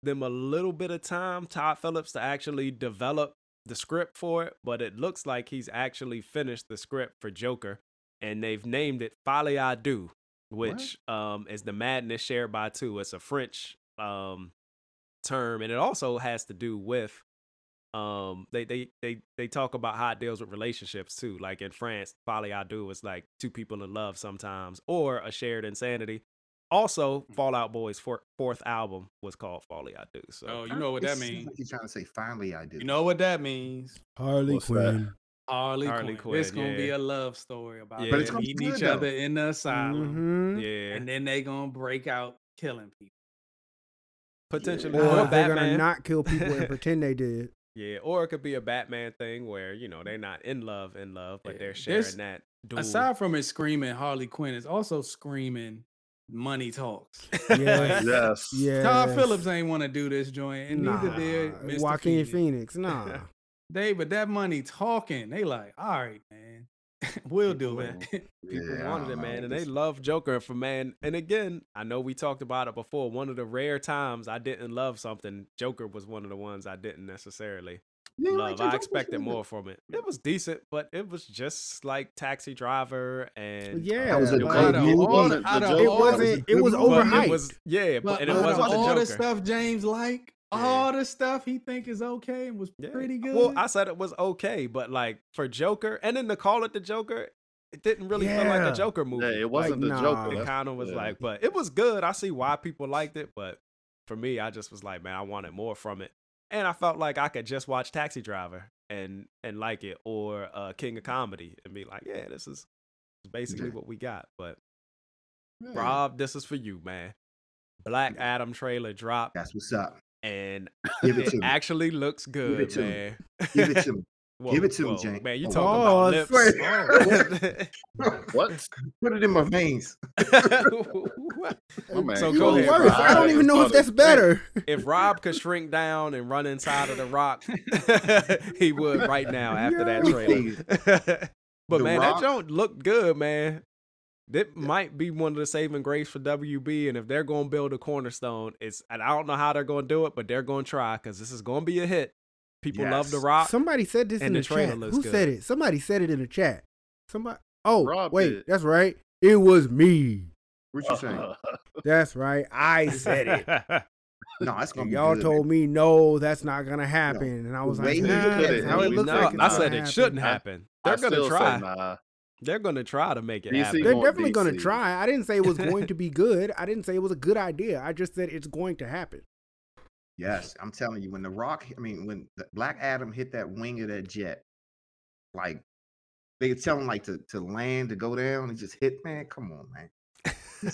them a little bit of time, Todd Phillips, to actually develop the script for it, but it looks like he's actually finished the script for Joker, and they've named it Folie à Deux, which um is the madness shared by two. It's a French um term, and it also has to do with um they they they they talk about how it deals with relationships too. Like in france folie à deux is like two people in love sometimes or a shared insanity also Fall Out Boy's fourth album was called folie I Do. so
Oh, you know what that
seems
means.
Like you're trying to say, finally, I do.
You know what that means.
Harley
What's that?
Quinn.
Harley,
Harley
Quinn. It's gonna be a love story about
But
them
it's
gonna be
meeting each
though.
other in the asylum,
Mhm.
yeah
and then they gonna break out killing people.
potentially
Or
or
they're gonna not kill people and <laughs> pretend they did.
yeah or it could be a batman thing where you know they're not in love in love but
Yeah,
they're sharing
there's-
that duel.
Aside from it screaming Harley Quinn, is also screaming money talks.
Yeah.
Yes. <laughs>
Yeah.
Todd Phillips ain't want to do this joint, and neither did Mr.
Joaquin
Phoenix.
Phoenix. <laughs> Nah.
They, but that money talking, they like, all right, man, <laughs> we'll do it.
People
Yeah,
wanted it, man, and they love Joker for man. And again, I know we talked about it before. One of the rare times I didn't love something, Joker was one of the ones I didn't necessarily
You ain't
love.
like
I expected
What's
more from it. It was decent, but it was just like Taxi Driver and
Yeah,
That was a uh,
it
But of all,
The
the- out
It
was
wasn't. It was
good
overhyped.
it was yeah, but,
But
and it
out
wasn't the
all the stuff James like, all the stuff he think is okay and was
Yeah.
pretty good.
Well, I said it was okay, but like for Joker, and then to call it the Joker, it didn't really feel like a Joker movie.
Yeah, it wasn't
Like,
the
nah.
Joker.
it kind of was
yeah.
like, but it was good. I see why people liked it, but for me, I just was like, man, I wanted more from it, and I felt like I could just watch Taxi Driver and and like it, or uh, King of Comedy and be like, yeah, this is basically
Yeah.
what we got. But
Yeah,
Rob, this is for you, man. Black Adam trailer drop.
That's what's up.
and
Give it <laughs>
it actually looks good,
to me.
man.
Give it <laughs> to me.
Whoa,
Give it to me,
whoa,
Jane.
Man, you
Oh,
talking
oh,
about lips?
Wait.
What?
Put it in my veins. <laughs>
My man
So go ahead,
worse.
Rob.
I don't even know if that's better.
if Rob could shrink down and run inside of the rock, <laughs> he would right now after that
Yeah.
trailer. <laughs> but
The
man,
Rock-
that joint looked good, man. That might be one of the saving grace for WB, and if they're going to build a cornerstone, it's and I don't know how they're going to do it, but they're going to try because this is going to be a hit. People love The
Yes.
Rock.
Somebody said this in
the
the, chat.
looks
Who
good.
said it? Somebody said it in the chat. Somebody. Oh,
Rob
wait,
did.
that's right. It was me.
What you saying? <laughs>
That's right. I said it. <laughs>
No, it's gonna be
y'all
good,
told
man.
me no, that's not gonna happen, and I was
way
like,
he
nah, that's
it,
how it looks
looked
like.
no, I said it shouldn't
I-
happen.
I
They're going to try.
nah.
They're going to try to make it
DC
happen.
They're
want
definitely gonna try. I didn't say it was going to be <laughs> good. I didn't say it was a good idea. I just said it's going to happen.
Yes, I'm telling you, when the Rock, I mean, when the Black Adam hit that wing of that jet, like they could tell him like to to land to go down and just hit. Man, come on, man.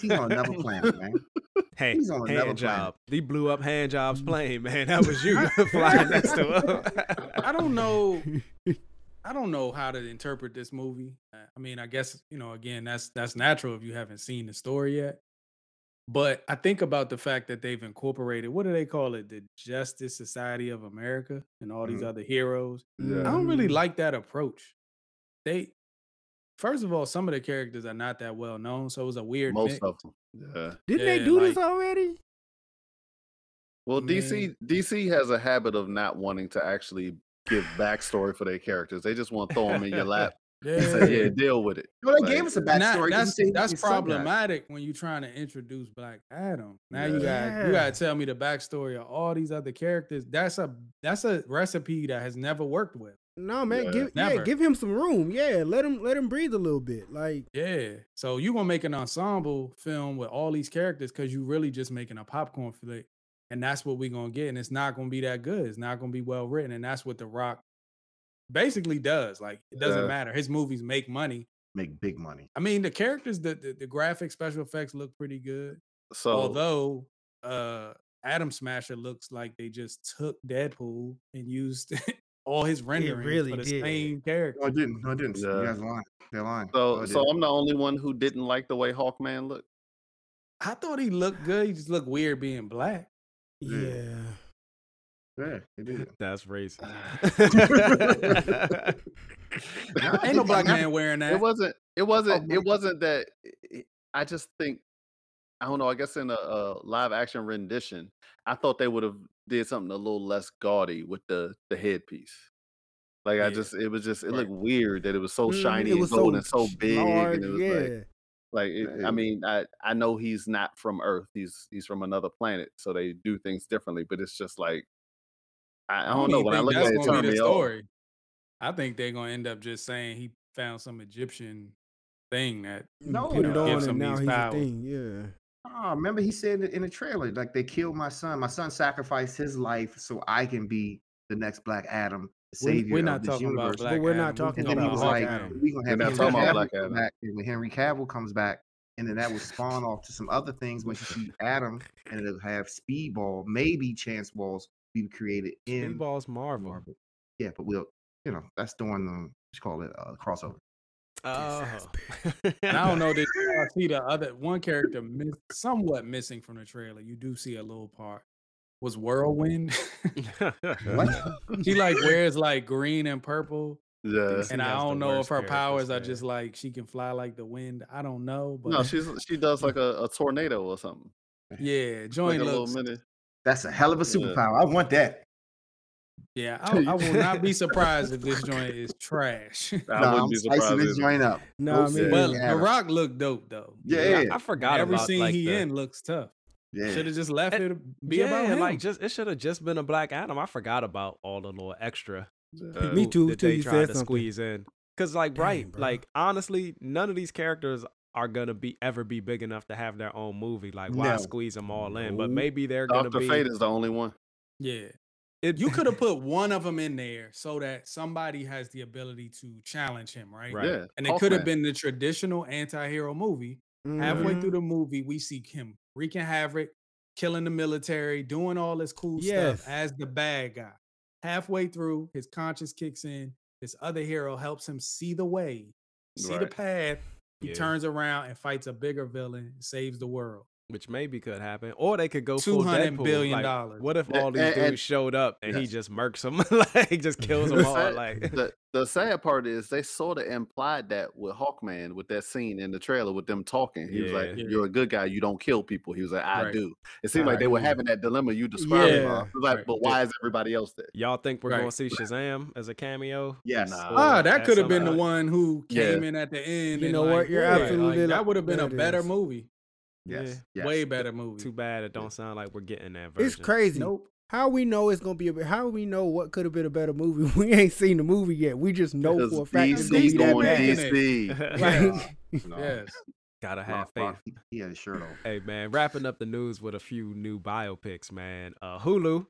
He's on another planet, man.
Hey,
He's on another
hand
planet.
job. He blew up hand job's mm. plane, man. That was you <laughs> <laughs> flying next to him.
I don't know. <laughs> I don't know how to interpret this movie. I mean, I guess you know. Again, that's that's natural if you haven't seen the story yet. But I think about the fact that they've incorporated what do they call it, the Justice Society of America, and all these
Mhm.
other heroes. I don't really
Mm.
like that approach. They, first of all, some of the characters are not that well known, so it was a weird
Most
mix.
of them. Yeah.
Didn't they
Yeah,
do this already?
Well,
Man.
DC DC has a habit of not wanting to actually give backstory for their characters. They just want to throw them in your <laughs> lap and say, "Yeah, deal with it."
Well, they
Like,
gave us a
And that-
backstory. 'cause he
that's that's
his son
problematic when you're trying to introduce Black Adam. Now you got
Yeah.
you got to tell me the backstory of all these other characters. That's a that's a recipe that has never worked with.
No, man.
Yeah.
give yeah, give him some room. Yeah, let him let him breathe a little bit. Like
Yeah. So you gonna make an ensemble film with all these characters because you really just making a popcorn flick, and that's what we're gonna get. And it's not gonna be that good. It's not gonna be well written, and that's what The Rock basically does. Like it doesn't
Yeah.
matter. His movies make money.
Make big money.
I mean, the characters, the the, the graphic special effects look pretty good.
So
Although uh Atom Smasher looks like they just took Deadpool and used <laughs> all his rendering
really
for the
did.
same character.
No, I didn't. No, I didn't.
Yeah.
You guys lying. They're lying.
so
No,
so I'm the only one who didn't like the way Hawkman looked.
I thought he looked good. He just looked weird being black.
Yeah.
yeah.
Yeah, it. <laughs>
That's racist. <laughs> <laughs>
Ain't no black man wearing that.
It wasn't. It wasn't.
my
It wasn't that. i- I just think. I don't know. I guess in a, a live action rendition, I thought they would have did something a little less gaudy with the the headpiece. Like I just, it was just, it
Right.
looked weird that it was so
Mm,
shiny
it
and
was
gold and so big,
large,
and it was
yeah.
like, like it, I mean, I I know he's not from Earth. He's he's from another planet, so they do things differently. But it's just like I, I don't know. When I
think
look
that's
at it, it
gonna be the
me off.
story. I think they're gonna end up just saying he found some Egyptian thing that
No,
Put it
know,
on,
gives
and
him
now
these
he's
powers.
a thing. Yeah.
Oh, remember he said in the trailer, like they killed my son. My son sacrificed his life so I can be the next Black Adam, the
We're-
savior
we're
of
not
this
talking about
universe.
Black
But we're not talking
and then he
about
was
Black
like,
Adam.
We're gonna have
We're not
Henry
talking about
Cavill
Black Adam.
back." And when Henry Cavill comes back, and then that will spawn off to some other things. Once you see Adam, and it'll have Speedball, maybe Chance Walls be created in
Speedball's Marvel.
Marvel. Yeah, but we'll, you know, that's during the what um, you call it a crossover.
Oh. <laughs>
And I don't know. Did y'all <laughs> see the other one character miss, somewhat missing from the trailer? You do see a little part. Was Whirlwind? <laughs>
What?
she like wears like green and purple,
Yeah.
And I don't know if her powers are just like she can fly like the wind. I don't know, but
No, she's she does like a, a tornado or something.
yeah,
Like
joint
a little
looks.
Mini.
That's a hell of a superpower. I want that.
Yeah, <laughs> I, I will not be surprised if this joint is trash. <laughs>
I
Nah,
wouldn't
I'm
be
slicing
surprised.
this joint up.
No, I mean,
Well,
Yeah.
The Rock looked dope though.
Yeah,
I forgot about.
Every
about
scene
like
he
the,
in looks tough.
yeah.
Should have just left
And-
it be
yeah,
about him.
like just it should have just been a Black Adam. I forgot about all the little extra
Yeah.
Me
people
too,
that
till
they
you
tried
said
to
something.
squeeze in. Cause like right,
bro.
like honestly, none of these characters are gonna be ever be big enough to have their own movie. Like why
No.
squeeze them all in? But maybe they're gonna
Doctor
be.
Fate is the only one.
yeah.
it,
You could have <laughs> put one of them in there so that somebody has the ability to challenge him, right?
Right.
Yeah.
And it could have been the traditional anti-hero movie Halfway
Mhm.
through the movie, we see him wreaking havoc, killing the military, doing all this cool
Yes.
stuff as the bad guy. Halfway through, his conscience kicks in. This other hero helps him see the way, see the path. He
Yeah.
turns around and fights a bigger villain, saves the world.
Which maybe could happen, or they could go full
$200
like,
dollars.
What if all these
and-
dudes
and-
showed up and he just murks them, <laughs> like just kills them all?
sad,
Like,
the, the sad part is they sort of implied that with Hawkman with that scene in the trailer with them talking. He was like,
Yeah.
"You're a good guy. You don't kill people." He was like, "I
Right.
do." It seemed like they were
Right.
having that dilemma you described.
Yeah.
Bob. It was like,
Right.
but why is everybody else there?
y'all think we're
Right.
gonna see Shazam as a cameo?
Yes.
Nah.
Or
Ah, that could have been the one who
Yeah.
came in at the end.
You know
like,
what? You're
yeah, like,
absolutely
that would have been a better movie.
Yes. yes.
Way better movie.
Too bad it don't sound like we're getting that version.
It's crazy.
Nope.
How we know it's gonna be a be- how we know what could have been a better movie? <laughs> We ain't seen the movie yet. We just know
Because
for a fact it's gonna
DC
be that
going
bad.
DC.
DC. <laughs> <laughs>
Like,
No.
Yes.
Gotta
Rock-
have faith.
Rock, he, he had his shirt off.
Hey man, wrapping up the news with a few new biopics, man. Uh Hulu.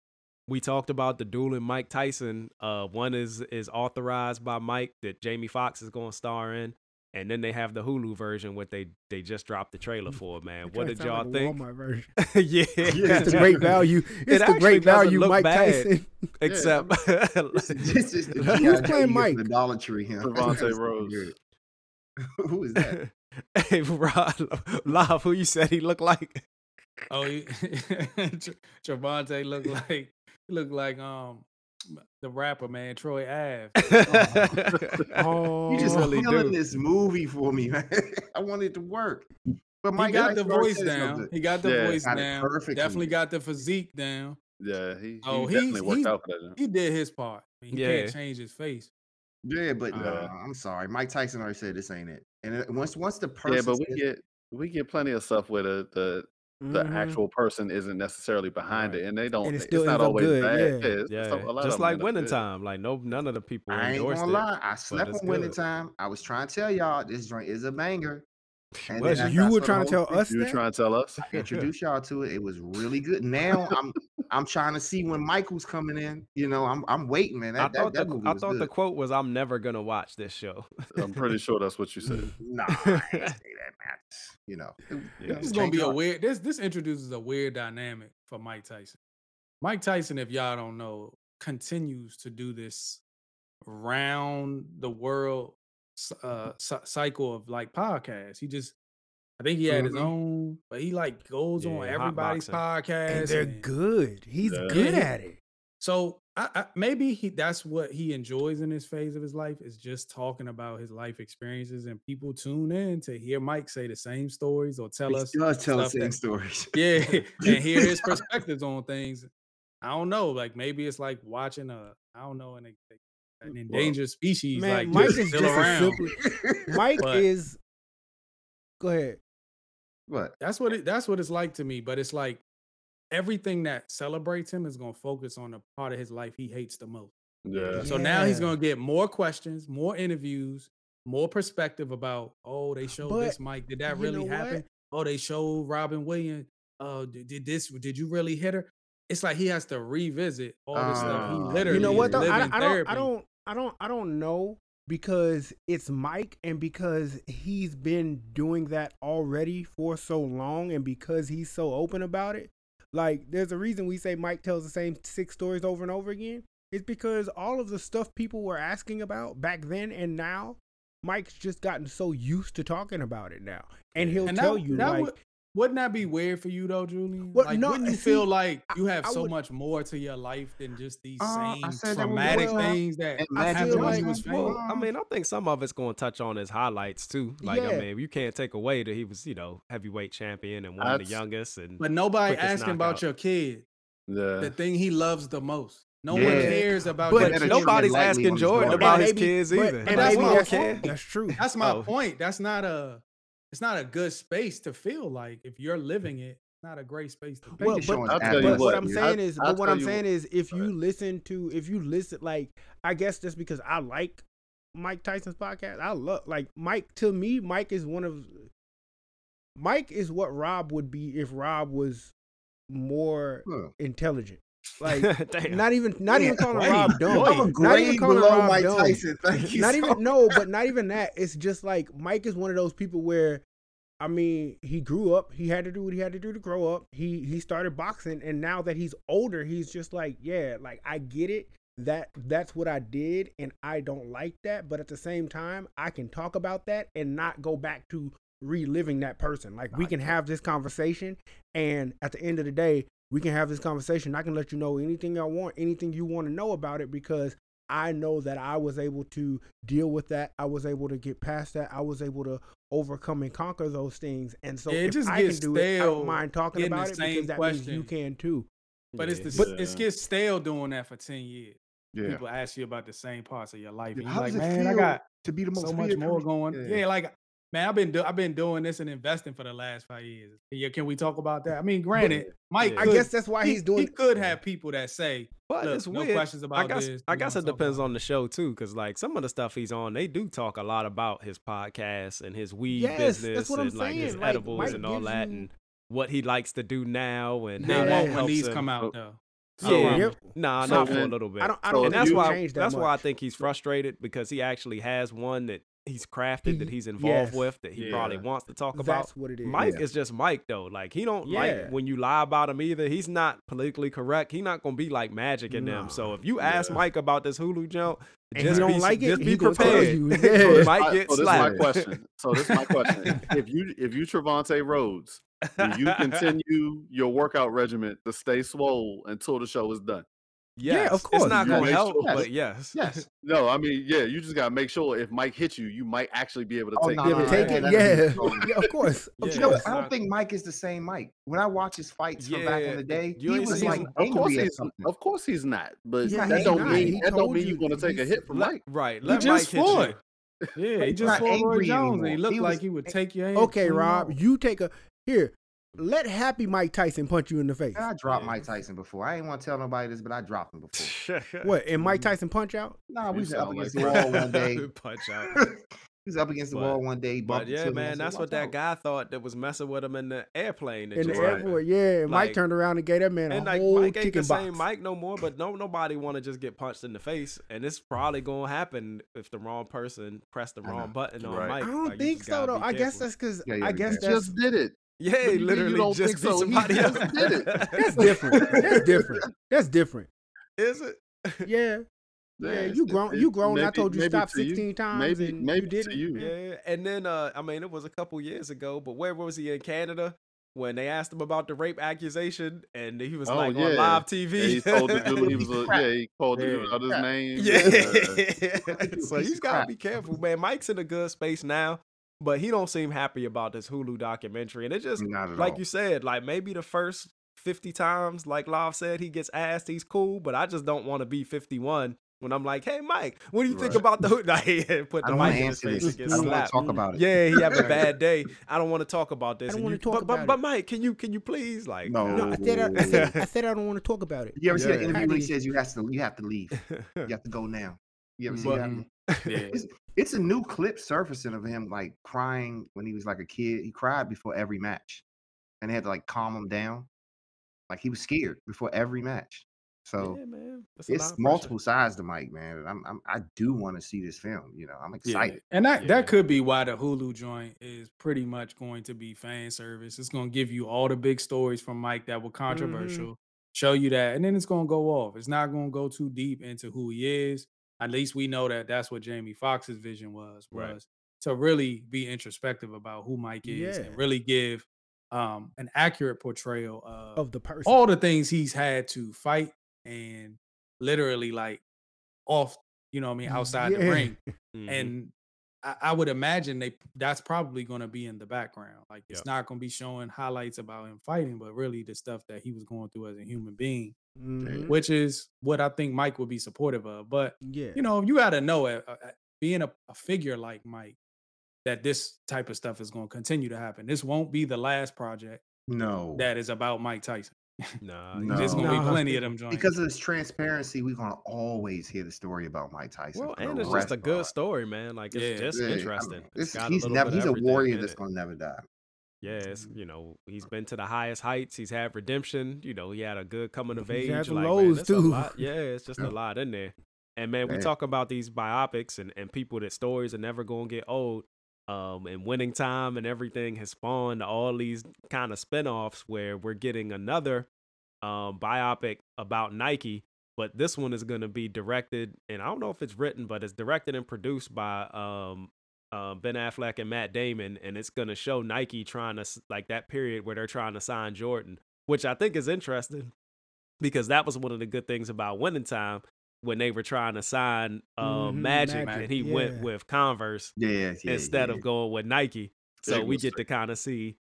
We talked about the dueling Mike Tyson. Uh one is is authorized by Mike that Jamie Foxx is gonna star in. And then they have the Hulu version what they they just dropped the trailer for, man. What did y'all
like a
think?
Walmart version. <laughs> <laughs>
yeah.
It's the great value. It's the great value,
look
Mike
bad.
Tyson. <laughs>
Except
This, this is the
Who's
G.I. Joe
playing Mike?
The Dollar Tree. Huh?
Trevante Rhodes.
Who is that?
hey, Rod, Love, who you said he looked like?
Oh, he, Trevante looked like looked like um the rapper man Troy Ave.
Oh, <laughs>
You just
really
killing
do.
this movie for me, <laughs> man. I want it to work. But
he
Mike
got the voice down.
something.
He got the
Yeah.
voice
Got
down.
perfectly.
Definitely got the physique down.
Yeah, he, he
Oh,
definitely worked
he's-
out for that.
He did his part. I mean, he
Yeah.
can't change his face.
Yeah, but
Uh,
no, I'm sorry. Mike Tyson already said this ain't it. And once once the person
Yeah, but we
says-
get we get plenty of stuff with the the, the
Mhm.
actual person isn't necessarily behind
Right.
it, and they don't.
And it
it's not always
good,
bad.
yeah.
it's-
Yeah,
some- a lot
just like
end
winning
good.
time. Like no, none of the people
I ain't gonna
it.
lie. I slept on winning time. I was trying to tell y'all this joint is a banger. And
Was
then
you?
after I
You were trying to tell
thing,
us
You
that?
trying to tell us?
I introduced y'all to it. It was really good. <laughs> Now I'm I'm trying to see when Michael's coming in. You know, I'm I'm waiting, man. That,
I thought
that
the
movie
I thought the quote was, "I'm never gonna watch this show."
I'm pretty sure that's what you said. <laughs>
Nah, <laughs> I didn't say that, man. You know, it-
Yeah.
This is gonna be a weird. This this introduces a weird dynamic for Mike Tyson. Mike Tyson, if y'all don't know, continues to do this round the world uh, cycle of like podcasts. He just, I think he had his
Mhm.
own, but he like goes on everybody's podcast.
And they're
and-
good. He's
Yeah.
good at it.
So I, I, maybe he that's what he enjoys in this phase of his life is just talking about his life experiences, and people tune in to hear Mike say the same stories or tell
He
us
does tell the same
that-
stories. <laughs>
yeah, <laughs> and hear his perspectives on things. I don't know, like maybe it's like watching a I don't know an, an endangered species
Man,
like
Mike
just
is
still
just a
around.
simple. Mike
But-
is. Go ahead.
What?
That's what it that's what it's like to me. But it's like everything that celebrates him is gonna focus on the part of his life he hates the most.
Yeah.
So now he's gonna get more questions, more interviews, more perspective about, oh, they showed
But
this, Mike. Did that really
know what?
happen? Oh, they showed Robin Williams. Uh, did, did this? Did you really hit her? It's like he has to revisit all this stuff. He
Ah,
literally
you know what though? I, I don't. I don't. I don't. I don't know because it's Mike and because he's been doing that already for so long and because he's so open about it. Like, there's a reason we say Mike tells the same six stories over and over again. It's because all of the stuff people were asking about back then and now, Mike's just gotten so used to talking about it now, and he'll
And
tell
that,
you
that
like.
would, wouldn't that be weird for you though, Julian?
Well,
like,
no,
wouldn't you
see,
feel like you have
I
so
would-
much more to your life than just these
Uh,
same
said that was
traumatic things that
I
happened
feel
when
like-
you was
Well. I mean, I think some of it's going to touch on his highlights too. Like, I mean, you can't take away that he was, you know, heavyweight champion and one of the youngest. And
But nobody
quickest
asking about your kid,
Yeah.
the thing he loves the most. No one cares about
But
your
Better
kid.
treat
nobody's asking Jordan about his kids either.
and <laughs>
that's my
don't
that's, true.
That's my
Oh.
point. That's not a it's not a good space to feel like if you're living it, not a great space to be.
Well,
Well, but,
I'll tell you
but what
what,
I'm
dude.
saying is,
I'll
but what I'm saying
what-
is, if you listen to, if you listen, like, I guess just because I like Mike Tyson's podcast, I love, like, Mike. To me, Mike is one of, Mike is what Rob would be if Rob was more
Huh.
intelligent. Like, <laughs> not even, not even calling
right.
Rob dumb.
I'm a
Not even calling
below
Rob
Mike
dumb.
Tyson. Thank you.
Not
so
even no, but not even that. It's just like Mike is one of those people where I mean, he grew up. He had to do what he had to do to grow up. He he started boxing, and now that he's older, he's just like, yeah, like I get it. That that's what I did, and I don't like that. But at the same time, I can talk about that and not go back to reliving that person. Like we can have this conversation, and at the end of the day, we can have this conversation. I can let you know anything I want, anything you want to know about it, because I know that I was able to deal with that. I was able to get past that. I was able to overcome and conquer those things. And so
Yeah, it
if
just
I can
gets
do it, I don't mind talking
getting the
about it
same
because that means you can too.
But it's
Yeah.
the
But-
it gets stale doing that for ten years.
Yeah.
People ask you about the same parts of your life,
Yeah,
and
how
you're like,
does it
man, I
feel
got
to be the most
so much more going.
Yeah.
Yeah. like man, I've been do- I've been doing this and investing for the last five years. Yeah, can we talk about that? I mean, granted, Mike,
Yeah.
I guess that's why he's doing
He could have people that say,
But
Look,
it's
no
weird.
questions
I
about
guess
this.
I guess
gonna
it depends on the show too, because like some of the stuff he's on, they do talk a lot about his podcast and his weed
Yes, that's
business
what I'm
and like his
like,
edibles
Mike
and all that,
you-
and what he likes to do now and how
They
that
won't when
helps
these
him.
come out though.
Yeah,
Yeah,
promise.
yep.
Nah,
So
not for a little bit.
I don't. I don't.
and that's why
that
that's why I think he's frustrated because he actually has one that he's crafted that he's involved
yes.
with that he probably wants to talk about.
That's what it is.
Mike
Yeah.
is just Mike though. Like he don't
Yeah.
like when you lie about him either. He's not politically correct. He not gonna be like Magic in them. So if you ask
Yeah.
Mike about this Hulu jump,
And he
just
don't
be,
like it,
just
he
be
gonna tell
prepared.
you. <laughs>
You
Yeah.
might
I-
get
so this is my
slapped.
question. So this is my question. <laughs> if you if you Trevante Rhodes, do you <laughs> continue your workout regimen to stay swole until the show is done?
Yes,
of course.
It's
course.
not gonna
make
help,
sure-
but yes.
Yes. <laughs>
No, I mean, yeah, you just gotta make sure if Mike hits you, you might actually be able to
Oh,
take
no,
Yeah,
it.
no,
take it. Yeah,
no, <laughs> no.
yeah, of course.
Yeah,
Of
You know,
course.
I don't
not-
think Mike is the same Mike. When I watch his fights from back in the day,
you
he was like.
Of course
angry
he's of course he's not. But
Yeah,
that don't
not.
mean
He
that don't mean
you
you're gonna take a hit from Mike.
right.
He just
Mike hit
fought.
you.
Yeah, he just
not
fought Roy Jones. and He looked like he would take your head.
Okay, Rob, you take a here. Let happy Mike Tyson punch you in the face.
I dropped. Mike Tyson before. I ain't want to tell nobody this, but I dropped him before. <laughs>
What? And Mike Tyson punch out?
Nah, we was up against
like
the <laughs> wall one day. <laughs>
Punch out.
we was up against the
But-
wall one day.
But yeah,
into
man, that's
"Watch
what that
out."
guy thought that was messing with him in the airplane.
In the
were
airport, yeah. And Mike turned around and gave that man a
And like
whole
Mike ain't the
box.
same Mike no more, but no nobody want to just get punched in the face, and it's probably gonna happen if the wrong person press the wrong button on
Right.
Mike.
I don't
Like,
think so though. I guess that's because
Yeah, yeah,
I guess
He
that's
just did it.
Yeah,
But you- you
literally
don't
just
think so? He
somebody
just
else.
did it. <laughs>
that's different. That's different. That's different.
Is it?
Yeah. <laughs> Yeah,
it's-
you
it-
grown.
it-
You grown. I told you stop
to you.
16 times
Maybe
and
maybe
you didn't.
you.
Yeah, and then uh, I mean, it was a couple years ago, but where was he in Canada when they asked him about the rape accusation, and he was
Oh,
like
yeah.
on live
Yeah,
TV.
he told the dude he <laughs> was a, yeah, he called the dude
Yeah.
out his name.
Yeah. so
piece
he's
of
got to be careful, man. Mike's in a good space now, but he don't seem happy about this Hulu documentary. And it just,
Not at
like
all.
you said, like maybe the first 50 times, like Love said, he gets asked, he's cool, but I just don't want to be 51 when I'm like, hey, Mike, what do you think about the, like, <laughs> put
I
the
don't
mic in his face
this.
and
I
get
don't want
slapped.
to talk about it.
Yeah, he having a bad <laughs> day. I don't want to talk about this.
I don't wanna talk
but, but,
about
but
it.
Mike, can you can you please like
No.
No, I said I, I said I said I don't want to talk about it.
You ever see that interview where he says you have to you have to leave? You have to go now. You ever see
But-
that?
Yeah.
It's, it's a new clip surfacing of him like crying when he was like a kid. He cried before every match, and they had to like calm him down. Like he was scared before every match. So
yeah, man. That's a lot
it's multiple sides to Mike, man. And I'm, I'm I do want to see this film. You know, I'm
Yeah,
excited.
and that
Yeah.
that could be why the Hulu joint is pretty much going to be fan service. It's going to give you all the big stories from Mike that were mm-hmm. controversial, show you that, and then it's going to go off. It's not going to go too deep into who he is. At least we know that that's what Jamie Foxx's vision was was
Right.
to really be introspective about who Mike is
Yeah.
and really give um an accurate portrayal of
Of the person.
all the things he's had to fight and literally like off, you know what I mean, outside the
Yeah.
ring.
Mhm.
And I, I would imagine they that's probably gonna be in the background. Like it's not gonna be showing highlights about him fighting, but really the stuff that he was going through as a human being,
Mhm.
which is what I think Mike would be supportive of. But
Yeah.
you know, you gotta know uh, uh, uh, being a, a figure like Mike, that this type of stuff is gonna continue to happen. This won't be the last project
No,
that is about Mike Tyson. <laughs>
Nah,
No.
There's gonna
Nah.
be plenty of <laughs> them joints.
because of this transparency, we're gonna always hear the story about Mike Tyson.
Well, and it's just a good story, man. Like it's
Yeah.
just
Yeah, I mean,
interesting. It's
this-
got a
he's never he's a warrior that's gonna never die.
Yeah, it's you know he's been to the highest heights. He's had redemption. You know he had a good coming of age.
had some
like,
lows,
a
too.
Yeah, it's just a lot in there. And man, we talk about these biopics and, and people that stories are never gonna get old. Um, and winning time and everything has spawned all these kind of spinoffs where we're getting another um biopic about Nike, but this one is going to be directed and I don't know if it's written, but it's directed and produced by um uh, Ben Affleck and Matt Damon, and it's going to show Nike trying to like that period where they're trying to sign Jordan, which I think is interesting because that was one of the good things about winning time when they were trying to sign um,
Mhm,
Magic,
Magic,
and he went with Converse
Yeah, yeah.
instead
yeah.
of going with Nike. So we get to kind of see,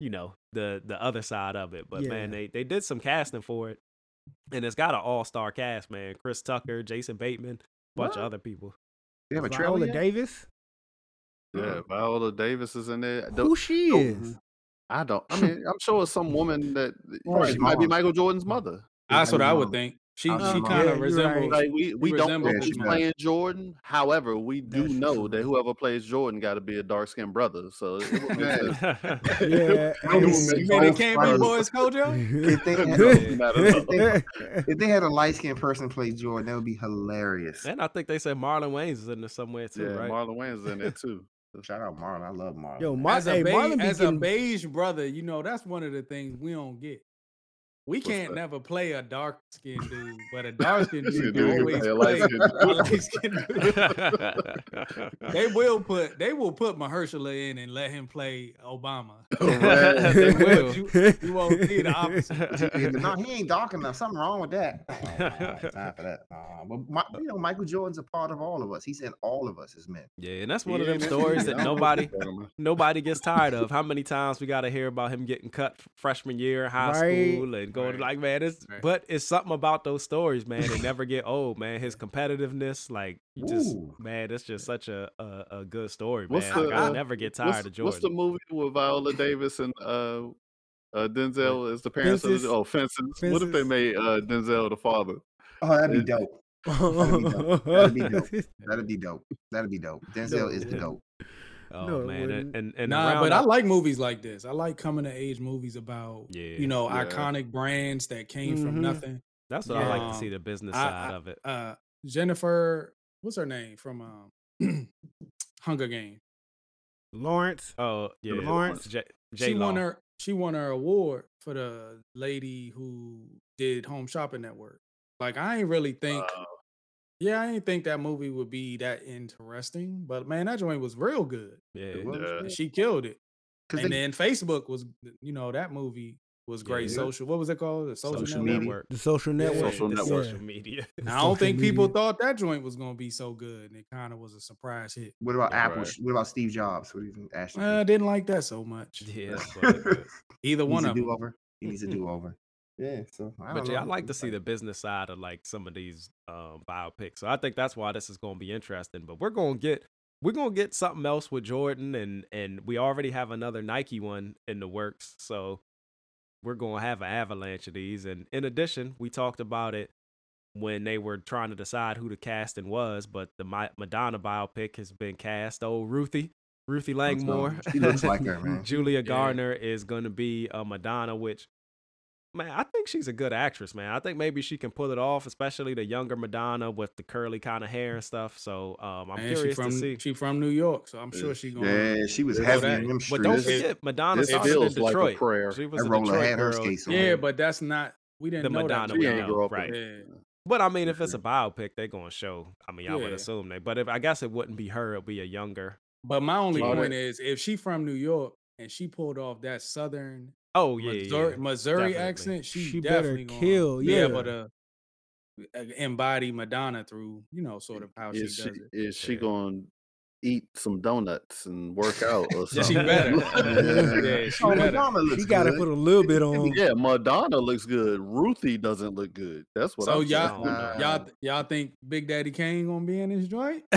you know, the the other side of it. But man, they they did some casting for it, and it's got an all star cast, man. Chris Tucker, Jason Bateman, bunch of other people.
They have a trailer
Viola
yet?
Davis.
Yeah, Viola Davis is in there. The-
Who she
the-
is?
I don't. I <laughs> mean, I'm sure it's some woman that
Right.
she might be Michael Jordan's mother.
That's what I would think. She
uh,
she
yeah,
kind
you're
of
right.
resembles.
Like we, we don't know
resembles
who's
his mother.
playing Jordan. However, we do
That's
know
true.
that whoever plays Jordan got to be a dark skinned brother. So it would make
Yeah.
sense.
Yeah, <laughs>
Don't be.
You mean it can't be Boys Kojo? <laughs>
If they had,
Doesn't matter
if they, if they had a light skinned person play Jordan, that would be hilarious.
and I think they said Marlon Wayans is in there somewhere too,
Yeah,
right?
Marlon Wayans is in there too.
Shout out Marlon. I love Marlon.
Yo, Mar-
As a,
hey,
beige,
Marlon be
as a
getting-
beige brother, you know that's one of the things we don't get. We
What's
can't
that?
never play a dark skinned dude, but a dark skinned <laughs>
You
dude can always
play a light-skinned
a light skinned <laughs> dude. They will put they will put Mahershala in and let him play Obama. <laughs>
Right.
they will.
You, you won't see the opposite.
No, he ain't dark enough. Something wrong with that. Oh, no, time for that. But my, you know, Michael Jordan's a part of all of us. He's in all of us as men.
Yeah, and that's one of them stories that nobody nobody gets tired of. How many times we got to hear about him getting cut freshman year in high
Right.
school and going
Right.
like, man, it's
Right.
but it's something about those stories, man. They <laughs> never get old, man. His competitiveness, like, you just
Ooh.
man, it's just such a a, a good story, man.
What's
Like,
the,
I
uh,
never get tired of Jordan.
what's the movie with Viola Davis and uh, uh, Denzel as the parents of the, oh fences. What if they made uh, Denzel the father?
Oh, that'd be
It-
dope. <laughs> That'd be dope. <laughs> That'd be dope. That'd be dope. Denzel is the
yeah.
Goat.
Oh
No,
man, and and, and
Nah,
around
but I like movies like this. I like coming to age movies about
Yeah.
you know
Yeah.
iconic brands that came
Mhm.
from nothing.
that's what I like to
Um,
see the business
I-
side
I-
of it.
Uh, Jennifer, what's her name from um, <clears throat> Hunger Game?
Lawrence.
Oh yeah,
Lawrence.
J,
she
J
won her she won her award for the lady who did Home Shopping Network. Like I ain't really think
Uh,
yeah, I didn't think that movie would be that interesting, but man, that joint was real good.
Yeah,
It was
Yeah.
She killed it. And
they-
then Facebook was you know, that movie was great.
Yeah.
Social what was it called? The social,
social
network.
network.
The social
Yeah,
network.
Social
the
network.
social media. <laughs>
And I don't think people thought that joint was gonna be so good, and it kind of was a surprise hit.
what about
Yeah,
Apple?
right.
What about Steve Jobs? What do you think, Ashley?
I didn't like that so much.
yeah, but, <laughs>
Either
He
one
needs a
of them.
do over. He needs a <laughs> do over. Yeah. So I
but yeah, I like to see the business side of like some of these um, biopics. So I think that's why this is going to be interesting. But we're going to get we're going to get something else with Jordan, and and we already have another Nike one in the works. So we're going to have an avalanche of these. And in addition, we talked about it when they were trying to decide who the casting was. But the Ma- Madonna biopic has been cast. Oh, Ruthie. Ruthie
Looks
Langmore.
she looks like her, <laughs> man.
Julia Garner is going to be a Madonna, which man, I think she's a good actress, man. I think maybe she can pull it off, especially the younger Madonna with the curly kind of hair and stuff. So um, I'm
And she
curious
from
to see.
she from New York, so I'm sure she gonna.
Yeah, she was
Know
heavy
that.
in them
But don't forget, Madonna
this
started in
feels like a
Detroit.
prayer.
She was
That
a Detroit
had her
girl.
on.
Yeah, but that's not. We didn't
The
know
Madonna
that.
we
we
ain't
know,
up
right?
Yeah.
But I mean, if it's a biopic, they're gonna show. I mean, I would assume they. But if I guess it wouldn't be her, it'd be a younger.
But my only point is, if she from New York and she pulled off that Southern
Oh yeah,
Missouri,
yeah.
Missouri
definitely.
accent, she,
She better
definitely gonna
kill, yeah.
but uh, embody Madonna through, you know, sort of how she
Is
does
she
it.
is she
Yeah.
going eat some donuts and work out or something?
she better. <laughs>
Yeah.
yeah, she
Oh,
better.
Madonna looks
She got to
good.
put a little bit on.
Yeah, Madonna looks good. Ruthie doesn't look good. That's what
So
I'm
y'all,
saying.
Y'all, th- y'all think Big Daddy Kane gonna be in this joint? <laughs>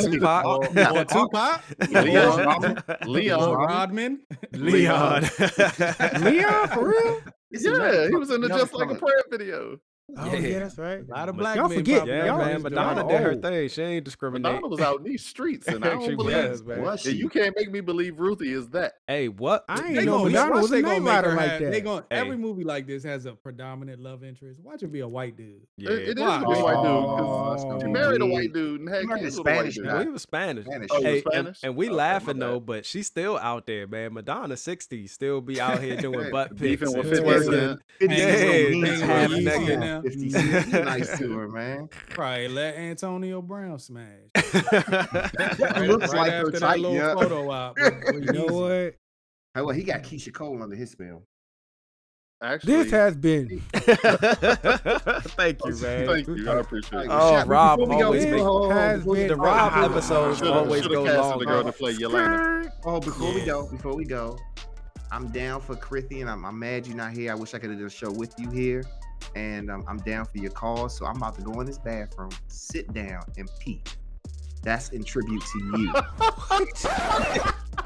Tupac.
Or, <laughs> or Tupac?
Leon.
Or
Leon.
Rodman?
Leon.
Leon, for real?
Yeah, he was in the Just Like a. Prayer video.
Oh yeah, that's right.
A lot of
But
black
y'all
men
forget,
Yeah,
y'all-
know
man. Madonna
dudes.
did her
old.
thing. She ain't discriminate.
Madonna was out in these streets, and I <laughs> don't believe.
was, man.
Was
Yeah,
she?
you can't make me believe Ruthie is that.
Hey, what?
I
They
ain't know
gonna-
Madonna
watch
was a
they gonna
name
make her
like
have-
that.
They going
Hey.
every movie like this has a predominant love interest. Watch it be a white dude.
Yeah.
It, it is
Why?
a white dude.
Oh,
'cause
that's
She married a white dude and had kids with a white
Spanish
dude.
guy.
we were Spanish.
Spanish.
Oh,
Hey,
was
and,
Spanish?
and we laughing though, but she's still out there, man. Madonna 60 still be out here doing <laughs> butt pics
beefing
and
with 50
twerking.
Cent.
50
Yeah,
Cent
they
mean to her.
half naked
cool.
now.
50 mm. Cent, nice <laughs> to her, man.
Probably let Antonio Brown smash. <laughs>
That
Right-
looks
right
like after her
after that
type,
little
yeah.
photo op. with- with
You know <laughs> what?
Hey, well, he got Keyshia Cole under his spell.
Actually,
This has been
Thank you, man.
Thank you. I appreciate it.
Oh,
Shout-
Rob
before we go-
always
before-
make-
has been-
The
oh,
Rob
hold
episodes
Shoulda-
always
shoulda
go long.
the girl to play Yelena.
Oh, before we go, before we go, I'm down for Crithian. I'm, I'm mad you're not here. I wish I could have done a show with you here. And um, I'm down for your cause. So I'm about to go in this bathroom, sit down, and pee. That's in tribute to you. <laughs>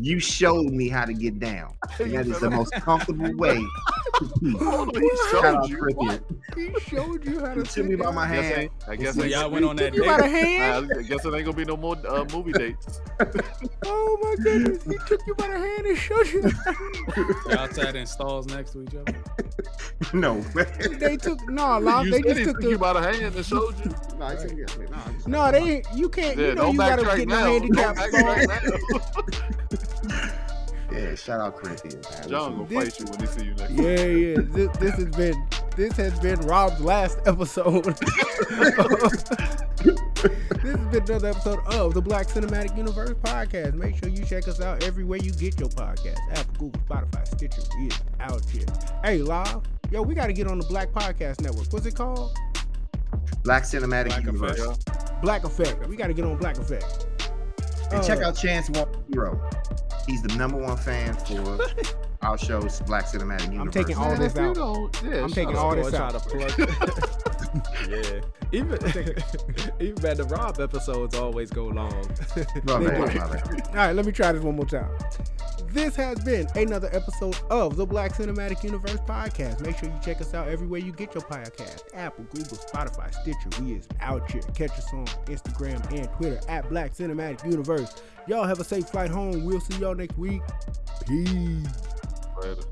you showed me how to get down. <laughs> And that is the most comfortable way to pee.
Hold on, he
Shout out
showed you.
Crithian.
he showed you how to
Tell me by my
I guess,
hand.
I guess
So y'all went on that
You got a
date.
hand?
I guess it ain't gonna be no more uh, movie dates. <laughs>
Oh my goodness! He took you by the hand and showed you. <laughs>
Y'all sat in stalls next to each other.
No.
they took no, Lop,
you
they just
he
took
took you by the hand and showed you.
no, I said, yeah, no,
no. They you can't.
Yeah,
you know you gotta
backtrack
get no
now.
Handicap
Don't
stall.
backtrack now.
Yeah, shout out Corinthians. man.
John gonna
This-
fight you when he see you next.
Yeah, yeah. This, this has been this has been Rob's last episode. <laughs> this has been another episode of the Black Cinematic Universe podcast. Make sure you check us out everywhere you get your podcast: Apple, Google, Spotify, Stitcher. We is out here. Hey, Live, yo, we got to get on the Black Podcast Network. What's it called?
Black Cinematic
Black
Universe.
Effect.
Black Effect. We got to get on Black Effect.
And check
Uh,
out Chance One Hero. He's the number one fan for <laughs> our show's Black Cinematic Universe.
I'm taking all
Man,
this out.
don't- yeah,
I'm taking all this out.
to <laughs> plug- yeah. Even <laughs> even man, the Rob episodes always go long.
My
They
bad,
do.
my bad.
All right, let me try this one more time. This has been another episode of the Black Cinematic Universe podcast. Make sure you check us out everywhere you get your podcast Apple, Google, Spotify, Stitcher. We is out here. Catch us on Instagram and Twitter at Black Cinematic Universe. Y'all have a safe flight home. We'll see y'all next week. Peace.
Later.